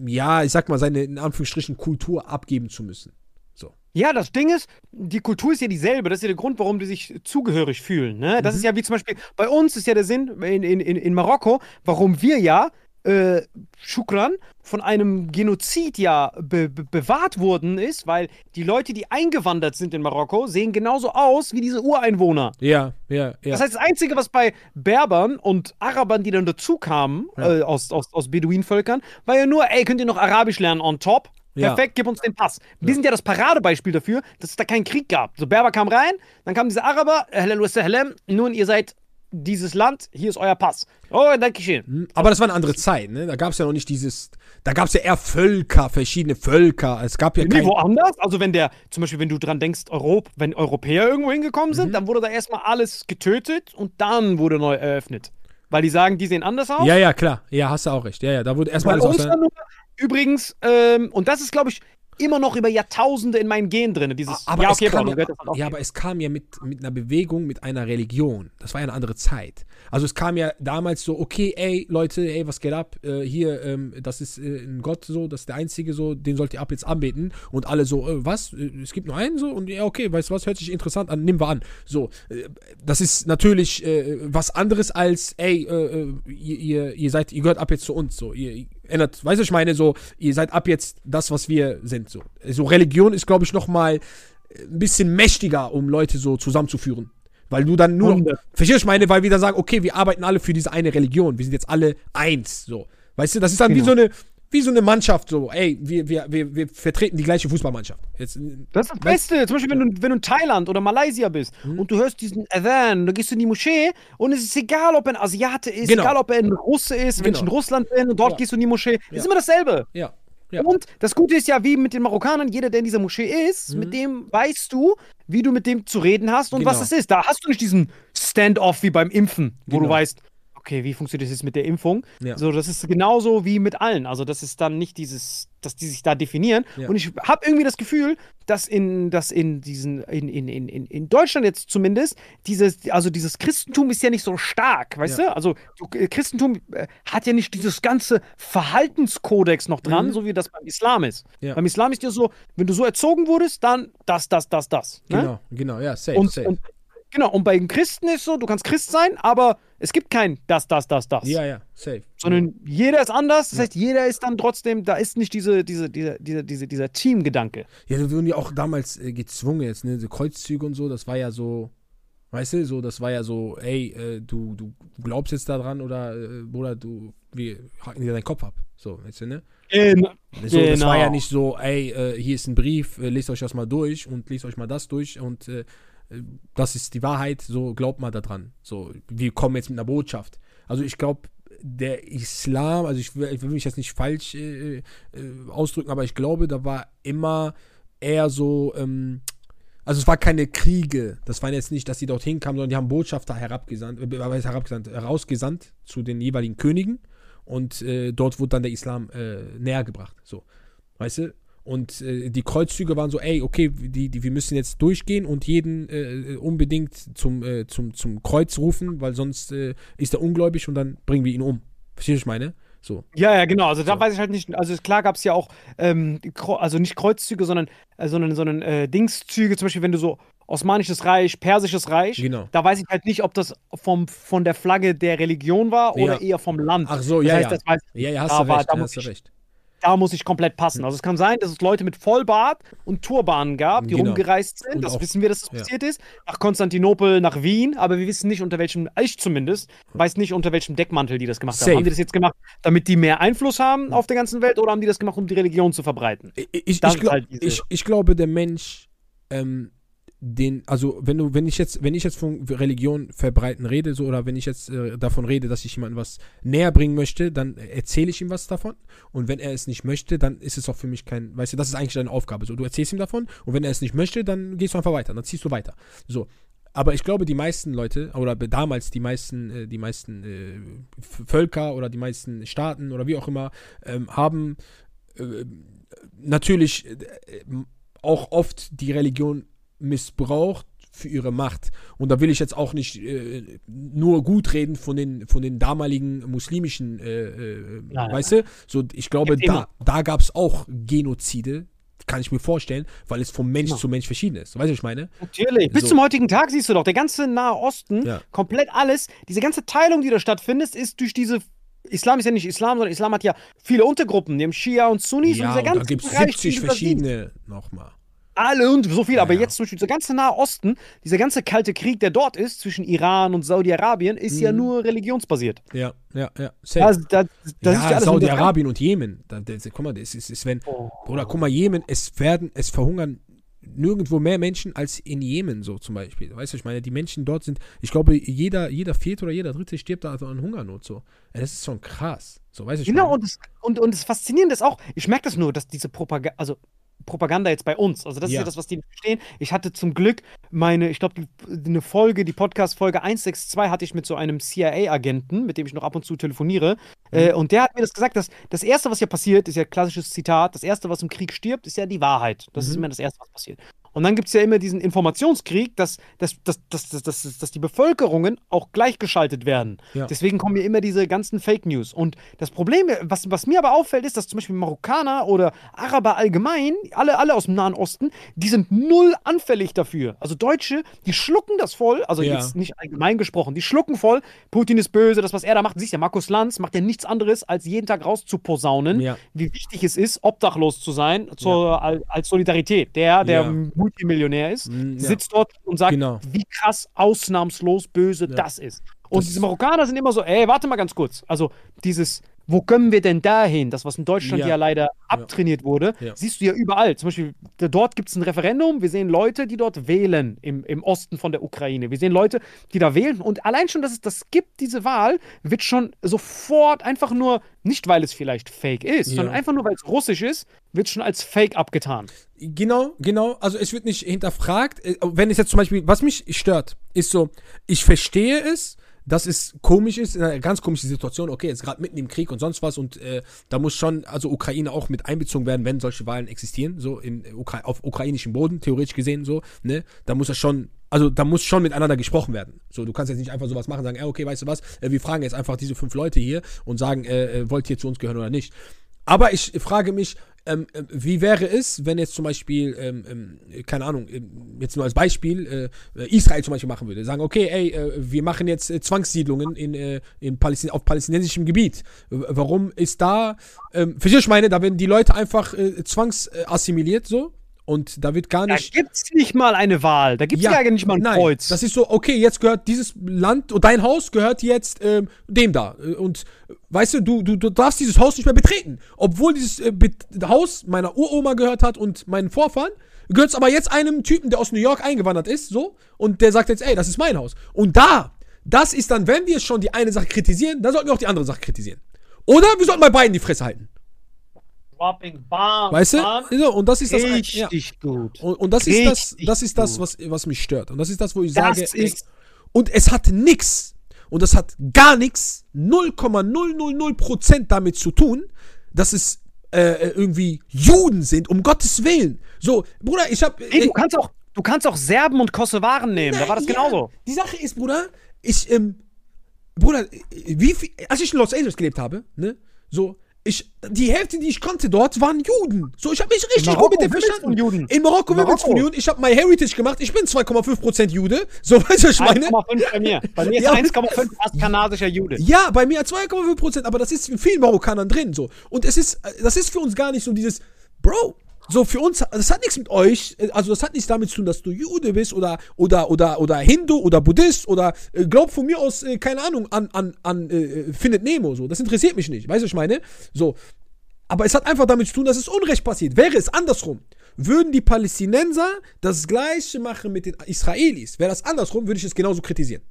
ja, ich sag mal, seine, in Anführungsstrichen, Kultur abgeben zu müssen. So. Ja, das Ding ist, die Kultur ist ja dieselbe. Das ist ja der Grund, warum die sich zugehörig fühlen. Ne? Das ist ja wie zum Beispiel, bei uns ist ja der Sinn in, in, in, in Marokko, warum wir ja, äh, Shukran, von einem Genozid ja be be bewahrt wurden, ist, weil die Leute, die eingewandert sind in Marokko, sehen genauso aus wie diese Ureinwohner. Ja, ja, ja. Das heißt, das Einzige, was bei Berbern und Arabern, die dann dazu kamen, Ja. äh, aus, aus, aus Beduinenvölkern, war ja nur, ey, könnt ihr noch Arabisch lernen on top? Ja. Perfekt, gib uns den Pass. Wir sind ja das Paradebeispiel dafür, dass es da keinen Krieg gab. So, Berber kam rein, dann kamen diese Araber, Helem Helem, nun, ihr seid dieses Land, hier ist euer Pass. Oh, danke schön. Hm, Aber das war eine andere Zeit, ne? Da gab's ja noch nicht dieses, da gab's ja eher Völker, verschiedene Völker. Es gab ja Nee, kein, woanders? Also wenn der, zum Beispiel, wenn du dran denkst, Europ, wenn Europäer irgendwo hingekommen sind, Mhm. dann wurde da erstmal alles getötet und dann wurde neu eröffnet. Weil die sagen, die sehen anders aus. Ja, ja, klar. Ja, hast du auch recht. Ja, ja, da wurde erstmal alles nur, übrigens, ähm, und das ist, glaube ich, immer noch über Jahrtausende in meinen Gen drin. Dieses, Aber, ja, es okay, kam Bro, ja, aber es kam ja mit, mit einer Bewegung, mit einer Religion. Das war ja eine andere Zeit. Also es kam ja damals so, okay, ey, Leute, ey, was geht ab? Äh, hier, ähm, das ist äh, ein Gott so, das ist der Einzige so, den sollt ihr ab jetzt anbeten. Und alle so, äh, was? Äh, Es gibt nur einen so? Und ja, okay, weißt du was, hört sich interessant an, nehmen wir an. So, äh, das ist natürlich äh, was anderes als, ey, ihr, ihr, ihr seid, ihr gehört ab jetzt zu uns. So, ihr ändert, weißt du, ich meine, so, ihr seid ab jetzt das, was wir sind. So, so Religion ist, glaube ich, noch mal ein bisschen mächtiger, um Leute so zusammenzuführen. Weil du dann nur. Verstehst du, ich meine, weil wir dann sagen, okay, wir arbeiten alle für diese eine Religion. Wir sind jetzt alle eins. So. Weißt du, das ist dann wie Genau. so eine. Wie so eine Mannschaft, so, ey, wir, wir, wir, wir vertreten die gleiche Fußballmannschaft. Jetzt, Das ist das Beste. Zum Beispiel, wenn du, wenn du in Thailand oder Malaysia bist Mhm. und du hörst diesen Adhan, dann gehst du in die Moschee und es ist egal, ob er ein Asiate ist, Genau. egal, ob er ein Russe ist, wenn ich in Genau. Russland bin und dort Ja. gehst du in die Moschee. Ja. Ist immer dasselbe. ja. ja. Und das Gute ist ja, wie mit den Marokkanern, jeder, der in dieser Moschee ist, mit dem weißt du, wie du mit dem zu reden hast und Genau. was es ist. Da hast du nicht diesen Stand-off wie beim Impfen, wo du Genau. weißt, okay, wie funktioniert das jetzt mit der Impfung? Ja. So, das ist genauso wie mit allen. Also, das ist dann nicht dieses, dass die sich da definieren. Ja. Und ich habe irgendwie das Gefühl, dass in, dass in diesen, in, in, in, in, Deutschland jetzt zumindest, dieses, also dieses Christentum ist ja nicht so stark, weißt Ja. du? Also äh, Christentum äh, hat ja nicht dieses ganze Verhaltenskodex noch dran, Mhm. so wie das beim Islam ist. Ja. Beim Islam ist ja so, wenn du so erzogen wurdest, dann das, das, das, das. Ne? Genau, genau, ja, safe, Und, safe. und, genau, und bei den Christen ist so, du kannst Christ sein, aber es gibt kein das, das, das, das. ja, ja, safe. Sondern jeder ist anders, das Ja. heißt, jeder ist dann trotzdem, da ist nicht diese, diese, diese, diese, diese, dieser Teamgedanke. Ja, da wurden ja auch damals äh, gezwungen jetzt, ne, so Kreuzzüge und so, das war ja so, weißt du, so, das war ja so, ey, äh, du, du glaubst jetzt daran oder, äh, Bruder, du, wir hacken dir deinen Kopf ab, so, weißt du, ne? Genau. So, Das war ja Genau. nicht so, ey, äh, hier ist ein Brief, äh, lest euch das mal durch und lest euch mal das durch und äh, das ist die Wahrheit, so glaubt mal daran. So, wir kommen jetzt mit einer Botschaft. Also ich glaube, der Islam, also ich will, ich will mich jetzt nicht falsch äh, äh, ausdrücken, aber ich glaube, da war immer eher so, ähm, also es war keine Kriege. Das waren jetzt nicht, dass die dorthin kamen, sondern die haben Botschafter herabgesandt, äh, herabgesandt, herausgesandt zu den jeweiligen Königen und äh, dort wurde dann der Islam äh, näher gebracht. So, weißt du? Und äh, die Kreuzzüge waren so, ey, okay, die, die, wir müssen jetzt durchgehen und jeden äh, unbedingt zum, äh, zum, zum Kreuz rufen, weil sonst äh, ist er ungläubig und dann bringen wir ihn um. Verstehst du, was ich meine? So. Ja, ja, genau. Also da So. weiß ich halt nicht. Also klar gab es ja auch, ähm, also nicht Kreuzzüge, sondern, äh, sondern, sondern äh, Dingszüge. Zum Beispiel, wenn du so Osmanisches Reich, Persisches Reich. Genau. Da weiß ich halt nicht, ob das vom, von der Flagge der Religion war oder Ja. eher vom Land. Ach so, das ja, heißt, ja. Das weiß, Ja, ja, hast Da du war- recht, da hast du recht. Da muss ich komplett passen. Also es kann sein, dass es Leute mit Vollbart und Turbanen gab, die Genau. rumgereist sind. Und das auch- wissen wir, dass das ja. passiert ist. Nach Konstantinopel, nach Wien, aber wir wissen nicht, unter welchem, ich zumindest, weiß nicht, unter welchem Deckmantel die das gemacht Safe. haben. Haben die das jetzt gemacht, damit die mehr Einfluss haben auf der ganzen Welt oder haben die das gemacht, um die Religion zu verbreiten? Ich, ich, Das ich, glaub, halt ich glaube, der Mensch, ähm, den, also wenn du, wenn ich jetzt, wenn ich jetzt von Religion verbreiten rede, so oder wenn ich jetzt äh, davon rede, dass ich jemandem was näher bringen möchte, dann erzähle ich ihm was davon. Und wenn er es nicht möchte, dann ist es auch für mich kein, weißt du, das ist eigentlich deine Aufgabe. So, du erzählst ihm davon und wenn er es nicht möchte, dann gehst du einfach weiter, dann ziehst du weiter. So. Aber ich glaube, die meisten Leute, oder damals die meisten, äh, die meisten äh, Völker oder die meisten Staaten oder wie auch immer, ähm, haben äh, natürlich äh, auch oft die Religion missbraucht für ihre Macht. Und da will ich jetzt auch nicht äh, nur gut reden von den, von den damaligen muslimischen, äh, äh, weißt du? So, ich glaube, da, immer. da gab es auch Genozide, kann ich mir vorstellen, weil es vom Mensch Immer. zu Mensch verschieden ist. Weißt du, was ich meine? Natürlich. Bis So. zum heutigen Tag siehst du doch, der ganze Nahe Osten, Ja. komplett alles, diese ganze Teilung, die da stattfindet, ist durch diese. Islam ist ja nicht Islam, sondern Islam hat ja viele Untergruppen. Die haben Shia und Sunnis und Ja, dieser und da ganze gibt es Bereich, 70 den du da siehst. verschiedene nochmal. Alle und so viel, aber Ja. jetzt zum Beispiel dieser ganze Nahe Osten, dieser ganze kalte Krieg, der dort ist, zwischen Iran und Saudi-Arabien, ist ja Mhm. nur religionsbasiert. Ja, ja, ja. Safe. Da, da, da ja, Saudi-Arabien und Jemen. Da, da, guck mal, das ist, ist wenn, Oh. oder guck mal, Jemen, es werden, es verhungern nirgendwo mehr Menschen als in Jemen, so zum Beispiel. Weißt du, ich meine, die Menschen dort sind, ich glaube, jeder, jeder vierte oder jeder dritte stirbt da also an Hungernot, so. Ja, Das ist schon krass. So, weißt du, ich Genau, meine? und das, und, und das Faszinierende ist auch, ich merke das nur, dass diese Propaganda, also Propaganda jetzt bei uns, also das ist Ja. ja das, was die nicht verstehen. Ich hatte zum Glück meine, ich glaube, eine Folge, die Podcast-Folge 162 hatte ich mit so einem CIA-Agenten, mit dem ich noch ab und zu telefoniere. Mhm. Äh, und der hat mir das gesagt, dass das Erste, was hier passiert, ist ja klassisches Zitat, das Erste, was im Krieg stirbt, ist ja die Wahrheit. Das ist Mhm. immer das Erste, was passiert. Und dann gibt es ja immer diesen Informationskrieg, dass, dass, dass, dass, dass, dass, dass die Bevölkerungen auch gleichgeschaltet werden. Ja. Deswegen kommen hier immer diese ganzen Fake News. Und das Problem, was, was mir aber auffällt, ist, dass zum Beispiel Marokkaner oder Araber allgemein, alle, alle aus dem Nahen Osten, die sind null anfällig dafür. Also Deutsche, die schlucken das voll, also Ja. jetzt nicht allgemein gesprochen, die schlucken voll, Putin ist böse, das, was er da macht, siehst ja, Markus Lanz macht ja nichts anderes, als jeden Tag rauszuposaunen, Ja. wie wichtig es ist, obdachlos zu sein zur, als, Solidarität. Der, der Ja. Multimillionär ist, Mm, ja. sitzt dort und sagt, Genau. wie krass ausnahmslos böse das ist. Und Das- diese Marokkaner sind immer so, ey, warte mal ganz kurz. Also dieses, wo können wir denn dahin? Das, was in Deutschland ja, Ja. leider abtrainiert wurde, Ja. siehst du ja überall. Zum Beispiel, da- dort gibt es ein Referendum. Wir sehen Leute, die dort wählen im, im Osten von der Ukraine. Wir sehen Leute, die da wählen. Und allein schon, dass es das gibt, diese Wahl, wird schon sofort einfach nur, nicht weil es vielleicht fake ist, Ja. sondern einfach nur, weil es russisch ist, wird schon als fake abgetan. Genau, genau. Also es wird nicht hinterfragt. Äh, Wenn es jetzt zum Beispiel, was mich stört, ist so, ich verstehe es, dass es komisch ist, in einer ganz komischen Situation, okay, jetzt gerade mitten im Krieg und sonst was und äh, da muss schon, also Ukraine auch mit einbezogen werden, wenn solche Wahlen existieren, so in auf ukrainischem Boden, theoretisch gesehen, so, ne? Da muss das schon, also da muss schon miteinander gesprochen werden. So, du kannst jetzt nicht einfach sowas machen, sagen, ja, okay, weißt du was, äh, wir fragen jetzt einfach diese fünf Leute hier und sagen, äh, äh, wollt ihr zu uns gehören oder nicht. Aber ich frage mich, ähm, äh, wie wäre es, wenn jetzt zum Beispiel, ähm, ähm, keine Ahnung, ähm, jetzt nur als Beispiel, äh, Israel zum Beispiel machen würde. Sagen, okay, ey, äh, wir machen jetzt äh, Zwangssiedlungen in, äh, in Palästin auf palästinensischem Gebiet. Warum ist da, ähm, verstehst du, ich meine, da werden die Leute einfach äh, zwangsassimiliert so und da wird gar Da nicht... gibt es nicht mal eine Wahl. Da gibt es ja, nicht mal ein nein, Kreuz. Das ist so, okay, jetzt gehört dieses Land, dein Haus gehört jetzt ähm, dem da. Und weißt du, du, du, du darfst dieses Haus nicht mehr betreten. Obwohl dieses äh, Haus meiner Uroma gehört hat und meinen Vorfahren, gehört es aber jetzt einem Typen, der aus New York eingewandert ist, so, und der sagt jetzt, ey, das ist mein Haus. Und da, das ist dann, wenn wir schon die eine Sache kritisieren, dann sollten wir auch die andere Sache kritisieren. Oder wir sollten bei beiden die Fresse halten. Weißt du? Und das ist das. ja. Richtig gut. Und, und das ist das, Richtig das ist das, was, was mich stört. Und das ist das, wo ich Das sage, ist- und es hat nix, und das hat gar nichts, 0,000% damit zu tun, dass es äh, irgendwie Juden sind, um Gottes Willen. So, Bruder, ich hab. Ey, du kannst auch, du kannst auch Serben und Kosovaren nehmen. da war das ja, genauso. Die Sache ist, Bruder, ich, ähm, Bruder, wie viel, als ich in Los Angeles gelebt habe, ne, so, ich, die Hälfte, die ich kannte dort, waren Juden. So, ich habe mich richtig Marokko gut mit wimmelt's verstanden. Juden. In Marokko wimmelt's von Marokko. Juden. Ich habe My Heritage gemacht. Ich bin 2,5% Jude. So, weißt du, was ich meine? 1,5 bei mir. Bei mir ist Ja. 1,5 fast kanadischer Jude. Ja, bei mir 2,5%, aber das ist in vielen Marokkanern drin so. Und es ist, das ist für uns gar nicht so dieses, Bro, so für uns, das hat nichts mit euch, also das hat nichts damit zu tun, dass du Jude bist oder, oder, oder, oder Hindu oder Buddhist oder äh, glaub von mir aus, äh, keine Ahnung, an, an, an äh, Findet Nemo, so. Das interessiert mich nicht, weißt du, was ich meine? So. Aber es hat einfach damit zu tun, dass es Unrecht passiert. Wäre es andersrum, würden die Palästinenser das Gleiche machen mit den Israelis, wäre das andersrum, würde ich es genauso kritisieren.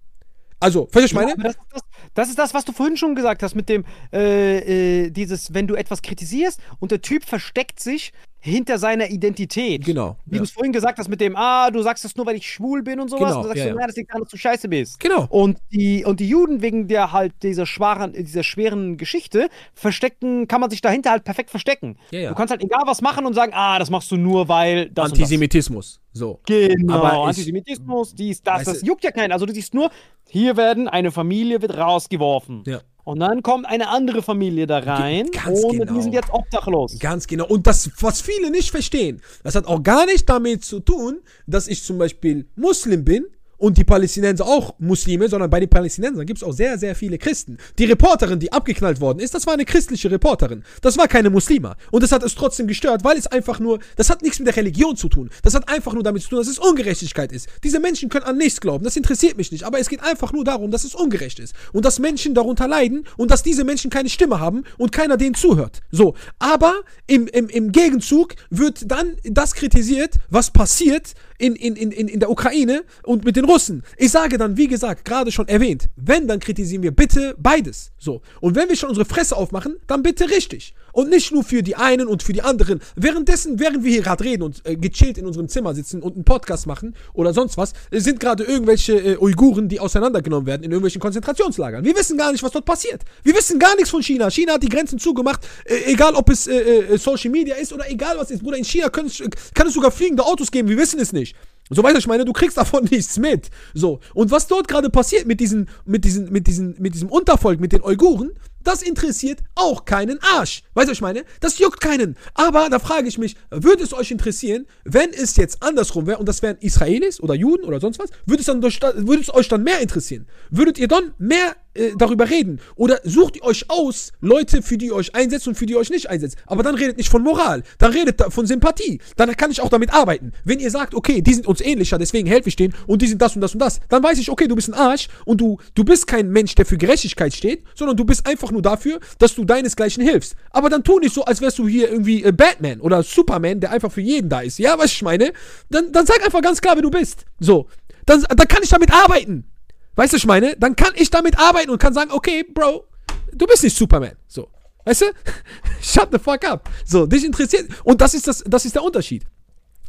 Also, verstehst du, meine? Aber das, ist das, das ist das, was du vorhin schon gesagt hast, mit dem, äh, äh, dieses, wenn du etwas kritisierst und der Typ versteckt sich hinter seiner Identität. Genau, Wie ja. du es vorhin gesagt hast, mit dem, ah, du sagst das nur, weil ich schwul bin und sowas. Genau, und du sagst ja, so, nein, das liegt daran, dass du scheiße bist. Genau. Und die, und die Juden wegen der halt dieser schweren, dieser schweren Geschichte verstecken, kann man sich dahinter halt perfekt verstecken. Ja. Du kannst halt egal was machen und sagen, ah, das machst du nur, weil das und das. Antisemitismus. So. Genau, Aber Antisemitismus, dies, das, das juckt ja keinen. Also du siehst nur, hier werden, eine Familie wird rausgeworfen. Ja. Und dann kommt eine andere Familie da rein ganz und genau. die sind jetzt obdachlos. Ganz genau. Und das, was viele nicht verstehen, das hat auch gar nicht damit zu tun, dass ich zum Beispiel Muslim bin und die Palästinenser auch Muslime, sondern bei den Palästinensern gibt es auch sehr, sehr viele Christen. Die Reporterin, die abgeknallt worden ist, das war eine christliche Reporterin. Das war keine Muslima. Und das hat es trotzdem gestört, weil es einfach nur, das hat nichts mit der Religion zu tun. Das hat einfach nur damit zu tun, dass es Ungerechtigkeit ist. Diese Menschen können an nichts glauben. Das interessiert mich nicht. Aber es geht einfach nur darum, dass es ungerecht ist. Und dass Menschen darunter leiden und dass diese Menschen keine Stimme haben und keiner denen zuhört. So. Aber im, im, im Gegenzug wird dann das kritisiert, was passiert in, in, in, in der Ukraine und mit den Russen. Ich sage dann, wie gesagt, gerade schon erwähnt, wenn, dann kritisieren wir bitte beides. So. Und wenn wir schon unsere Fresse aufmachen, dann bitte richtig. Und nicht nur für die einen und für die anderen. Währenddessen, während wir hier gerade reden und äh, gechillt in unserem Zimmer sitzen und einen Podcast machen oder sonst was, äh, sind gerade irgendwelche äh, Uiguren, die auseinandergenommen werden in irgendwelchen Konzentrationslagern. Wir wissen gar nicht, was dort passiert. Wir wissen gar nichts von China. China hat die Grenzen zugemacht, äh, egal ob es äh, äh, Social Media ist oder egal was ist. Bruder, in China kann es sogar fliegende Autos geben, wir wissen es nicht. So weißt du, ich meine, du kriegst davon nichts mit. So. Und was dort gerade passiert mit diesen, mit diesen, mit diesen, mit diesem Untervolk, mit den Uiguren, Das interessiert auch keinen Arsch. Weißt du, was ich meine? Das juckt keinen. Aber da frage ich mich, würde es euch interessieren, wenn es jetzt andersrum wäre und das wären Israelis oder Juden oder sonst was, würde es, dann, würde es euch dann mehr interessieren? Würdet ihr dann mehr äh, darüber reden? Oder sucht ihr euch aus Leute, für die ihr euch einsetzt und für die ihr euch nicht einsetzt? Aber dann redet nicht von Moral, dann redet von Sympathie. Dann kann ich auch damit arbeiten. Wenn ihr sagt, okay, die sind uns ähnlicher, deswegen helfe ich denen und die sind das und das und das, dann weiß ich, okay, du bist ein Arsch und du, du bist kein Mensch, der für Gerechtigkeit steht, sondern du bist einfach nur dafür, dass du deinesgleichen hilfst. Aber dann tu nicht so, als wärst du hier irgendwie äh, Batman oder Superman, der einfach für jeden da ist. Ja, was ich meine? Dann, dann sag einfach ganz klar, wer du bist. So. Dann, dann kann ich damit arbeiten. Weißt du, ich meine? Dann kann ich damit arbeiten und kann sagen, okay, Bro, du bist nicht Superman. So. Weißt du? Shut the fuck up. So, dich interessiert. Und das ist, das, das ist der Unterschied.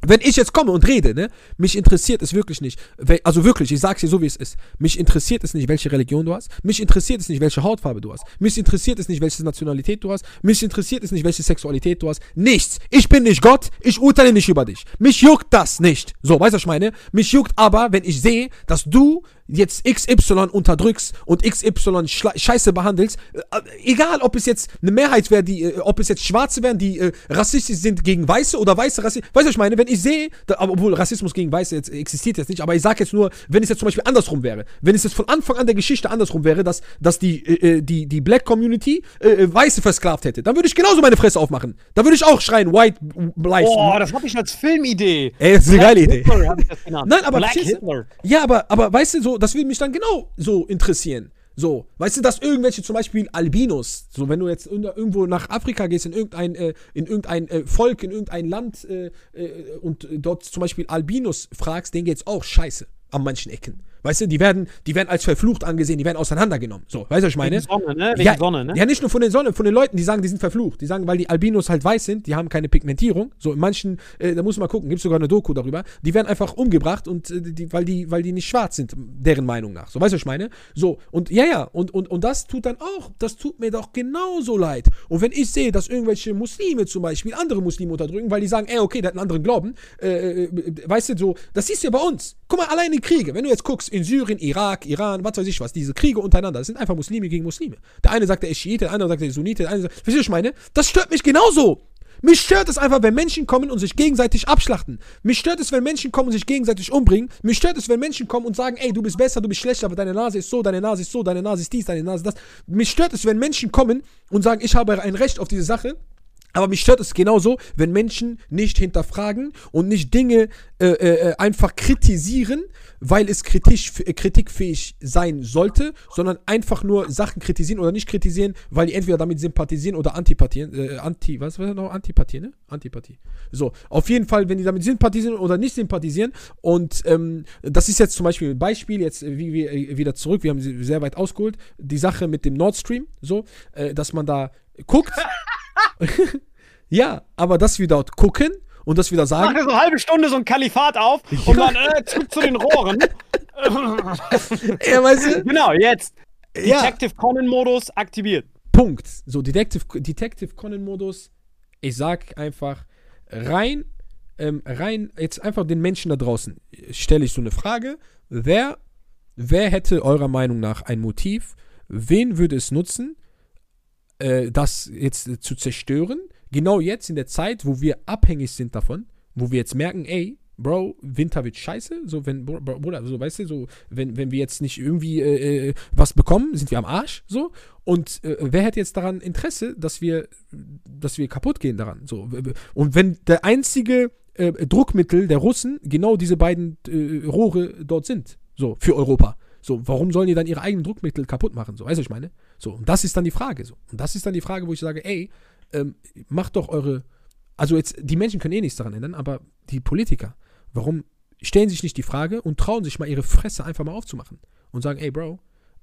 Wenn ich jetzt komme und rede, ne, mich interessiert es wirklich nicht. Also wirklich, ich sag's dir so, wie es ist. Mich interessiert es nicht, welche Religion du hast. Mich interessiert es nicht, welche Hautfarbe du hast. Mich interessiert es nicht, welche Nationalität du hast. Mich interessiert es nicht, welche Sexualität du hast. Nichts. Ich bin nicht Gott. Ich urteile nicht über dich. Mich juckt das nicht. So, weißt du, was ich meine? Mich juckt aber, wenn ich sehe, dass du jetzt XY unterdrückst und XY scheiße behandelst, äh, egal ob es jetzt eine Mehrheit wäre, die, äh, ob es jetzt Schwarze wären, die äh, rassistisch sind gegen Weiße oder Weiße rassistisch, weißt du, was ich meine? Wenn ich sehe, da, obwohl Rassismus gegen Weiße jetzt existiert jetzt nicht, aber ich sage jetzt nur, wenn es jetzt zum Beispiel andersrum wäre, wenn es jetzt von Anfang an der Geschichte andersrum wäre, dass, dass die, äh, äh, die, die Black Community äh, Weiße versklavt hätte, dann würde ich genauso meine Fresse aufmachen. Da würde ich auch schreien, White Lives. Boah, das hatte ich als Filmidee. Ey, das ist eine geile Idee. Hitler hab ich das genannt. Nein, aber Black? Hitler. Ja, aber, aber weißt du, so, das würde mich dann genau so interessieren. So, weißt du, dass irgendwelche zum Beispiel Albinos, so wenn du jetzt irgendwo nach Afrika gehst, in irgendein, äh, in irgendein äh, Volk, in irgendein Land äh, äh, und dort zum Beispiel Albinos fragst, denen geht's auch scheiße an manchen Ecken. Weißt du, die werden, die werden als verflucht angesehen, die werden auseinandergenommen. So, weißt du, was ich meine? Wegen Sonne, ne? Wegen ja, Sonne, ne? Ja, nicht nur von den Sonne, von den Leuten, die sagen, die sind verflucht. Die sagen, weil die Albinos halt weiß sind, die haben keine Pigmentierung. So in manchen, äh, da muss man mal gucken, gibt sogar eine Doku darüber. Die werden einfach umgebracht und äh, die, weil die, weil die nicht schwarz sind, deren Meinung nach. So, weißt du, was ich meine? So, und ja, ja, und, und, und das tut dann auch, das tut mir doch genauso leid. Und wenn ich sehe, dass irgendwelche Muslime zum Beispiel andere Muslime unterdrücken, weil die sagen, ey, okay, der hat einen anderen Glauben, äh, äh, weißt du, so, das siehst du ja bei uns. Guck mal, allein die Kriege, wenn du jetzt guckst, in Syrien, Irak, Iran, was weiß ich was, diese Kriege untereinander, das sind einfach Muslime gegen Muslime. Der eine sagt, er ist Schiite, der andere sagt, er ist Sunnite, der eine sagt, verstehst du, was ich meine? Das stört mich genauso. Mich stört es einfach, wenn Menschen kommen und sich gegenseitig abschlachten. Mich stört es, wenn Menschen kommen und sich gegenseitig umbringen. Mich stört es, wenn Menschen kommen und sagen, ey, du bist besser, du bist schlechter, aber deine Nase ist so, deine Nase ist so, deine Nase ist dies, deine Nase ist das. Mich stört es, wenn Menschen kommen und sagen, ich habe ein Recht auf diese Sache. Aber mich stört es genauso, wenn Menschen nicht hinterfragen und nicht Dinge äh, äh, einfach kritisieren, weil es kritisch, äh, kritikfähig sein sollte, sondern einfach nur Sachen kritisieren oder nicht kritisieren, weil die entweder damit sympathisieren oder antipathieren. Äh, anti, was war noch? Antipathie, ne? Antipathie. So, auf jeden Fall, wenn die damit sympathisieren oder nicht sympathisieren. Und ähm, das ist jetzt zum Beispiel ein Beispiel, jetzt äh, wie, wie, äh, wieder zurück, wir haben sehr weit ausgeholt, die Sache mit dem Nord Stream, so, äh, dass man da guckt. ja, aber dass wir dort gucken und dass wir da Mach sagen, dir so eine halbe Stunde so ein Kalifat auf und dann äh, zurück zu den Rohren. ja, weißt du, genau, jetzt. ja, Detective Conan-Modus aktiviert. Punkt. So, Detective, Detective Conan-Modus, ich sag einfach rein, ähm, rein, jetzt einfach den Menschen da draußen, stelle ich so eine Frage, wer, wer hätte eurer Meinung nach ein Motiv, wen würde es nutzen, äh, das jetzt äh, zu zerstören, genau jetzt in der Zeit, wo wir abhängig sind davon, wo wir jetzt merken, ey, Bro, Winter wird scheiße, so wenn, Bruder, so weißt du, so, wenn, wenn wir jetzt nicht irgendwie äh, äh, was bekommen, sind wir am Arsch, so. Und äh, wer hätte jetzt daran Interesse, dass wir, dass wir kaputt gehen daran, so. Und wenn der einzige äh, Druckmittel der Russen genau diese beiden äh, Rohre dort sind, so, für Europa. So, warum sollen die dann ihre eigenen Druckmittel kaputt machen? So, weißt du, ich meine? So, und das ist dann die Frage. So. Und das ist dann die Frage, wo ich sage, ey, ähm, macht doch eure. Also jetzt, die Menschen können eh nichts daran ändern, aber die Politiker, warum stellen sich nicht die Frage und trauen sich mal ihre Fresse einfach mal aufzumachen und sagen, ey, Bro,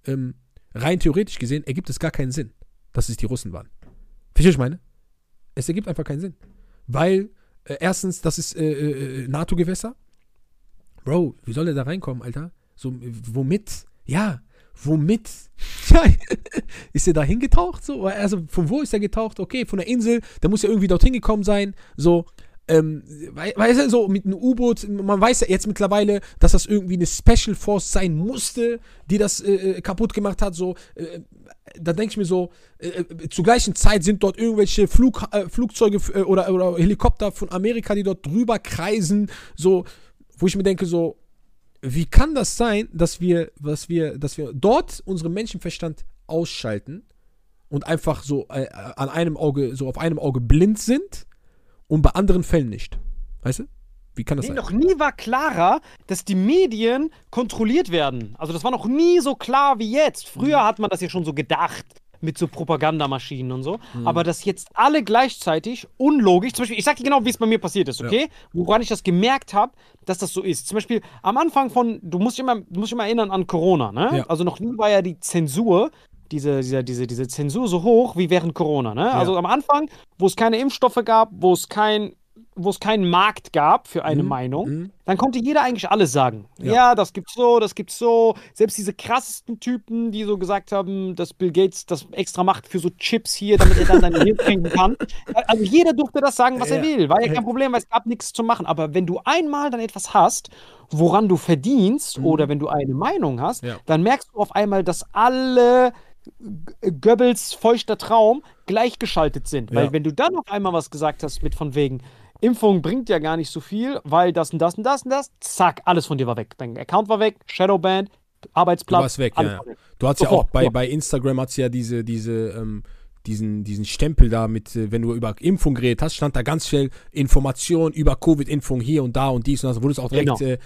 ähm, rein theoretisch gesehen ergibt es gar keinen Sinn, dass es die Russen waren. Verstehst du, ich meine? Es ergibt einfach keinen Sinn. Weil, äh, erstens, das ist äh, äh, NATO-Gewässer. Bro, wie soll der da reinkommen, Alter? So, womit? Ja, womit? Ja, ist er da hingetaucht? So? Also, von wo ist er getaucht? Okay, von der Insel, der muss ja irgendwie dorthin gekommen sein. So, ähm, wei- weißt du, so mit einem U-Boot, man weiß ja jetzt mittlerweile, dass das irgendwie eine Special Force sein musste, die das äh, äh, kaputt gemacht hat. So, äh, da denke ich mir so, äh, äh, zur gleichen Zeit sind dort irgendwelche Flug, äh, Flugzeuge oder, oder Helikopter von Amerika, die dort drüber kreisen, so, wo ich mir denke, so, wie kann das sein, dass wir, was wir, dass wir dort unseren Menschenverstand ausschalten und einfach so äh, an einem Auge, so auf einem Auge blind sind und bei anderen Fällen nicht? Weißt du? Wie kann das Nee, sein? noch nie war klarer, dass die Medien kontrolliert werden. Also das war noch nie so klar wie jetzt. Früher hat man das ja schon so gedacht mit so Propagandamaschinen und so. Aber dass jetzt alle gleichzeitig unlogisch, zum Beispiel, ich sag dir genau, wie es bei mir passiert ist, okay? Woran ich das gemerkt habe, dass das so ist. Zum Beispiel am Anfang von, du musst dich immer, du musst dich immer erinnern an Corona, ne? Ja. Also noch nie war ja die Zensur. Diese, diese, diese, diese Zensur so hoch wie während Corona. Ne? Also am Anfang, wo es keine Impfstoffe gab, wo es kein, wo es keinen Markt gab für eine Meinung, dann konnte jeder eigentlich alles sagen. Ja. Ja. das gibt's so, das gibt's so. Selbst diese krassesten Typen, die so gesagt haben, dass Bill Gates das extra macht für so Chips hier, damit er dann dein Hirn trinken kann. Also jeder durfte das sagen, was er Ja. will. War ja kein Problem, weil es gab nichts zu machen. Aber wenn du einmal dann etwas hast, woran du verdienst oder wenn du eine Meinung hast, Ja. dann merkst du auf einmal, dass alle Goebbels feuchter Traum gleichgeschaltet sind. Weil Ja. wenn du dann auf einmal was gesagt hast mit von wegen, Impfung bringt ja gar nicht so viel, weil das und das und das und das, zack, alles von dir war weg. Dein Account war weg, Shadowband, Du Arbeitsplatz. warst weg, ja. war weg. Du hast ja Sofort, auch bei, ja. bei Instagram hat's ja diese, diese, ähm, diesen, diesen Stempel da mit, äh, wenn du über Impfung geredet hast, stand da ganz viel Information über Covid-Impfung hier und da und dies und das. Wurde es auch direkt, Genau. äh,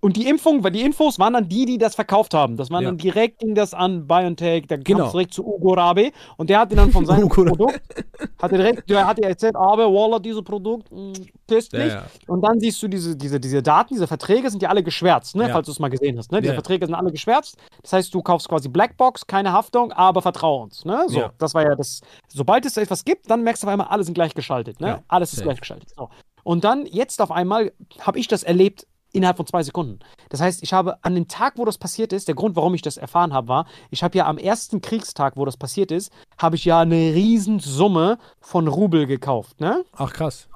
Und die Impfung, weil die Infos waren dann die, die das verkauft haben. Das waren Ja. dann direkt ging das an BioNTech, dann Genau. kam es direkt zu Ugo Rabe und der hat ihn dann von seinem. Produkt, hat er direkt, der hat ja erzählt, aber Waller, dieses Produkt, mh, köstlich. Ja, ja. Und dann siehst du diese, diese, diese Daten, diese Verträge sind ja alle geschwärzt, ne? Falls du es mal gesehen hast. Ne? Diese. Verträge sind alle geschwärzt. Das heißt, du kaufst quasi Blackbox, keine Haftung, aber vertrau uns. Ne? So, das war ja das. Sobald es etwas gibt, dann merkst du auf einmal, alle sind gleichgeschaltet. Ne? Ja, Alles ist gleichgeschaltet. So. Und dann, jetzt auf einmal, habe ich das erlebt innerhalb von zwei Sekunden. Das heißt, ich habe an dem Tag, wo das passiert ist, der Grund, warum ich das erfahren habe, war, ich habe ja am ersten Kriegstag, wo das passiert ist, habe ich ja eine Riesensumme von Rubel gekauft. Ne? ach krass.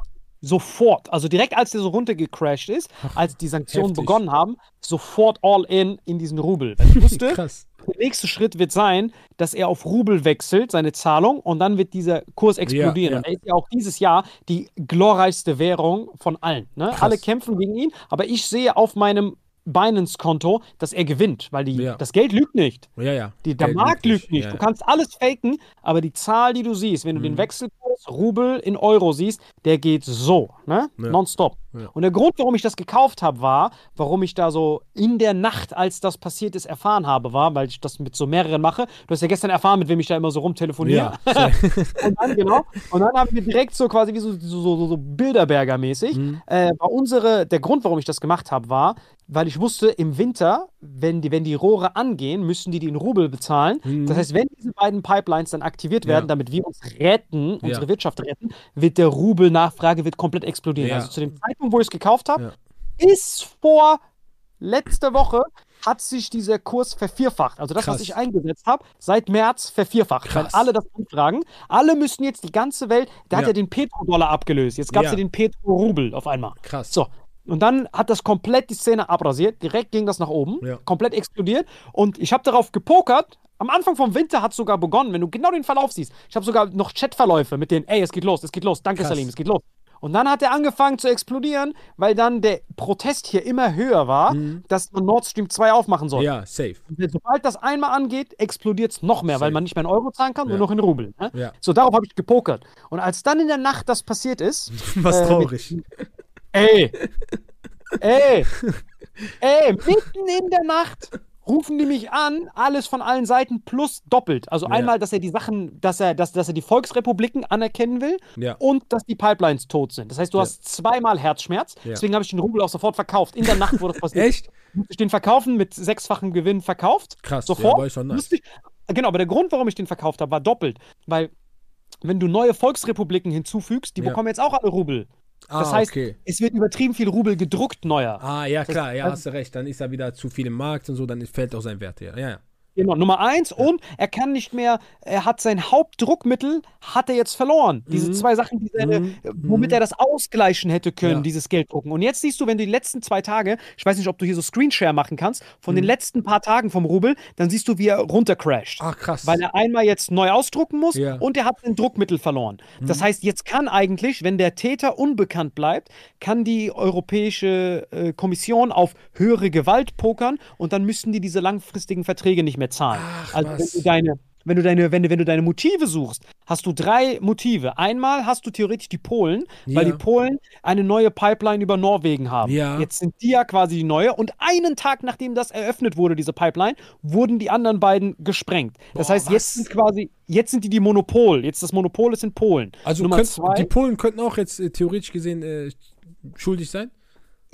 Sofort, also direkt als der so runtergecrashed ist, als die Sanktionen heftig. begonnen haben, sofort all in in diesen Rubel. Weil ich wusste, Krass. Der nächste Schritt wird sein, dass er auf Rubel wechselt, seine Zahlung, und dann wird dieser Kurs explodieren. ja. Und er ist ja auch dieses Jahr die glorreichste Währung von allen. Ne? Alle kämpfen gegen ihn, aber ich sehe auf meinem Binance-Konto, dass er gewinnt, weil die, Ja. das Geld lügt nicht. Ja, ja. Die, der Geld Markt lügt nicht. Ja, Du ja. kannst alles faken, aber die Zahl, die du siehst, wenn du den Wechselkurs Rubel in Euro siehst, der geht so, ne? Ja. Nonstop. Ja. Und der Grund, warum ich das gekauft habe, war, warum ich da so in der Nacht, als das passiert ist, erfahren habe, war, weil ich das mit so mehreren mache. Du hast ja gestern erfahren, mit wem ich da immer so rumtelefoniere. Ja, Und dann, genau. Und dann haben wir direkt so quasi wie so, so, so, so Bilderberger-mäßig. Mhm. Äh, war unsere, der Grund, warum ich das gemacht habe, war, weil ich wusste, im Winter, wenn die, wenn die Rohre angehen, müssen die die in Rubel bezahlen. Das heißt, wenn diese beiden Pipelines dann aktiviert werden, Mhm. Ja. damit wir uns retten, unsere Ja. Wirtschaft retten, wird der Rubel-Nachfrage wird komplett explodieren. Also zu dem Zeitpunkt, wo ich es gekauft habe, Ja. ist vor letzte Woche hat sich dieser Kurs vervierfacht. Also das, Krass. was ich eingesetzt habe, seit März vervierfacht. Krass. Weil alle das anfragen. Alle müssen jetzt die ganze Welt, der hat Ja. ja den Petrodollar abgelöst. Jetzt gab es Ja. ja. den Petro-Rubel auf einmal. Krass. So. Und dann hat das komplett die Szene abrasiert. Direkt ging das nach oben. Ja. Komplett explodiert. Und ich habe darauf gepokert. Am Anfang vom Winter hat es sogar begonnen, wenn du genau den Verlauf siehst. Ich habe sogar noch Chatverläufe mit denen, ey, es geht los, es geht los, danke Krass. Salim, es geht los. Und dann hat er angefangen zu explodieren, weil dann der Protest hier immer höher war, dass man Nord Stream 2 aufmachen soll. Mhm. Ja, safe. Und Sobald das einmal angeht, explodiert es noch mehr, weil Safe. man nicht mehr in Euro zahlen kann, Ja. nur noch in Rubel. Ne? Ja. So, darauf habe ich gepokert. Und als dann in der Nacht das passiert ist, Was Äh, traurig. ey, ey, ey, mitten in der Nacht rufen die mich an, alles von allen Seiten plus doppelt. Also Ja. einmal, dass er die Sachen, dass er, dass, dass er die Volksrepubliken anerkennen will Ja. und dass die Pipelines tot sind. Das heißt, du Ja. hast zweimal Herzschmerz. Deswegen habe ich den Rubel auch sofort verkauft. In der Nacht, wo das passiert. Echt? Ich den verkaufen, mit sechsfachem Gewinn verkauft. Krass, Sofort. ja, ist schon nice. Genau, aber der Grund, warum ich den verkauft habe, war doppelt. Weil, wenn du neue Volksrepubliken hinzufügst, die bekommen jetzt auch alle Rubel. Das Ah, heißt, okay. es wird übertrieben viel Rubel gedruckt, neuer. Ah, ja, Das- klar, ja, hast du recht. Dann ist er wieder zu viel im Markt und so, dann fällt auch sein Wert her. Ja, ja. Genau, Nummer eins. Und er kann nicht mehr, er hat sein Hauptdruckmittel, hat er jetzt verloren. Diese Mhm. zwei Sachen, die seine, Mhm. womit er das ausgleichen hätte können, Ja. dieses Gelddrucken. Und jetzt siehst du, wenn du die letzten zwei Tage, ich weiß nicht, ob du hier so Screenshare machen kannst, von den Mhm. letzten paar Tagen vom Rubel, dann siehst du, wie er runtercrasht. Ach, krass. Weil er einmal jetzt neu ausdrucken muss Ja. und er hat ein Druckmittel verloren. Das Mhm. heißt, jetzt kann eigentlich, wenn der Täter unbekannt bleibt, kann die Europäische äh, Kommission auf höhere Gewalt pokern und dann müssten die diese langfristigen Verträge nicht mehr zahlen. Ach, also was. wenn du deine wenn du, deine, wenn, du, wenn du deine Motive suchst, hast du drei Motive. Einmal hast du theoretisch die Polen, weil Ja. die Polen eine neue Pipeline über Norwegen haben. Ja. Jetzt sind die ja quasi die neue. Und einen Tag nachdem das eröffnet wurde, diese Pipeline, wurden die anderen beiden gesprengt. Das Boah, heißt, jetzt was? sind quasi, jetzt sind die die Monopol. Jetzt das Monopol ist in Polen. Also könnt, die Polen könnten auch jetzt äh, theoretisch gesehen äh, schuldig sein?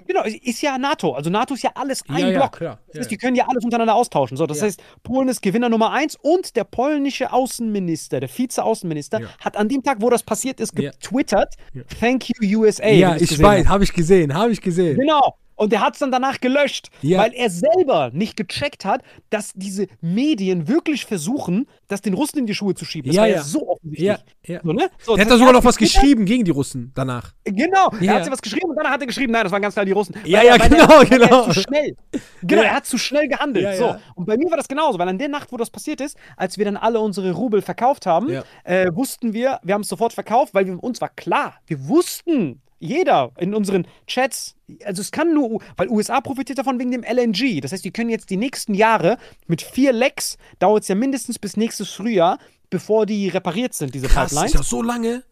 Genau, ist ja NATO. Also NATO ist ja alles ein ja, ja, Block. klar. Das Ja. heißt, die können ja alles untereinander austauschen. So, das Ja. heißt, Polen ist Gewinner Nummer eins und der polnische Außenminister, der Vize-Außenminister, Ja. hat an dem Tag, wo das passiert ist, Ja. getwittert, Ja. Thank you USA. ja, ich weiß, habe ich gesehen, habe ich gesehen. Genau. Und der hat es dann danach gelöscht, Ja. weil er selber nicht gecheckt hat, dass diese Medien wirklich versuchen, das den Russen in die Schuhe zu schieben. Das Ja, war ja, ja. so offensichtlich. Ja, ja. So, ne? so, Der das hat da sogar er noch was geschrieben gegen die Russen danach. Genau, Ja. er hat sich was geschrieben und dann hat er geschrieben, nein, das waren ganz klar die Russen. Ja, Weil ja, er- weil genau, er, weil genau. Er zu schnell. Genau, er hat zu schnell gehandelt. So. Und bei mir war das genauso, weil an der Nacht, wo das passiert ist, als wir dann alle unsere Rubel verkauft haben, äh, wussten wir, wir haben es sofort verkauft, weil wir, uns war klar, wir wussten, jeder in unseren Chats, also es kann nur, weil USA profitiert davon wegen dem LNG. Das heißt, die können jetzt die nächsten Jahre mit vier Lecks, dauert es ja mindestens bis nächstes Frühjahr, bevor die repariert sind, diese Krass, Pipelines. ist ja so lange.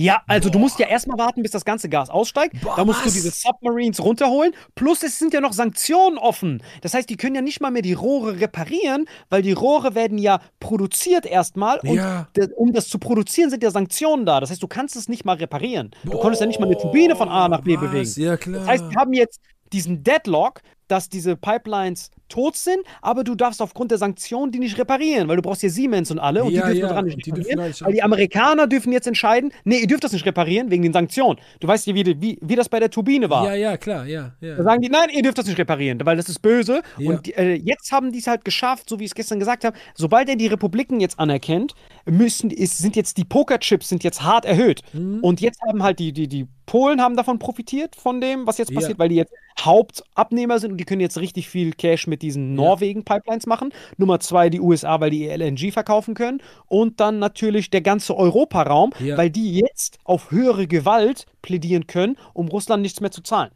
Ja, also du musst ja erstmal warten, bis das ganze Gas aussteigt. Boah, da musst was? du diese Submarines runterholen. Plus es sind ja noch Sanktionen offen. Das heißt, die können ja nicht mal mehr die Rohre reparieren, weil die Rohre werden ja produziert erstmal. Und Ja. um das zu produzieren, sind ja Sanktionen da. Das heißt, du kannst es nicht mal reparieren. Du konntest ja nicht mal eine Turbine von A nach B Was? bewegen. Ja, klar. Das heißt, wir haben jetzt diesen Deadlock, dass diese Pipelines tot sind, aber du darfst aufgrund der Sanktionen die nicht reparieren, weil du brauchst ja Siemens und alle und Ja, die dürfen ja, daran und nicht die reparieren, nicht- weil die Amerikaner dürfen jetzt entscheiden, nee, ihr dürft das nicht reparieren wegen den Sanktionen. Du weißt ja, wie, die- wie, wie das bei der Turbine war. ja, ja, klar, ja. Da ja. sagen die, nein, ihr dürft das nicht reparieren, weil das ist böse. Ja. Und die, äh, jetzt haben die es halt geschafft, so wie ich es gestern gesagt habe, sobald er die Republiken jetzt anerkennt, müssen, ist, sind jetzt die Pokerchips sind jetzt hart erhöht. Mhm. Und jetzt haben halt die, die, die Polen haben davon profitiert, von dem, was jetzt passiert, weil die jetzt Hauptabnehmer sind und die können jetzt richtig viel Cash mit diesen Norwegen-Pipelines machen. Nummer zwei, die USA, weil die ihr LNG verkaufen können. Und dann natürlich der ganze Europaraum, Ja. weil die jetzt auf höhere Gewalt plädieren können, um Russland nichts mehr zu zahlen.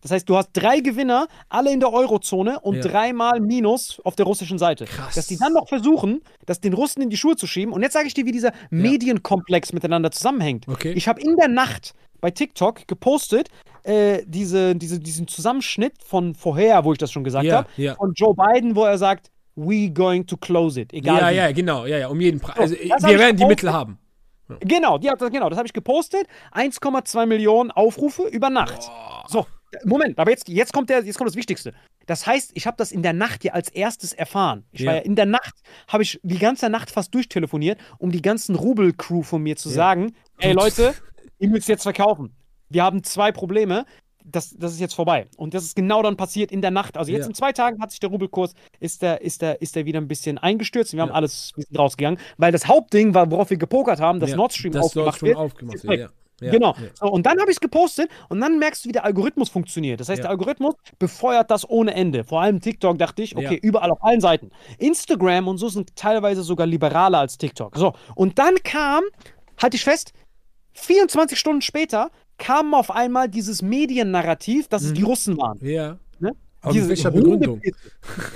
Das heißt, du hast drei Gewinner, alle in der Eurozone und Ja. dreimal Minus auf der russischen Seite. Krass. Dass die dann noch versuchen, das den Russen in die Schuhe zu schieben. Und jetzt sage ich dir, wie dieser Medienkomplex miteinander zusammenhängt. Okay. Ich habe in der Nacht bei TikTok gepostet, äh, diese, diese, diesen Zusammenschnitt von vorher, wo ich das schon gesagt Ja, habe, ja. von Joe Biden, wo er sagt, we going to close it. Egal Ja, wie. ja, genau, ja, ja, um jeden Preis. So, Also, wir werden die. Mittel haben. Genau, die hat das, genau, das habe ich gepostet. 1,2 Millionen Aufrufe über Nacht. So, Moment, aber jetzt, jetzt, kommt der, jetzt kommt das Wichtigste. Das heißt, ich habe das in der Nacht ja als erstes erfahren. Ich war Ja. ja in der Nacht, habe ich die ganze Nacht fast durchtelefoniert, um die ganzen Rubel-Crew von mir zu sagen, ey Leute, ihr müsst jetzt verkaufen. Wir haben zwei Probleme. Das, das ist jetzt vorbei. Und das ist genau dann passiert in der Nacht. Also jetzt Ja. in zwei Tagen hat sich der Rubelkurs, ist der, ist der, ist der wieder ein bisschen eingestürzt. Wir haben Ja. alles rausgegangen, weil das Hauptding war, worauf wir gepokert haben, dass ja. Nord Stream das aufgemacht Nord Stream wird. aufgemacht ist wird, ja. Ja, genau. Ja. So, und dann habe ich es gepostet und dann merkst du, wie der Algorithmus funktioniert. Das heißt, Ja. der Algorithmus befeuert das ohne Ende. Vor allem TikTok dachte ich, okay, überall auf allen Seiten. Instagram und so sind teilweise sogar liberaler als TikTok. So, und dann kam, halte ich fest, 24 Stunden später kam auf einmal dieses Mediennarrativ, dass es die Russen waren. Ja. Ne? Diese welcher Begründung?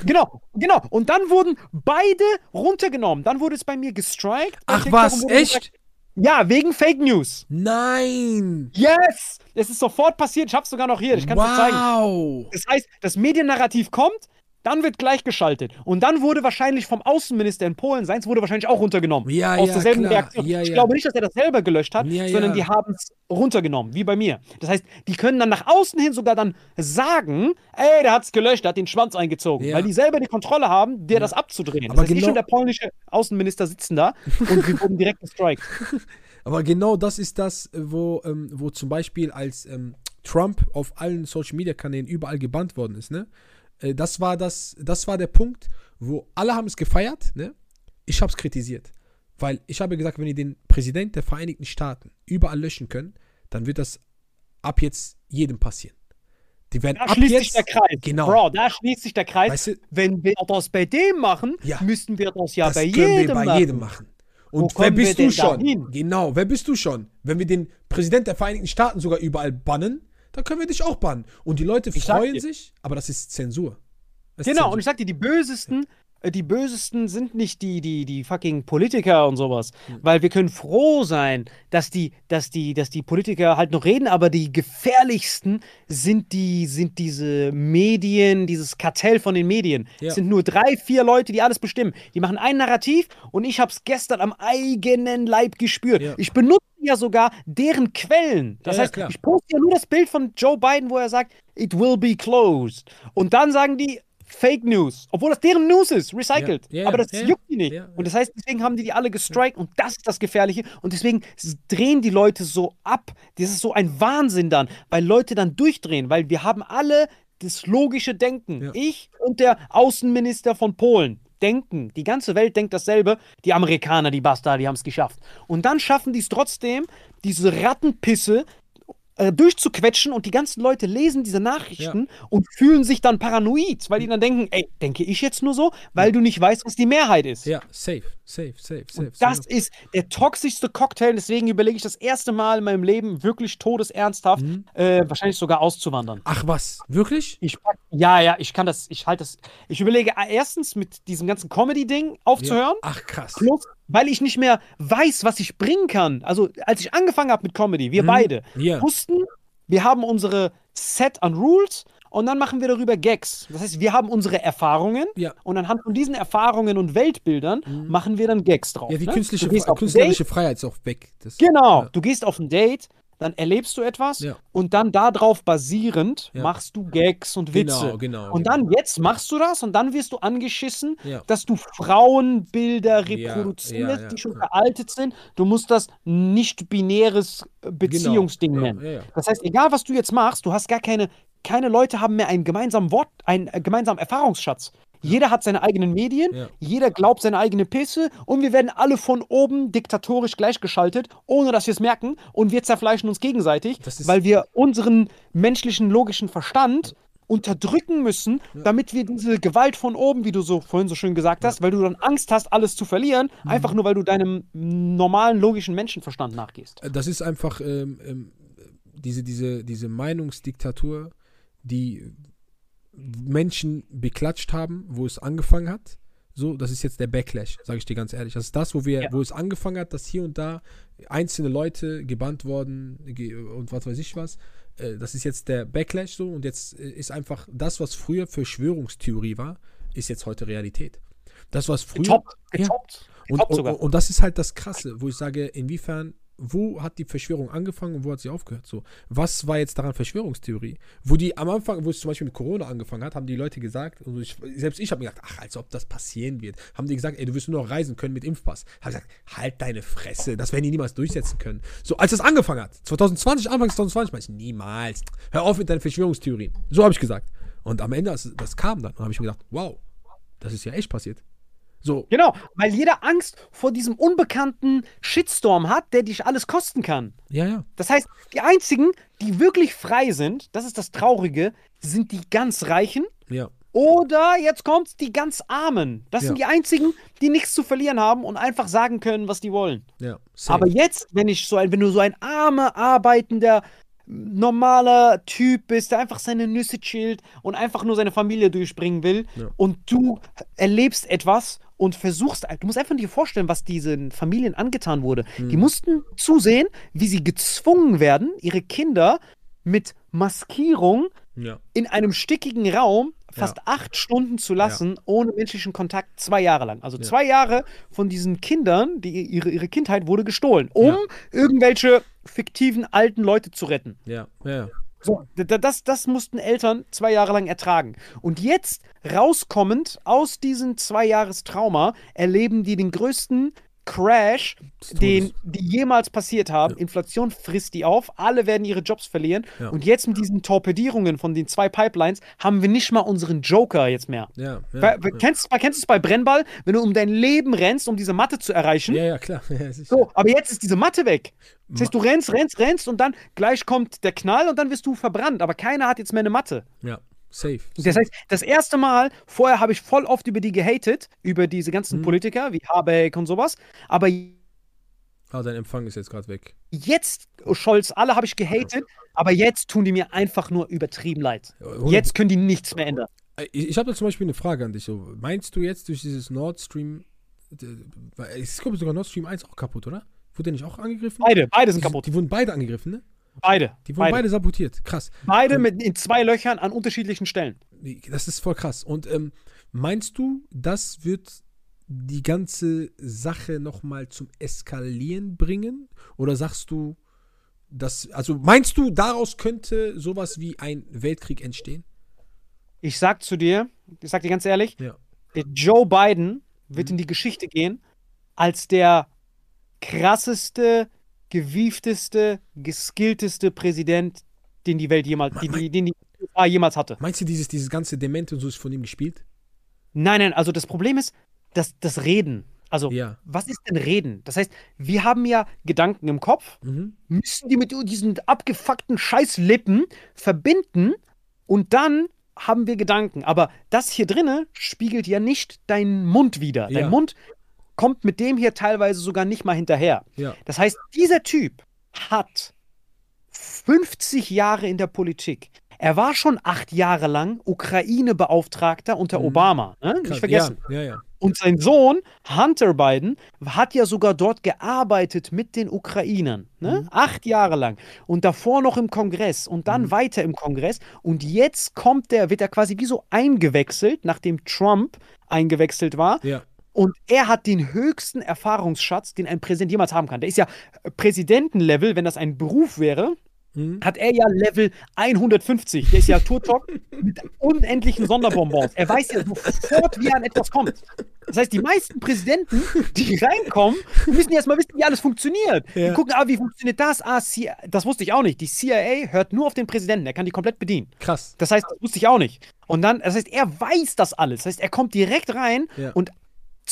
Genau, genau. Und dann wurden beide runtergenommen. Dann wurde es bei mir gestrikt. Ach was, echt? gesagt, ja, wegen Fake News. Nein! Yes! Es ist sofort passiert. Ich hab's sogar noch hier. Ich kann es dir zeigen. wow! Das heißt, das Mediennarrativ kommt, dann wird gleichgeschaltet. Und dann wurde wahrscheinlich vom Außenminister in Polen, seins wurde wahrscheinlich auch runtergenommen. Ja, aus ja, derselben klar. Reaktion. Ja, ich ja. glaube nicht, dass er das selber gelöscht hat, sondern die haben es runtergenommen, wie bei mir. Das heißt, die können dann nach außen hin sogar dann sagen, ey, der hat's gelöscht, der hat den Schwanz eingezogen. Weil die selber die Kontrolle haben, dir das abzudrehen. Aber das heißt, ich genau- und der polnische Außenminister sitzen da und wir wurden direkt gestrikt. Aber genau das ist das, wo, ähm, wo zum Beispiel als ähm, Trump auf allen Social Media Kanälen überall gebannt worden ist, ne? Äh, Das war das, das war der Punkt, wo alle haben es gefeiert, ne? Ich habe es kritisiert. Weil ich habe gesagt, wenn die den Präsident der Vereinigten Staaten überall löschen können, dann wird das ab jetzt jedem passieren. Die werden Da ab schließt jetzt, sich der Kreis. Genau. Bro, da schließt sich der Kreis. Weißt du- Wenn wir das bei dem machen, Ja. müssten wir das ja das bei können jedem wir bei machen. jedem machen. Und wer bist du schon? dahin? Genau, wer bist du schon? Wenn wir den Präsident der Vereinigten Staaten sogar überall bannen, dann können wir dich auch bannen. Und die Leute freuen sich, aber das ist Zensur. Das ist Genau, Zensur. und ich sag dir, die bösesten, die bösesten sind nicht die, die, die fucking Politiker und sowas. Weil wir können froh sein, dass die, dass die, dass die Politiker halt noch reden, aber die gefährlichsten sind die, sind diese Medien, dieses Kartell von den Medien. Ja. Es sind nur drei, vier Leute, die alles bestimmen. Die machen ein Narrativ und ich hab's gestern am eigenen Leib gespürt. Ja. Ich benutze ja sogar deren Quellen. Das Ja, heißt, ich poste ja nur das Bild von Joe Biden, wo er sagt, it will be closed. Und dann sagen die Fake News, obwohl das deren News ist, recycelt. Ja, ja, Aber das ja, juckt die nicht. Und das heißt, deswegen haben die die alle gestrikt und das ist das Gefährliche. Und deswegen drehen die Leute so ab. Das ist so ein Wahnsinn dann, weil Leute dann durchdrehen, weil wir haben alle das logische Denken. Ich und der Außenminister von Polen denken. Die ganze Welt denkt dasselbe. Die Amerikaner, die Bastarde, die haben es geschafft. Und dann schaffen die es trotzdem, diese Rattenpisse äh, durchzuquetschen und die ganzen Leute lesen diese Nachrichten und fühlen sich dann paranoid, weil die dann denken, ey, denke ich jetzt nur so, weil du nicht weißt, was die Mehrheit ist. Ja, safe, safe, safe, safe. Das safe. ist der toxischste Cocktail, deswegen überlege ich das erste Mal in meinem Leben wirklich todesernsthaft, Mhm. äh, wahrscheinlich sogar auszuwandern. Ach was, wirklich? Ich ja, ja, ich kann das, ich halte das. Ich überlege erstens mit diesem ganzen Comedy-Ding aufzuhören. Ach krass. Plus, weil ich nicht mehr weiß, was ich bringen kann. Also, als ich angefangen habe mit Comedy, wir beide Ja. wussten, wir haben unsere Set an Rules und dann machen wir darüber Gags. Das heißt, wir haben unsere Erfahrungen Ja. und anhand von diesen Erfahrungen und Weltbildern machen wir dann Gags drauf. Ja, die ne? künstliche, künstlerische Freiheit ist auch weg. Das, Genau, Ja. du gehst auf ein Date, dann erlebst du etwas Ja. und dann darauf basierend Ja. machst du Gags und Genau, Witze. genau, Und genau. dann jetzt machst du das und dann wirst du angeschissen, Ja. dass du Frauenbilder reproduzierst, die schon veraltet sind. Du musst das nicht binäres äh, Beziehungsding Genau. Ja, nennen. Das heißt, egal was du jetzt machst, du hast gar keine, keine Leute haben mehr einen gemeinsamen Wort, einen äh, gemeinsamen Erfahrungsschatz. Jeder hat seine eigenen Medien, Ja. jeder glaubt seine eigene Pisse und wir werden alle von oben diktatorisch gleichgeschaltet, ohne dass wir es merken und wir zerfleischen uns gegenseitig, weil wir unseren menschlichen logischen Verstand unterdrücken müssen, damit wir diese Gewalt von oben, wie du so vorhin so schön gesagt hast, weil du dann Angst hast, alles zu verlieren, Mhm. einfach nur weil du deinem normalen logischen Menschenverstand nachgehst. Das ist einfach ähm, ähm, diese, diese, diese Meinungsdiktatur, die Menschen beklatscht haben, wo es angefangen hat. So, das ist jetzt der Backlash, sage ich dir ganz ehrlich. Das ist das, wo wir, Ja. wo es angefangen hat, dass hier und da einzelne Leute gebannt worden und was weiß ich was. Äh, Das ist jetzt der Backlash so und jetzt äh, ist einfach das, was früher Verschwörungstheorie war, ist jetzt heute Realität. Das, was früher. Getoppt, Ja. getoppt, Und, getoppt und, sogar. und das ist halt das Krasse, wo ich sage, inwiefern, wo hat die Verschwörung angefangen und wo hat sie aufgehört? So, was war jetzt daran Verschwörungstheorie? Wo die am Anfang, wo es zum Beispiel mit Corona angefangen hat, haben die Leute gesagt, und ich, selbst ich habe mir gedacht, ach, als ob das passieren wird, haben die gesagt, ey, du wirst nur noch reisen können mit Impfpass. Habe gesagt, halt deine Fresse, das werden die niemals durchsetzen können. So, als das angefangen hat, 2020, Anfang 2020, meinte ich, niemals, hör auf mit deinen Verschwörungstheorien. So habe ich gesagt. Und am Ende, das, kam dann, habe ich mir gedacht, wow, das ist ja echt passiert. So, Genau, weil jeder Angst vor diesem unbekannten Shitstorm hat, der dich alles kosten kann. ja, ja. Das heißt, die einzigen, die wirklich frei sind, das ist das Traurige, sind die ganz Reichen Ja, oder jetzt kommt die ganz Armen. Das sind Ja. die einzigen, die nichts zu verlieren haben und einfach sagen können, was die wollen. ja. safe. Aber jetzt, wenn ich so ein, wenn du so ein armer, arbeitender, normaler Typ bist, der einfach seine Nüsse chillt und einfach nur seine Familie durchbringen will Ja. und du erlebst etwas und versuchst, du musst einfach dir vorstellen, was diesen Familien angetan wurde. Hm. Die mussten zusehen, wie sie gezwungen werden, ihre Kinder mit Maskierung Ja. in einem stickigen Raum fast acht Stunden zu lassen, ohne menschlichen Kontakt, zwei Jahre lang. Also zwei Jahre von diesen Kindern, die, ihre, ihre Kindheit wurde gestohlen, um Ja. irgendwelche fiktiven alten Leute zu retten. Ja, ja. So, das, das mussten Eltern zwei Jahre lang ertragen. Und jetzt, rauskommend aus diesem zwei Jahres Trauma, erleben die den größten Crash, den die jemals passiert haben. Ja. Inflation frisst die auf, alle werden ihre Jobs verlieren. Ja. Und jetzt mit diesen Torpedierungen von den zwei Pipelines haben wir nicht mal unseren Joker jetzt mehr. Ja, ja. Kennst, kennst du es bei Brennball, wenn du um dein Leben rennst, um diese Matte zu erreichen? ja, ja, klar. So, aber jetzt ist diese Matte weg. Das heißt, du rennst, rennst, rennst und dann gleich kommt der Knall und dann wirst du verbrannt. Aber keiner hat jetzt mehr eine Matte. Ja, safe. Das heißt, das erste Mal, vorher habe ich voll oft über die gehatet, über diese ganzen Mhm. Politiker wie Habeck und sowas. Aber Ah, dein Empfang ist jetzt gerade weg. jetzt, oh, Scholz, alle habe ich gehatet, aber jetzt tun die mir einfach nur übertrieben leid. Ja, 100 Jetzt können die nichts mehr ändern. Äh, Ich, ich habe da zum Beispiel eine Frage an dich. So, meinst du jetzt durch dieses Nord Stream. Es kommt sogar Nord Stream 1 auch kaputt, oder? Wurde der nicht auch angegriffen? Beide, beide sind Die, kaputt. die wurden beide angegriffen, ne? Beide. Die wurden beide. beide, sabotiert. Krass. Beide Ähm, mit in zwei Löchern an unterschiedlichen Stellen. Das ist voll krass. Und ähm, meinst du, das wird die ganze Sache nochmal zum Eskalieren bringen? Oder sagst du, dass, also meinst du, daraus könnte sowas wie ein Weltkrieg entstehen? Ich sag zu dir, ich sag dir ganz ehrlich, Ja. Joe Biden wird Mhm. in die Geschichte gehen als der krasseste, gewiefteste, geskillteste Präsident, den die Welt jemals, die, die, den die USA jemals hatte. Meinst du, dieses, dieses ganze Demente und so ist von ihm gespielt? Nein, nein, also das Problem ist, dass das Reden. Also, Ja. was ist denn Reden? Das heißt, wir haben ja Gedanken im Kopf, Mhm. müssen die mit diesen abgefuckten Scheißlippen verbinden und dann haben wir Gedanken. Aber das hier drinne spiegelt ja nicht deinen Mund wider. Dein Ja. Mund kommt mit dem hier teilweise sogar nicht mal hinterher. Ja. Das heißt, dieser Typ hat 50 Jahre in der Politik. Er war schon acht Jahre lang Ukraine-Beauftragter unter Mhm. Obama. Ne? Nicht vergessen. Ja, ja, ja. Und sein Sohn, Hunter Biden, hat ja sogar dort gearbeitet mit den Ukrainern. Ne? Acht Jahre lang. Und davor noch im Kongress und dann weiter im Kongress. Und jetzt kommt der, wird er quasi wie so eingewechselt, nachdem Trump eingewechselt war. Und er hat den höchsten Erfahrungsschatz, den ein Präsident jemals haben kann. Der ist ja äh, Präsidentenlevel, wenn das ein Beruf wäre, Mhm. hat er ja Level 150. Der ist ja Turtok mit unendlichen Sonderbonbons. Er weiß ja sofort, wie er an etwas kommt. Das heißt, die meisten Präsidenten, die reinkommen, müssen erstmal wissen, wie alles funktioniert. Ja. Die gucken, ah, wie funktioniert das? Ah, CIA, das wusste ich auch nicht. Die CIA hört nur auf den Präsidenten, der kann die komplett bedienen. Krass. Das heißt, das wusste ich auch nicht. Und dann, das heißt, er weiß das alles. Das heißt, er kommt direkt rein Ja. und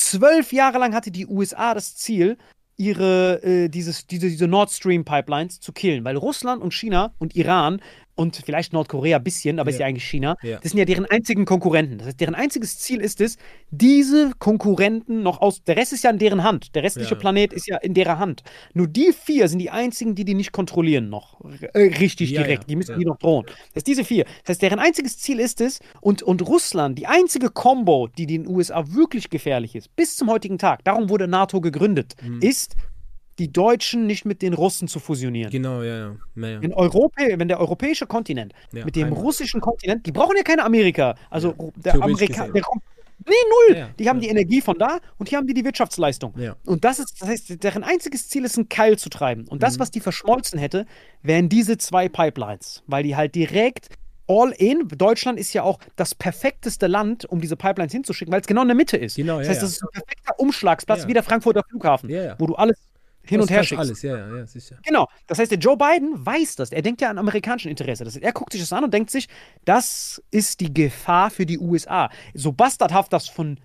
zwölf Jahre lang hatte die USA das Ziel, ihre, äh, dieses, diese, diese Nord Stream Pipelines zu killen, weil Russland und China und Iran und vielleicht Nordkorea ein bisschen, aber ist Ja. ja eigentlich China, Ja. das sind ja deren einzigen Konkurrenten. Das heißt, deren einziges Ziel ist es, diese Konkurrenten noch aus, der Rest ist ja in deren Hand, der restliche Ja. Planet ist ja in deren Hand. Nur die vier sind die einzigen, die die nicht kontrollieren noch, äh, richtig Ja, direkt, ja, die müssen ja. die noch drohen. Das ist diese vier. Das heißt, deren einziges Ziel ist es, und, und Russland, die einzige Combo, die den USA wirklich gefährlich ist, bis zum heutigen Tag, darum wurde NATO gegründet, Mhm. ist, die Deutschen nicht mit den Russen zu fusionieren. Genau, ja, ja. Naja. In Europa, wenn der europäische Kontinent Ja, mit dem einmal. russischen Kontinent, die brauchen ja keine Amerika. Also der Theoretisch Amerika, gesehen. der kommt. Nee, null. Ja, ja, die haben ja. die Energie von da und hier haben die die Wirtschaftsleistung. Ja. Und das ist, das heißt, deren einziges Ziel ist, einen Keil zu treiben. Und Mhm. das, was die verschmolzen hätte, wären diese zwei Pipelines, weil die halt direkt all in. Deutschland ist ja auch das perfekteste Land, um diese Pipelines hinzuschicken, weil es genau in der Mitte ist. Genau, das ja, heißt, ja. das ist ein perfekter Umschlagsplatz Ja. wie der Frankfurter Flughafen, Ja, ja. wo du alles hin und her schickst. alles, ja, ja, ja, sicher. Genau. Das heißt, der Joe Biden weiß das. Er denkt ja an amerikanischen Interesse. Das heißt, er guckt sich das an und denkt sich, das ist die Gefahr für die USA. So bastardhaft das von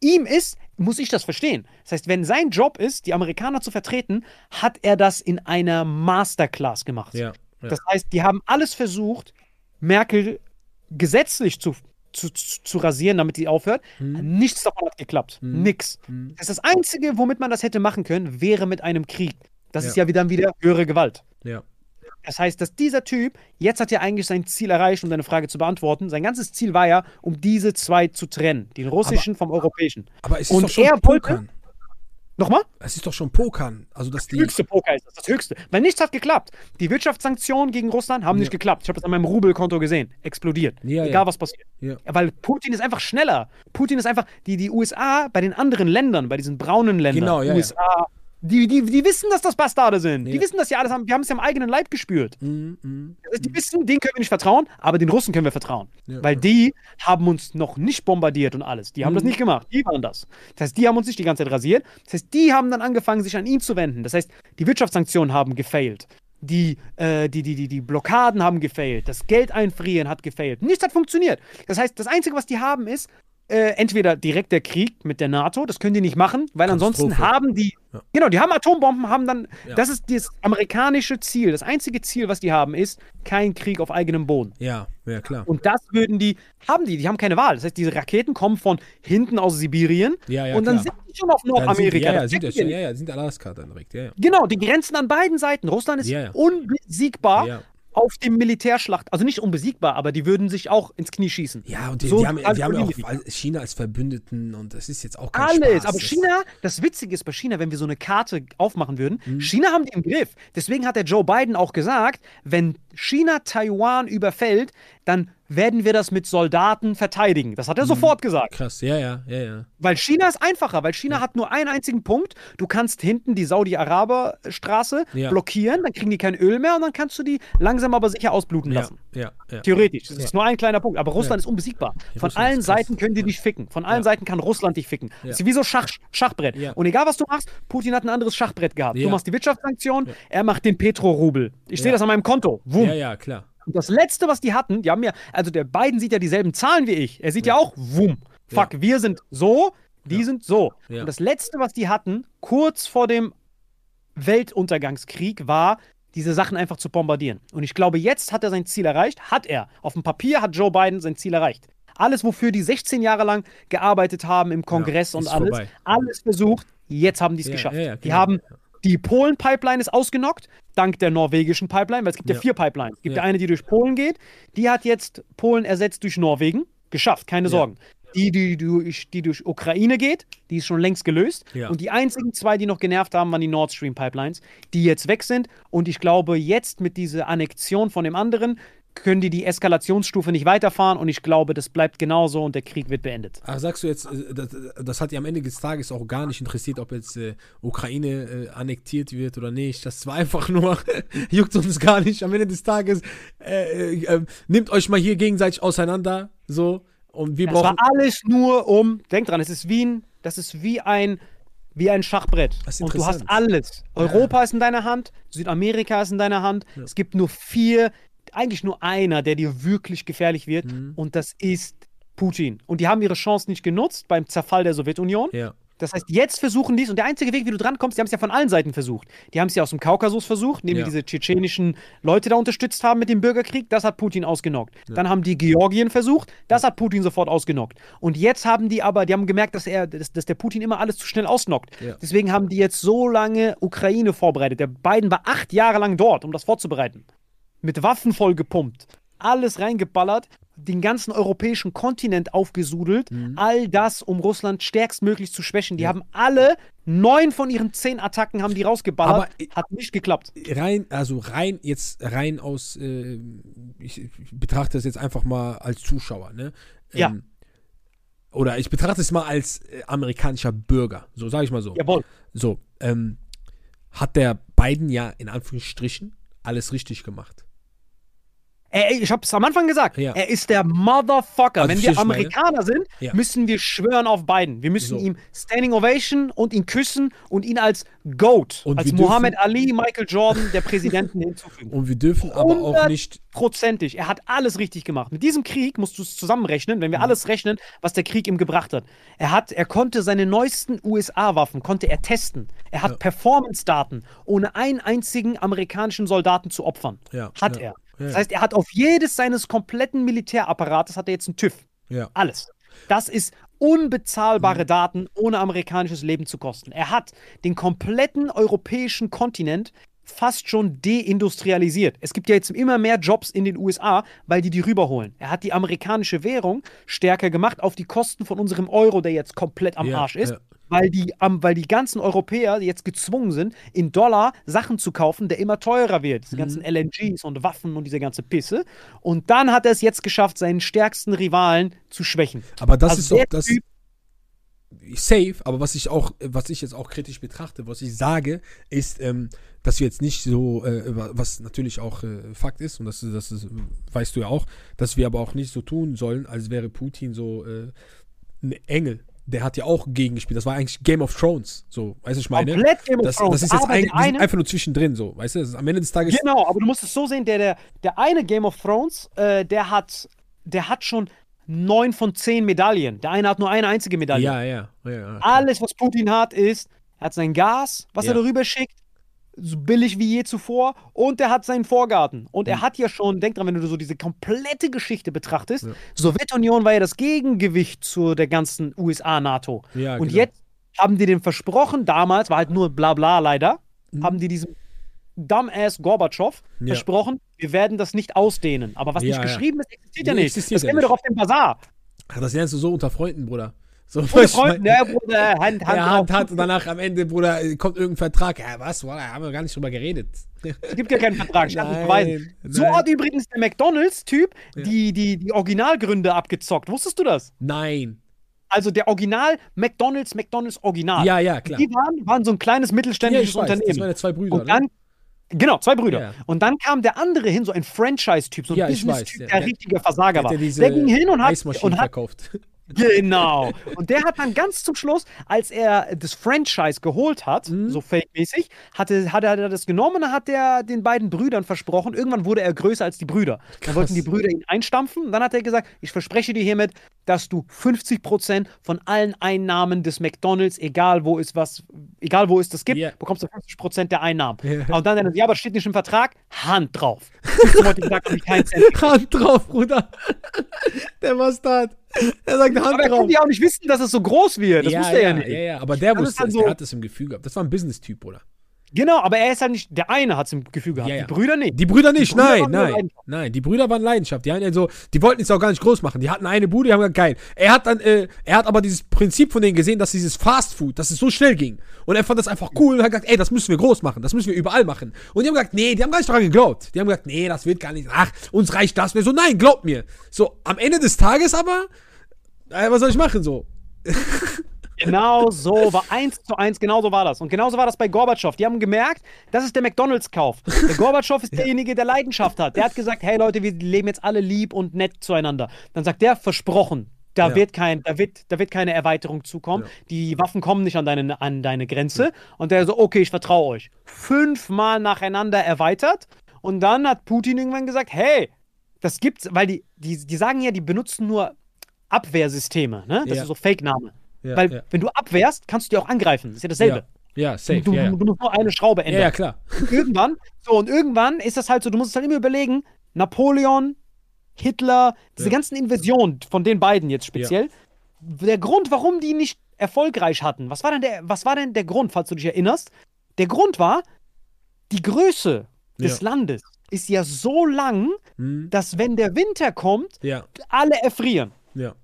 ihm ist, muss ich das verstehen. Das heißt, wenn sein Job ist, die Amerikaner zu vertreten, hat er das in einer Masterclass gemacht. Ja. ja. Das heißt, die haben alles versucht, Merkel gesetzlich zu, zu, zu, zu rasieren, damit sie aufhört. Mhm. Nichts davon hat geklappt. Nix. Mhm. Das, ist das Einzige, womit man das hätte machen können, wäre mit einem Krieg. Das Ja. ist ja wieder, wieder höhere Gewalt. ja. Das heißt, dass dieser Typ, jetzt hat er eigentlich sein Ziel erreicht, um deine Frage zu beantworten. Sein ganzes Ziel war ja, um diese zwei zu trennen. Den russischen vom europäischen. Aber es ist Und doch schon er wollte- Pokern. Nochmal? Es ist doch schon Pokern. Also, dass die. höchste Poker ist das, das höchste. Weil nichts hat geklappt. Die Wirtschaftssanktionen gegen Russland haben nicht Ja. geklappt. Ich habe das an meinem Rubelkonto gesehen. Explodiert. Ja, Egal, ja. was passiert. Ja. Weil Putin ist einfach schneller. Putin ist einfach, die, die USA bei den anderen Ländern, bei diesen braunen Ländern, Genau, ja, ja. USA, Die, die, die wissen, dass das Bastarde sind. Die Ja. wissen, dass sie alles haben. Wir haben es ja am eigenen Leib gespürt. Mhm. Also die wissen, denen können wir nicht vertrauen, aber den Russen können wir vertrauen. Ja. Weil die haben uns noch nicht bombardiert und alles. Die haben das Mhm. nicht gemacht. Die waren das. Das heißt, die haben uns nicht die ganze Zeit rasiert. Das heißt, die haben dann angefangen, sich an ihn zu wenden. Das heißt, die Wirtschaftssanktionen haben gefailt. Die, äh, die, die, die, die Blockaden haben gefailt. Das Geld einfrieren hat gefailt. Nichts hat funktioniert. Das heißt, das Einzige, was die haben, ist äh, entweder direkt der Krieg mit der NATO. Das können die nicht machen, weil ansonsten haben die. Ja. Genau, die haben Atombomben, haben dann. Ja. Das ist das amerikanische Ziel. Das einzige Ziel, was die haben, ist kein Krieg auf eigenem Boden. Ja, ja, klar. Und das würden die, haben die, die haben keine Wahl. Das heißt, diese Raketen kommen von hinten aus Sibirien Ja, ja, und dann klar. sind die schon auf Dann sind, Nordamerika. ja, ja, sind ja, ja, sind Alaska dann direkt, ja, ja. Genau, die Grenzen an beiden Seiten. Russland ist unbesiegbar Ja. Auf dem Militärschlacht. Also nicht unbesiegbar, aber die würden sich auch ins Knie schießen. Ja, und die, So die haben, die haben ja auch. China als Verbündeten und das ist jetzt auch kein Alles. Spaß. Aber China, das Witzige ist bei China, wenn wir so eine Karte aufmachen würden, Mhm. China haben die im Griff. Deswegen hat der Joe Biden auch gesagt, wenn China Taiwan überfällt, dann werden wir das mit Soldaten verteidigen. Das Mhm. hat er sofort gesagt. Krass, ja, ja, ja, ja. Weil China ist einfacher, weil China hat nur einen einzigen Punkt. Du kannst hinten die Saudi-Araber-Straße Ja. blockieren, dann kriegen die kein Öl mehr und dann kannst du die langsam aber sicher ausbluten Ja, lassen. Ja, ja. Theoretisch. Das ist nur ein kleiner Punkt. Aber Russland ist unbesiegbar. Von Russland allen. Seiten können die dich ficken. Von allen. Seiten kann Russland dich ficken. Das ist wie so Schach, Schachbrett. Und egal was du machst, Putin hat ein anderes Schachbrett gehabt. Du machst die Wirtschaftssanktionen, er macht den Petro-Rubel. Ich sehe das an meinem Konto. Wum. Ja, ja, klar. Und das letzte, was die hatten, die haben ja, also der Biden sieht ja dieselben Zahlen wie ich. Er sieht ja, auch, wum. Fuck, wir sind so, die sind so. Und das letzte, was die hatten, kurz vor dem Weltuntergangskrieg, war, diese Sachen einfach zu bombardieren. Und ich glaube, jetzt hat er sein Ziel erreicht. Hat er. Auf dem Papier hat Joe Biden sein Ziel erreicht. Alles, wofür die 16 Jahre lang gearbeitet haben im Kongress Ja, und alles, vorbei. alles versucht, jetzt haben die es Ja, geschafft. ja, Die genau. haben die Polen-Pipeline ist ausgenockt, dank der norwegischen Pipeline, weil es gibt ja, vier Pipelines. Es gibt Ja. eine, die durch Polen geht. Die hat jetzt Polen ersetzt durch Norwegen. Geschafft, keine. Sorgen. Die, die durch, die durch Ukraine geht, die ist schon längst gelöst. Ja. Und die einzigen zwei, die noch genervt haben, waren die Nord Stream Pipelines, die jetzt weg sind. Und ich glaube, jetzt mit dieser Annexion von dem anderen können die die Eskalationsstufe nicht weiterfahren. Und ich glaube, das bleibt genauso und der Krieg wird beendet. Ach, sagst du jetzt, äh, das, das hat ja am Ende des Tages auch gar nicht interessiert, ob jetzt äh, Ukraine äh, annektiert wird oder nicht. Das war einfach nur, juckt uns gar nicht. Am Ende des Tages äh, äh, nehmt euch mal hier gegenseitig auseinander. So. Und wir Das war brauchen. alles nur um, denk dran, es ist wie ein, das ist wie ein, wie ein Schachbrett. Das ist Und du hast alles. Europa ist in deiner Hand, Südamerika ist in deiner Hand. Es gibt nur vier, eigentlich nur einer, der dir wirklich gefährlich wird. Mhm. Und das ist Putin. Und die haben ihre Chance nicht genutzt beim Zerfall der Sowjetunion. Ja. Das heißt, jetzt versuchen die es, und der einzige Weg, wie du drankommst, die haben es ja von allen Seiten versucht. Die haben es ja aus dem Kaukasus versucht, indem Ja. die diese tschetschenischen Leute da unterstützt haben mit dem Bürgerkrieg. Das hat Putin ausgenockt. Dann haben die Georgien versucht, das hat Putin sofort ausgenockt. Und jetzt haben die aber, die haben gemerkt, dass er, dass, dass der Putin immer alles zu schnell ausnockt. Ja. Deswegen haben die jetzt so lange Ukraine vorbereitet. Der Biden war acht Jahre lang dort, um das vorzubereiten. Mit Waffen vollgepumpt. Alles reingeballert, den ganzen europäischen Kontinent aufgesudelt. All das, um Russland stärkstmöglich zu schwächen. Die Ja. haben alle, neun von ihren zehn Attacken haben die rausgeballert. Aber, äh, Hat nicht geklappt. rein, also rein jetzt rein aus, äh, ich, ich betrachte das jetzt einfach mal als Zuschauer, ne? Ja. Oder ich betrachte es mal als äh, amerikanischer Bürger, so sage ich mal so. Jawohl. So, ähm, hat der Biden ja in Anführungsstrichen alles richtig gemacht. Er, ich hab's am Anfang gesagt. Ja. Er ist der Motherfucker. Also Wenn wir du, meine? Amerikaner sind, Ja. müssen wir schwören auf Biden. Wir müssen So. ihm Standing Ovation und ihn küssen und ihn als GOAT, Und als Muhammad Ali, Michael Jordan der Präsidenten hinzufügen. Und wir dürfen aber auch 100 nicht, Prozentig. Er hat alles richtig gemacht. Mit diesem Krieg musst du es zusammenrechnen, Mhm. wenn wir alles rechnen, was der Krieg ihm gebracht hat. Er hat, er konnte seine neuesten USA-Waffen, konnte er testen. Er hat Performance-Daten, ohne einen einzigen amerikanischen Soldaten zu opfern. Ja, Hat ja, er. Ja. Das heißt, er hat auf jedes seines kompletten Militärapparates hat er jetzt einen TÜV. ja, Alles. Das ist unbezahlbare Mhm. Daten, ohne amerikanisches Leben zu kosten. Er hat den kompletten europäischen Kontinent fast schon deindustrialisiert. Es gibt ja jetzt immer mehr Jobs in den USA, weil die die rüberholen. Er hat die amerikanische Währung stärker gemacht auf die Kosten von unserem Euro, der jetzt komplett am Ja, Arsch ist. ja. Weil die, am- weil die ganzen Europäer jetzt gezwungen sind, in Dollar Sachen zu kaufen, der immer teurer wird. Diese ganzen Mhm. LNGs und Waffen und diese ganze Pisse. Und dann hat er es jetzt geschafft, seinen stärksten Rivalen zu schwächen. aber das Also ist doch das. Typ- safe, aber was ich auch, was ich jetzt auch kritisch betrachte, was ich sage, ist, ähm, dass wir jetzt nicht so, äh, was natürlich auch äh, Fakt ist, und das, das ist, weißt du ja auch, dass wir aber auch nicht so tun sollen, als wäre Putin so äh, ein Engel. Der hat ja auch gegengespielt. Das war eigentlich Game of Thrones. So, weißt du, ich meine? Komplett Game of das, Thrones. das ist jetzt ein, eine- einfach nur zwischendrin, so, weißt du? Das ist am Ende des Tages. Genau, aber du musst es so sehen, der, der, der eine Game of Thrones, äh, der hat, der hat schon neun von zehn Medaillen. Der eine hat nur eine einzige Medaille. Ja, ja, ja. ja. Alles, was Putin hat, ist, er hat sein Gas, was Ja. er darüber schickt, so billig wie je zuvor, und er hat seinen Vorgarten. Und Mhm. er hat ja schon, denk dran, wenn du so diese komplette Geschichte betrachtest, Sowjetunion war ja das Gegengewicht zu der ganzen USA-NATO. Ja, und genau. jetzt haben die dem versprochen, damals war halt nur Blabla leider, Mhm. haben die diesem Dumbass Gorbatschow Ja. versprochen, wir werden das nicht ausdehnen. Aber was Ja, nicht ja. geschrieben ist, existiert ja nicht. existiert das ja kennen wir doch auf dem Bazar. Ach, das lernst du so unter Freunden, Bruder. So, Ohne mein- ja, Bruder, Hand, Hand, Ja, Hand hat und danach am Ende, Bruder, kommt irgendein Vertrag. Ja, was? Da haben wir gar nicht drüber geredet. Es gibt ja keinen Vertrag, ich Nein, beweisen. So nein. hat übrigens der McDonalds-Typ die, die, die Originalgründe abgezockt. Wusstest du das? Nein. Also der Original McDonalds, McDonalds Original. Ja, ja, klar. Die waren, waren so ein kleines Ja, mittelständisches ich weiß, Unternehmen. das waren ja zwei Brüder, Und dann, genau, zwei Brüder. Ja. Und dann kam der andere hin, so ein Franchise-Typ, so ein Ja, Business-Typ, ja. der Der- richtiger Versager Hat war. er diese der ging hin und hat, und hat verkauft. Genau. Und der hat dann ganz zum Schluss, als er das Franchise geholt hat, Mhm. so fake-mäßig, hatte, hat er das genommen und hat er den beiden Brüdern versprochen. Irgendwann wurde er größer als die Brüder. Dann Krass. wollten die Brüder ihn einstampfen. Und dann hat er gesagt: Ich verspreche dir hiermit, dass du 50% von allen Einnahmen des McDonalds, egal wo es was, egal wo es das gibt, Ja. bekommst du 50% der Einnahmen. Ja. Und dann, hat er, ja, aber steht nicht im Vertrag, Hand drauf. Ich wollte gesagt, ich. Hand drauf, Bruder. Der Bastard. Er sagt Hand Aber er konnte ja auch nicht wissen, dass es so groß wird. Das ja, wusste er ja ja, nicht. ja, ja, aber der Das wusste es, so- der hat es im Gefühl gehabt. Das war ein Business-Typ, Bruder. Genau, aber er ist halt nicht, der eine hat es im Gefühl gehabt, Ja, ja. die Brüder nicht. Die Brüder nicht, Brüder nein, nein. Nein, die Brüder waren Leidenschaft. Die, haben also, die wollten es auch gar nicht groß machen. Die hatten eine Bude, die haben gesagt, geil. Er hat dann, äh, er hat aber dieses Prinzip von denen gesehen, dass dieses Fast Food, dass es so schnell ging. Und er fand das einfach cool und hat gesagt, ey, das müssen wir groß machen, das müssen wir überall machen. Und die haben gesagt, nee, die haben gar nicht daran geglaubt. Die haben gesagt, nee, das wird gar nicht, ach, uns reicht das. Und so, nein, glaubt mir. So, am Ende des Tages aber, was soll ich machen, so? Genau so war eins zu eins, genau so war das. Und genauso war das bei Gorbatschow. Die haben gemerkt, das ist der McDonalds-Kauf. Der Gorbatschow ist derjenige, der Leidenschaft hat. Der hat gesagt, hey Leute, wir leben jetzt alle lieb und nett zueinander. Dann sagt der, versprochen. Da, Ja. wird kein, da, wird, da wird keine Erweiterung zukommen. Die Waffen kommen nicht an deine, an deine Grenze. Und der so, okay, ich vertraue euch. Fünfmal nacheinander erweitert. Und dann hat Putin irgendwann gesagt, hey, das gibt's, weil die, die, die sagen ja, die benutzen nur Abwehrsysteme. Ne? Das Ja. ist so Fake-Name. Ja, Weil, wenn du abwehrst, kannst du die auch angreifen. Das ist ja dasselbe. Ja, safe, du, ja. du musst nur eine Schraube ändern. ja, klar. Irgendwann, so, und irgendwann ist das halt so, du musst es halt immer überlegen, Napoleon, Hitler, diese ganzen Invasionen von den beiden jetzt speziell, der Grund, warum die nicht erfolgreich hatten, was war denn der, was war denn der Grund, falls du dich erinnerst? Der Grund war, die Größe des Ja. Landes ist ja so lang, Hm, dass wenn der Winter kommt, ja, alle erfrieren. Ja.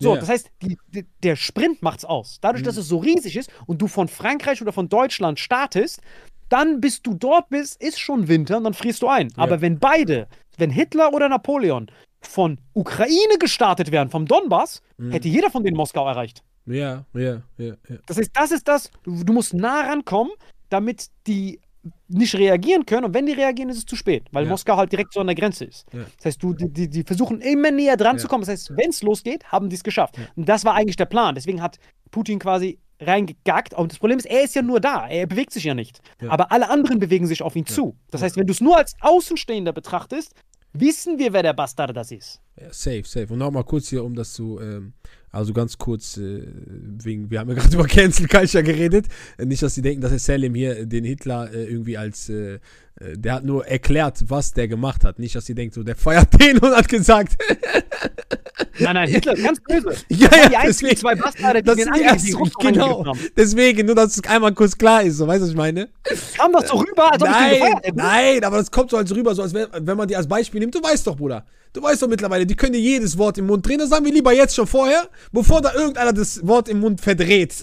So, ja. das heißt, die, die, der Sprint macht's aus. Dadurch, dass es so riesig ist und du von Frankreich oder von Deutschland startest, dann bis du dort bist, ist schon Winter und dann frierst du ein. Aber wenn beide, wenn Hitler oder Napoleon von Ukraine gestartet wären, vom Donbass, hätte jeder von denen Moskau erreicht. Ja, ja, ja, ja. Das heißt, das ist das, du musst nah rankommen, damit die nicht reagieren können. Und wenn die reagieren, ist es zu spät, weil Ja. Moskau halt direkt so an der Grenze ist. Ja. Das heißt, du, die, die, die versuchen immer näher dran Ja. zu kommen. Das heißt, wenn es losgeht, haben die es geschafft. Und das war eigentlich der Plan. Deswegen hat Putin quasi reingegackt. Und das Problem ist, er ist ja nur da. Er bewegt sich ja nicht. Aber alle anderen bewegen sich auf ihn zu. Das heißt, wenn du es nur als Außenstehender betrachtest, wissen wir, wer der Bastard das ist. Safe, safe. Und nochmal kurz hier, um das zu, ähm, also ganz kurz, äh, wegen, wir haben ja gerade über Cancel Culture geredet. Äh, Nicht, dass sie denken, dass der Salim hier den Hitler äh, irgendwie als, äh, äh, der hat nur erklärt, was der gemacht hat. Nicht, dass sie denkt, so, der feiert den und hat gesagt, Nein, nein, Hitler ist ganz böse. ja, ja, die einzigen deswegen, zwei Bastarde, die das den ersten, genau. Deswegen, nur, dass es einmal kurz klar ist, so, weißt du, was ich meine? Kam das so rüber, als ob ich den Nein, gefeiert hätte? nein, aber das kommt so als rüber, so als wenn, wenn man die als Beispiel nimmt, du weißt doch, Bruder. Du weißt doch mittlerweile, die können dir jedes Wort im Mund drehen. Das sagen wir lieber jetzt schon vorher, bevor da irgendeiner das Wort im Mund verdreht.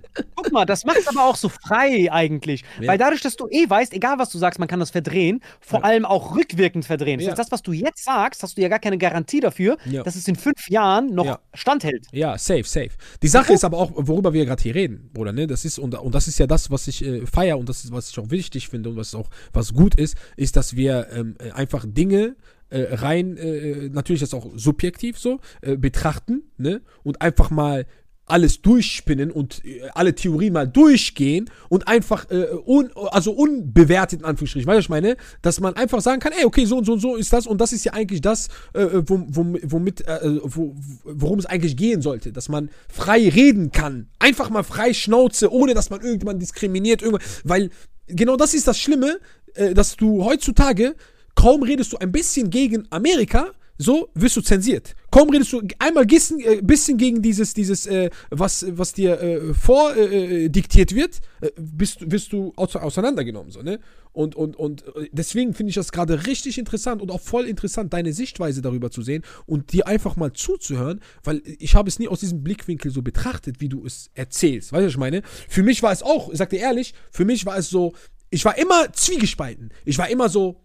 Guck mal, das macht aber auch so frei eigentlich. Ja. Weil dadurch, dass du eh weißt, egal was du sagst, man kann das verdrehen, vor Ja. allem auch rückwirkend verdrehen. Das Ja. heißt, das, was du jetzt sagst, hast du ja gar keine Garantie dafür, dass es in fünf Jahren noch standhält. Ja, safe, safe. Die Sache ist aber auch, worüber wir gerade hier reden, Bruder, ne? Das ist, und, und das ist ja das, was ich äh, feier und das ist, was ich auch wichtig finde und was auch, was gut ist, ist, dass wir ähm, äh, einfach Dinge äh, rein, äh, natürlich das auch subjektiv so, äh, betrachten, ne? Und einfach mal alles durchspinnen und äh, alle Theorien mal durchgehen und einfach, äh, un, also unbewertet in Anführungsstrichen, weißt du, ich meine? Dass man einfach sagen kann, ey, okay, so und so und so ist das und das ist ja eigentlich das, äh, wom- wom- womit, äh, wo, worum es eigentlich gehen sollte, dass man frei reden kann. Einfach mal frei Schnauze, ohne dass man irgendjemanden diskriminiert, irgendwann, weil genau das ist das Schlimme, äh, dass du heutzutage kaum redest du ein bisschen gegen Amerika, so wirst du zensiert. Kaum redest du einmal bisschen, äh, bisschen gegen dieses, dieses äh, was, was dir äh, vordiktiert äh, diktiert wird, äh, bist, wirst du ause- auseinandergenommen. So, ne? Und, und, und äh, deswegen finde ich das gerade richtig interessant und auch voll interessant, deine Sichtweise darüber zu sehen und dir einfach mal zuzuhören, weil ich habe es nie aus diesem Blickwinkel so betrachtet, wie du es erzählst. Weißt du, was ich meine? Für mich war es auch, ich sag dir ehrlich, für mich war es so, ich war immer zwiegespalten. Ich war immer so,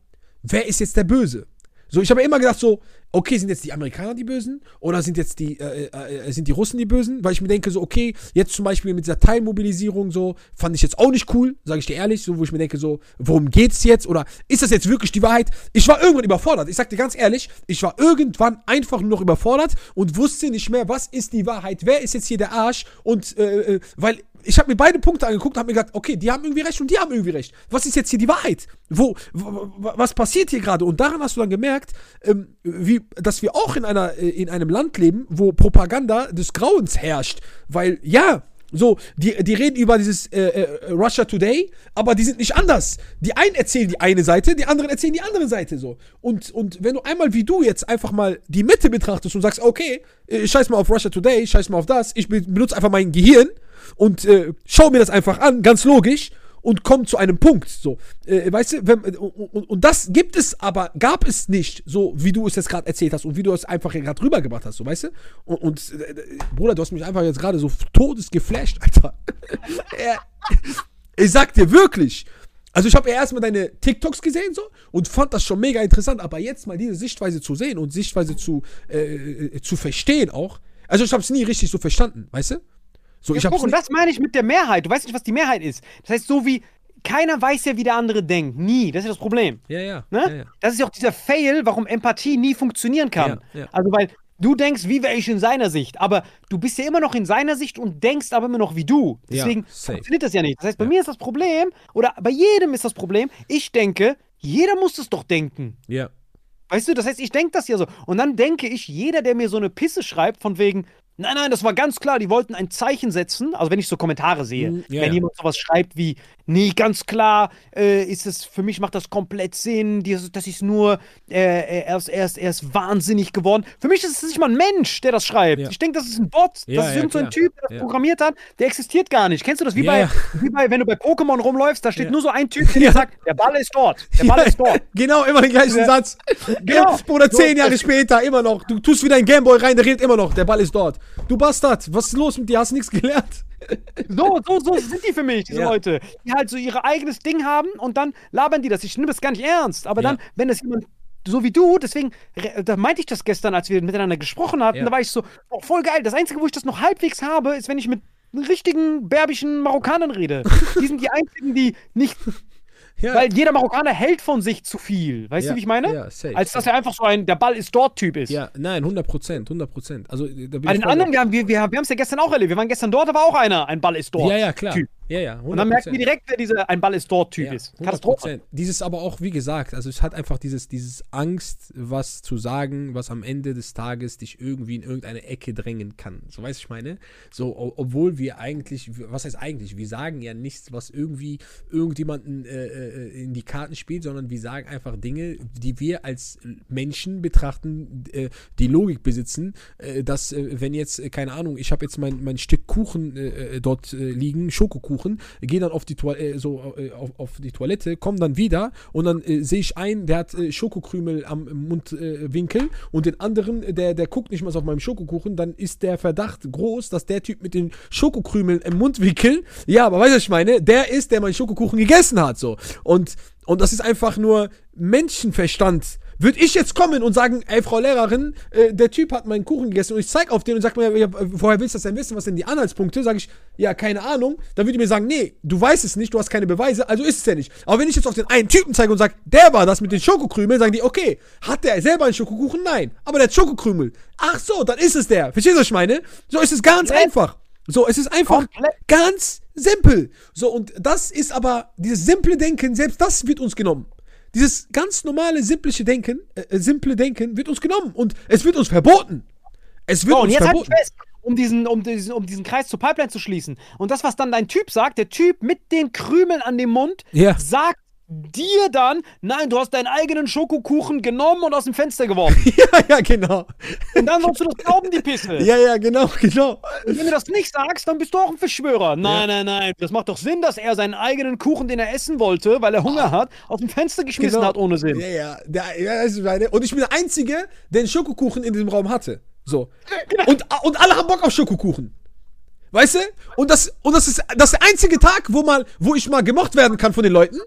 wer ist jetzt der Böse? So, ich habe immer gedacht so, okay, sind jetzt die Amerikaner die Bösen oder sind jetzt die, äh, äh, sind die Russen die Bösen? Weil ich mir denke so, okay, jetzt zum Beispiel mit dieser Teilmobilisierung so, fand ich jetzt auch nicht cool, sage ich dir ehrlich, so, wo ich mir denke so, worum geht's jetzt oder ist das jetzt wirklich die Wahrheit? Ich war irgendwann überfordert. Ich sag dir ganz ehrlich, ich war irgendwann einfach nur noch überfordert und wusste nicht mehr, was ist die Wahrheit? Wer ist jetzt hier der Arsch? Und äh, äh, weil ich habe mir beide Punkte angeguckt und habe mir gedacht, okay, die haben irgendwie recht und die haben irgendwie recht. Was ist jetzt hier die Wahrheit? Wo, was passiert hier gerade? Und daran hast du dann gemerkt, ähm, wie, dass wir auch in einer äh, in einem Land leben, wo Propaganda des Grauens herrscht, weil ja. So, die, die reden über dieses äh, äh, Russia Today, aber die sind nicht anders. Die einen erzählen die eine Seite, die anderen erzählen die andere Seite so. Und, und wenn du einmal wie du jetzt einfach mal die Mitte betrachtest und sagst, okay, äh, scheiß mal auf Russia Today, scheiß mal auf das, ich be- benutze einfach mein Gehirn und äh, schau mir das einfach an, ganz logisch, und komm zu einem Punkt. So, äh, weißt du, wenn, und, und, und das gibt es, aber gab es nicht, so wie du es jetzt gerade erzählt hast und wie du es einfach gerade rübergebracht hast, so weißt du? Und, und äh, Bruder, du hast mich einfach jetzt gerade so todes geflasht, Alter. Ich sag dir wirklich. Also ich habe ja erstmal deine TikToks gesehen so und fand das schon mega interessant, aber jetzt mal diese Sichtweise zu sehen und Sichtweise zu, äh, äh, zu verstehen auch. Also ich habe es nie richtig so verstanden, weißt du? So, ich Ja, hab's guck, und das meine ich mit der Mehrheit. Du weißt nicht, was die Mehrheit ist. Das heißt, so wie keiner weiß ja, wie der andere denkt. Nie. Das ist das Problem. Ja, ja. Ne? ja, ja. Das ist ja auch dieser Fail, warum Empathie nie funktionieren kann. Ja, ja. Also, weil du denkst, wie wäre ich in seiner Sicht, aber du bist ja immer noch in seiner Sicht und denkst aber immer noch wie du. Ja, Deswegen funktioniert das ja nicht. Das heißt, bei mir ist das Problem, oder bei jedem ist das Problem, ich denke, jeder muss es doch denken. Ja. Weißt du, das heißt, ich denke das ja so. Und dann denke ich, jeder, der mir so eine Pisse schreibt, von wegen, nein, nein, das war ganz klar, die wollten ein Zeichen setzen. Also, wenn ich so Kommentare sehe, Mhm, ja, wenn jemand sowas schreibt wie, nee, ganz klar, äh, ist es, für mich macht das komplett Sinn, die, das ist nur, äh, er, ist, er, ist, er ist wahnsinnig geworden. Für mich ist es nicht mal ein Mensch, der das schreibt. Ja. Ich denke, das ist ein Bot. Ja, das ist ja, irgend so ein. Typ, der das programmiert hat, der existiert gar nicht. Kennst du das? Wie, bei, wie bei, wenn du bei Pokémon rumläufst, da steht nur so ein Typ, der sagt, der Ball ist dort. Der Ball ist dort. Genau, immer den gleichen. Satz. Genau. Oder So, zehn Jahre das- später, immer noch. Du tust wieder ein Gameboy rein, der redet immer noch. Der Ball ist dort. Du Bastard, was ist los mit dir? Hast du nichts gelernt? So, so, so sind die für mich, diese Ja. Leute. Die halt so ihr eigenes Ding haben und dann labern die das. Ich nehme das gar nicht ernst. Aber dann, Ja. wenn das jemand so wie du, deswegen, da meinte ich das gestern, als wir miteinander gesprochen hatten, Ja. da war ich so, oh, voll geil. Das Einzige, wo ich das noch halbwegs habe, ist, wenn ich mit richtigen berbischen Marokkanern rede. Die sind die einzigen, die nicht, Ja. weil jeder Marokkaner hält von sich zu viel. Weißt Ja, du, wie ich meine? ja, safe, Als dass safe. er einfach so ein, der Ball ist dort Typ ist. ja, nein, 100 Prozent, 100 Prozent. Also, da Bei den anderen, wir haben wir, wir, wir es ja gestern auch erlebt. Wir waren gestern dort, da war auch einer, ein Ball ist dort. Ja, ja, klar. Typ. Ja, ja. Und dann merken wir direkt, wer dieser ein Ball ist dort Typ Ja, ist. 100%. Katastrophe. Dieses aber auch, wie gesagt, also es hat einfach dieses, dieses Angst, was zu sagen, was am Ende des Tages dich irgendwie in irgendeine Ecke drängen kann. So weiß ich meine. So, obwohl wir eigentlich, was heißt eigentlich? Wir sagen ja nichts, was irgendwie irgendjemanden äh, äh, in die Karten spielt, sondern wir sagen einfach Dinge, die wir als Menschen betrachten, äh, die Logik besitzen, äh, dass äh, wenn jetzt, äh, keine Ahnung, ich habe jetzt mein, mein Stück Kuchen dort liegen, Schokokuchen, Schokokuchen, gehe dann auf die, äh, so, äh, auf, auf die Toilette, komme dann wieder und dann äh, sehe ich einen, der hat äh, Schokokrümel am Mundwinkel und den anderen, der, der guckt nicht mal auf meinem Schokokuchen, dann ist der Verdacht groß, dass der Typ mit den Schokokrümeln im Mundwinkel, ja, aber weißt du, was ich meine, der ist, der meinen Schokokuchen gegessen hat, so. Und, und das ist einfach nur Menschenverstand, würde ich jetzt kommen und sagen, ey, Frau Lehrerin, äh, der Typ hat meinen Kuchen gegessen und ich zeig auf den und sag mir, ja, woher willst du das denn wissen? Was sind die Anhaltspunkte? Sag ich, ja, keine Ahnung. Dann würde ich mir sagen, nee, du weißt es nicht, du hast keine Beweise, also ist es ja nicht. Aber wenn ich jetzt auf den einen Typen zeige und sag, der war das mit den Schokokrümeln, sagen die, okay, hat der selber einen Schokokuchen? Nein. Aber der hat Schokokrümel. Ach so, dann ist es der. Verstehst du, was ich meine? So ist es ganz Ja. einfach. So, es ist einfach Komplett. ganz simpel. So, und das ist aber, dieses simple Denken, selbst das wird uns genommen. Dieses ganz normale, simplische Denken, äh, äh, simple Denken wird uns genommen und es wird uns verboten. Es wird und uns jetzt halt verboten. fest, um diesen, um, diesen, um diesen Kreis zur Pipeline zu schließen. Und das, was dann dein Typ sagt, der Typ mit den Krümeln an dem Mund, Ja. sagt dir dann, nein, du hast deinen eigenen Schokokuchen genommen und aus dem Fenster geworfen. ja, ja, genau. Und dann sollst du das glauben, die Pisse. Ja, ja, genau, genau. Und wenn du das nicht sagst, dann bist du auch ein Verschwörer. Nein, nein, nein. Das macht doch Sinn, dass er seinen eigenen Kuchen, den er essen wollte, weil er Hunger hat, aus dem Fenster geschmissen Genau. hat ohne Sinn. Ja, ja, der, ja das ist meine. Und ich bin der Einzige, der einen Schokokuchen in diesem Raum hatte. So. Genau. Und, und alle haben Bock auf Schokokuchen. Weißt du? Und das, und das ist das ist der einzige Tag, wo mal, wo ich mal gemocht werden kann von den Leuten.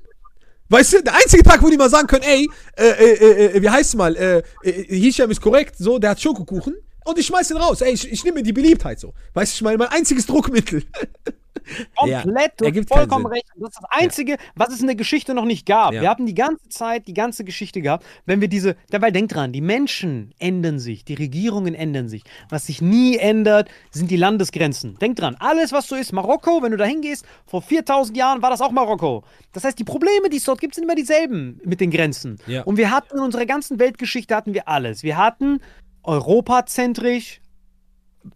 Weißt du, der einzige Tag, wo die mal sagen können, ey, äh, äh, äh, wie heißt mal, äh, äh, Hisham ist korrekt, so, der hat Schokokuchen. Und ich schmeiß den raus. Ey, ich, ich nehme mir die Beliebtheit so. Weißt du, ich meine, mein einziges Druckmittel. Komplett, du hast keinen vollkommen recht. Das ist das Einzige, was es in der Geschichte noch nicht gab. Ja. Wir haben die ganze Zeit, die ganze Geschichte gehabt, wenn wir diese, dabei denk dran, die Menschen ändern sich, die Regierungen ändern sich. Was sich nie ändert, sind die Landesgrenzen. Denk dran, alles, was so ist, Marokko, wenn du da hingehst, vor 4000 Jahren war das auch Marokko. Das heißt, die Probleme, die es dort gibt, sind immer dieselben mit den Grenzen. Ja. Und wir hatten in unserer ganzen Weltgeschichte hatten wir alles. Wir hatten europazentrisch,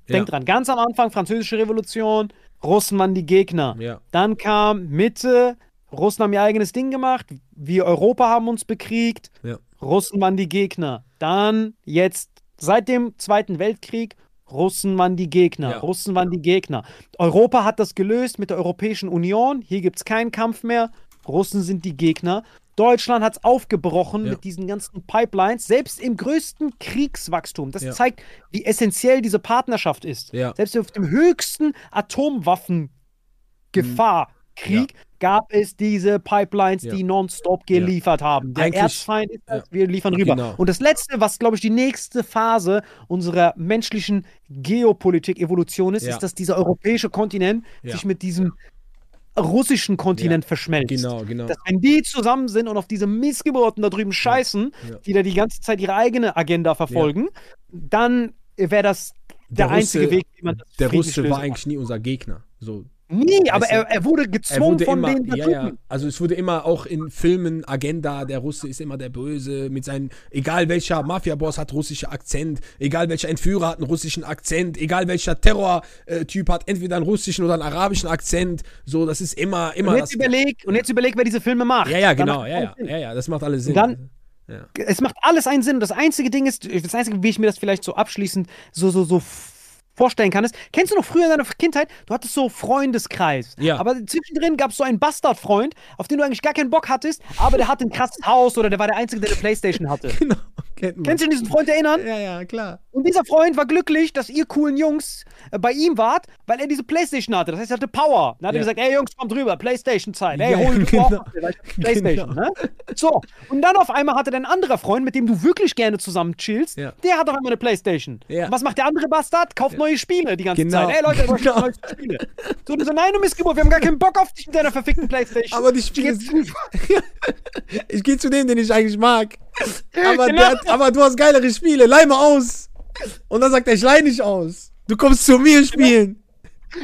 Denk Ja. dran, ganz am Anfang, Französische Revolution, Russen waren die Gegner. Ja. Dann kam Mitte, Russen haben ihr eigenes Ding gemacht, wir Europa haben uns bekriegt, Ja. Russen waren die Gegner. Dann jetzt, seit dem Zweiten Weltkrieg, Russen waren die Gegner, Ja. Russen waren die Gegner. Europa hat das gelöst mit der Europäischen Union, hier gibt es keinen Kampf mehr, Russen sind die Gegner. Deutschland hat es aufgebrochen Ja. mit diesen ganzen Pipelines, selbst im größten Kriegswachstum. Das Ja. zeigt, wie essentiell diese Partnerschaft ist. Ja. Selbst auf dem höchsten Atomwaffengefahrkrieg gab es diese Pipelines, die nonstop geliefert haben. Der Eigentlich- Erzfeind ist das, wir liefern rüber. Genau. Und das Letzte, was, glaube ich, die nächste Phase unserer menschlichen Geopolitik-Evolution ist, ist, dass dieser europäische Kontinent sich mit diesem russischen Kontinent verschmelzt. Genau, genau. Dass wenn die zusammen sind und auf diese Missgeburten da drüben scheißen, Ja. die da die ganze Zeit ihre eigene Agenda verfolgen, dann wäre das der, Der einzige Russe- Weg, wie man das Der Russe war eigentlich nie unser Gegner. So, Nee, aber er, er wurde er gezwungen wurde von immer, den ja, ja, also es wurde immer auch in Filmen Agenda, der Russe ist immer der Böse mit seinen, egal welcher Mafia-Boss hat russischer Akzent, egal welcher Entführer hat einen russischen Akzent, egal welcher Terror-Typ hat entweder einen russischen oder einen arabischen Akzent, so, das ist immer, immer Und jetzt überleg, und jetzt überleg, wer diese Filme macht. Ja, ja, genau, ja, ja, ja, ja, das macht alles Sinn. dann- ja. Es macht alles einen Sinn. Das einzige Ding ist, das einzige, wie ich mir das vielleicht so abschließend so, so, so vorstellen kann, ist, kennst du noch früher in deiner Kindheit, du hattest so Freundeskreis. Ja. Aber zwischendrin gab es so einen Bastardfreund, auf den du eigentlich gar keinen Bock hattest, aber der hatte ein krasses Haus oder der war der Einzige, der eine Playstation hatte. Genau. Kennst du dich diesen Freund erinnern? Ja, ja, klar. Und dieser Freund war glücklich, dass ihr coolen Jungs äh, bei ihm wart, weil er diese Playstation hatte. Das heißt, er hatte Power. Dann hat er Ja. gesagt, ey Jungs, kommt rüber, Playstation-Zeit. Ey, Ja, hol du genau. auch Playstation, ne? So, und dann auf einmal hatte dein anderer Freund, mit dem du wirklich gerne zusammen chillst, Ja. der hat auf einmal eine Playstation. Ja. Und was macht der andere Bastard? Kauft neue Spiele die ganze Genau. Zeit. Ey Leute, Genau. neue Spiele. So, so, nein, du Missgeburt, wir haben gar keinen Bock auf dich mit deiner verfickten Playstation. Aber die Spiele. Ich gehe zu dem, den ich eigentlich mag. Aber, Genau. hat, aber du hast geilere Spiele, leih mal aus. Und dann sagt er, ich leih nicht aus. Du kommst zu mir spielen.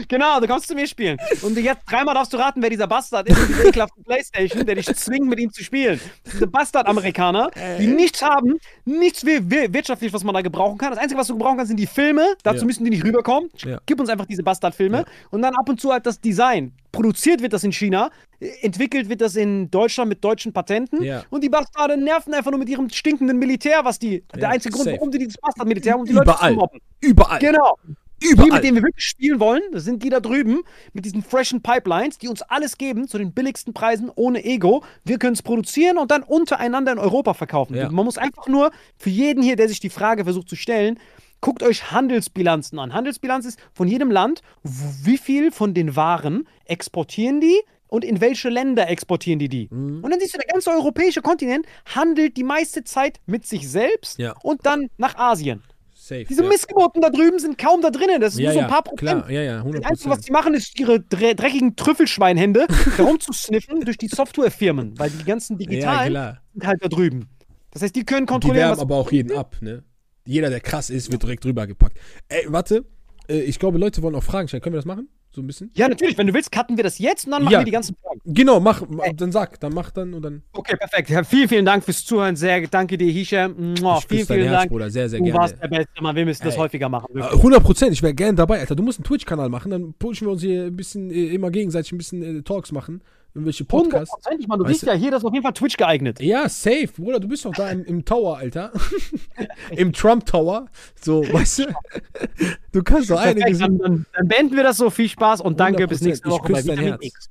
Genau, du kommst zu mir spielen. Und jetzt dreimal darfst du raten, wer dieser Bastard ist mit dieser ekelhaften Playstation, der dich zwingt, mit ihm zu spielen. Diese Bastard-Amerikaner, die Äh. nichts haben, nichts wir- wir- wirtschaftlich, was man da gebrauchen kann. Das Einzige, was du gebrauchen kannst, sind die Filme. Dazu Ja. müssen die nicht rüberkommen. Ja. Gib uns einfach diese Bastard-Filme. Und dann ab und zu halt das Design. Produziert wird das in China, äh, entwickelt wird das in Deutschland mit deutschen Patenten. Ja. Und die Bastarde nerven einfach nur mit ihrem stinkenden Militär, was die. der Ja, einzige Grund, safe. warum die dieses Bastard-Militär haben, um die Leute zu Überall. mobben. Überall. Genau. Die, Überall. mit denen wir wirklich spielen wollen, das sind die da drüben, mit diesen freshen Pipelines, die uns alles geben zu den billigsten Preisen ohne Ego. Wir können es produzieren und dann untereinander in Europa verkaufen. Ja. Man muss einfach nur für jeden hier, der sich die Frage versucht zu stellen, guckt euch Handelsbilanzen an. Handelsbilanz ist von jedem Land, wie viel von den Waren exportieren die und in welche Länder exportieren die die. Mhm. Und dann siehst du, der ganze europäische Kontinent handelt die meiste Zeit mit sich selbst Ja. und dann nach Asien. Safe. Diese ja. Missgeburten da drüben sind kaum da drinnen. Das ist ja, nur so ja, ein paar Prozent. Klar, ja, ja, Das 100 Einzige, was die machen, ist ihre dre dreckigen Trüffelschweinhände herumzusniffen durch die Softwarefirmen, weil die ganzen Ja, digitalen klar. sind halt da drüben. Das heißt, die können Die kontrollieren, werben was aber auch jeden ab, ne? Jeder, der krass ist, wird direkt drüber gepackt. Ey, warte. Äh, ich glaube, Leute wollen auch Fragen stellen. Können wir das machen? So ein bisschen? Ja, natürlich. Wenn du willst, cutten wir das jetzt und dann machen Ja. wir die ganzen Fragen. Genau, mach. Dann sag. Dann mach dann und dann. Okay, perfekt. Ja, vielen, vielen Dank fürs Zuhören. Sehr danke dir, Hisham. Mua, vielen, vielen Herz, Dank. Bruder. Sehr, sehr Du gerne. warst der Beste, Mann. Wir müssen das Ey. häufiger machen. Äh, Wirklich. 100 Prozent, ich wäre gerne dabei, Alter. Du musst einen Twitch-Kanal machen, dann pushen wir uns hier ein bisschen äh, immer gegenseitig ein bisschen äh, Talks machen. Irgendwelche Podcasts. Hundertprozentig, Mann. Du siehst ja hier, das ist auf jeden Fall Twitch geeignet. Ja, safe, Bruder, du bist doch da im, im Tower, Alter. Im Trump Tower. So, weißt du? Du kannst doch einiges. dann, dann, beenden wir das so. Viel Spaß und danke. Bis 100%. nächste Ich Woche bei küsse dein Herz. X.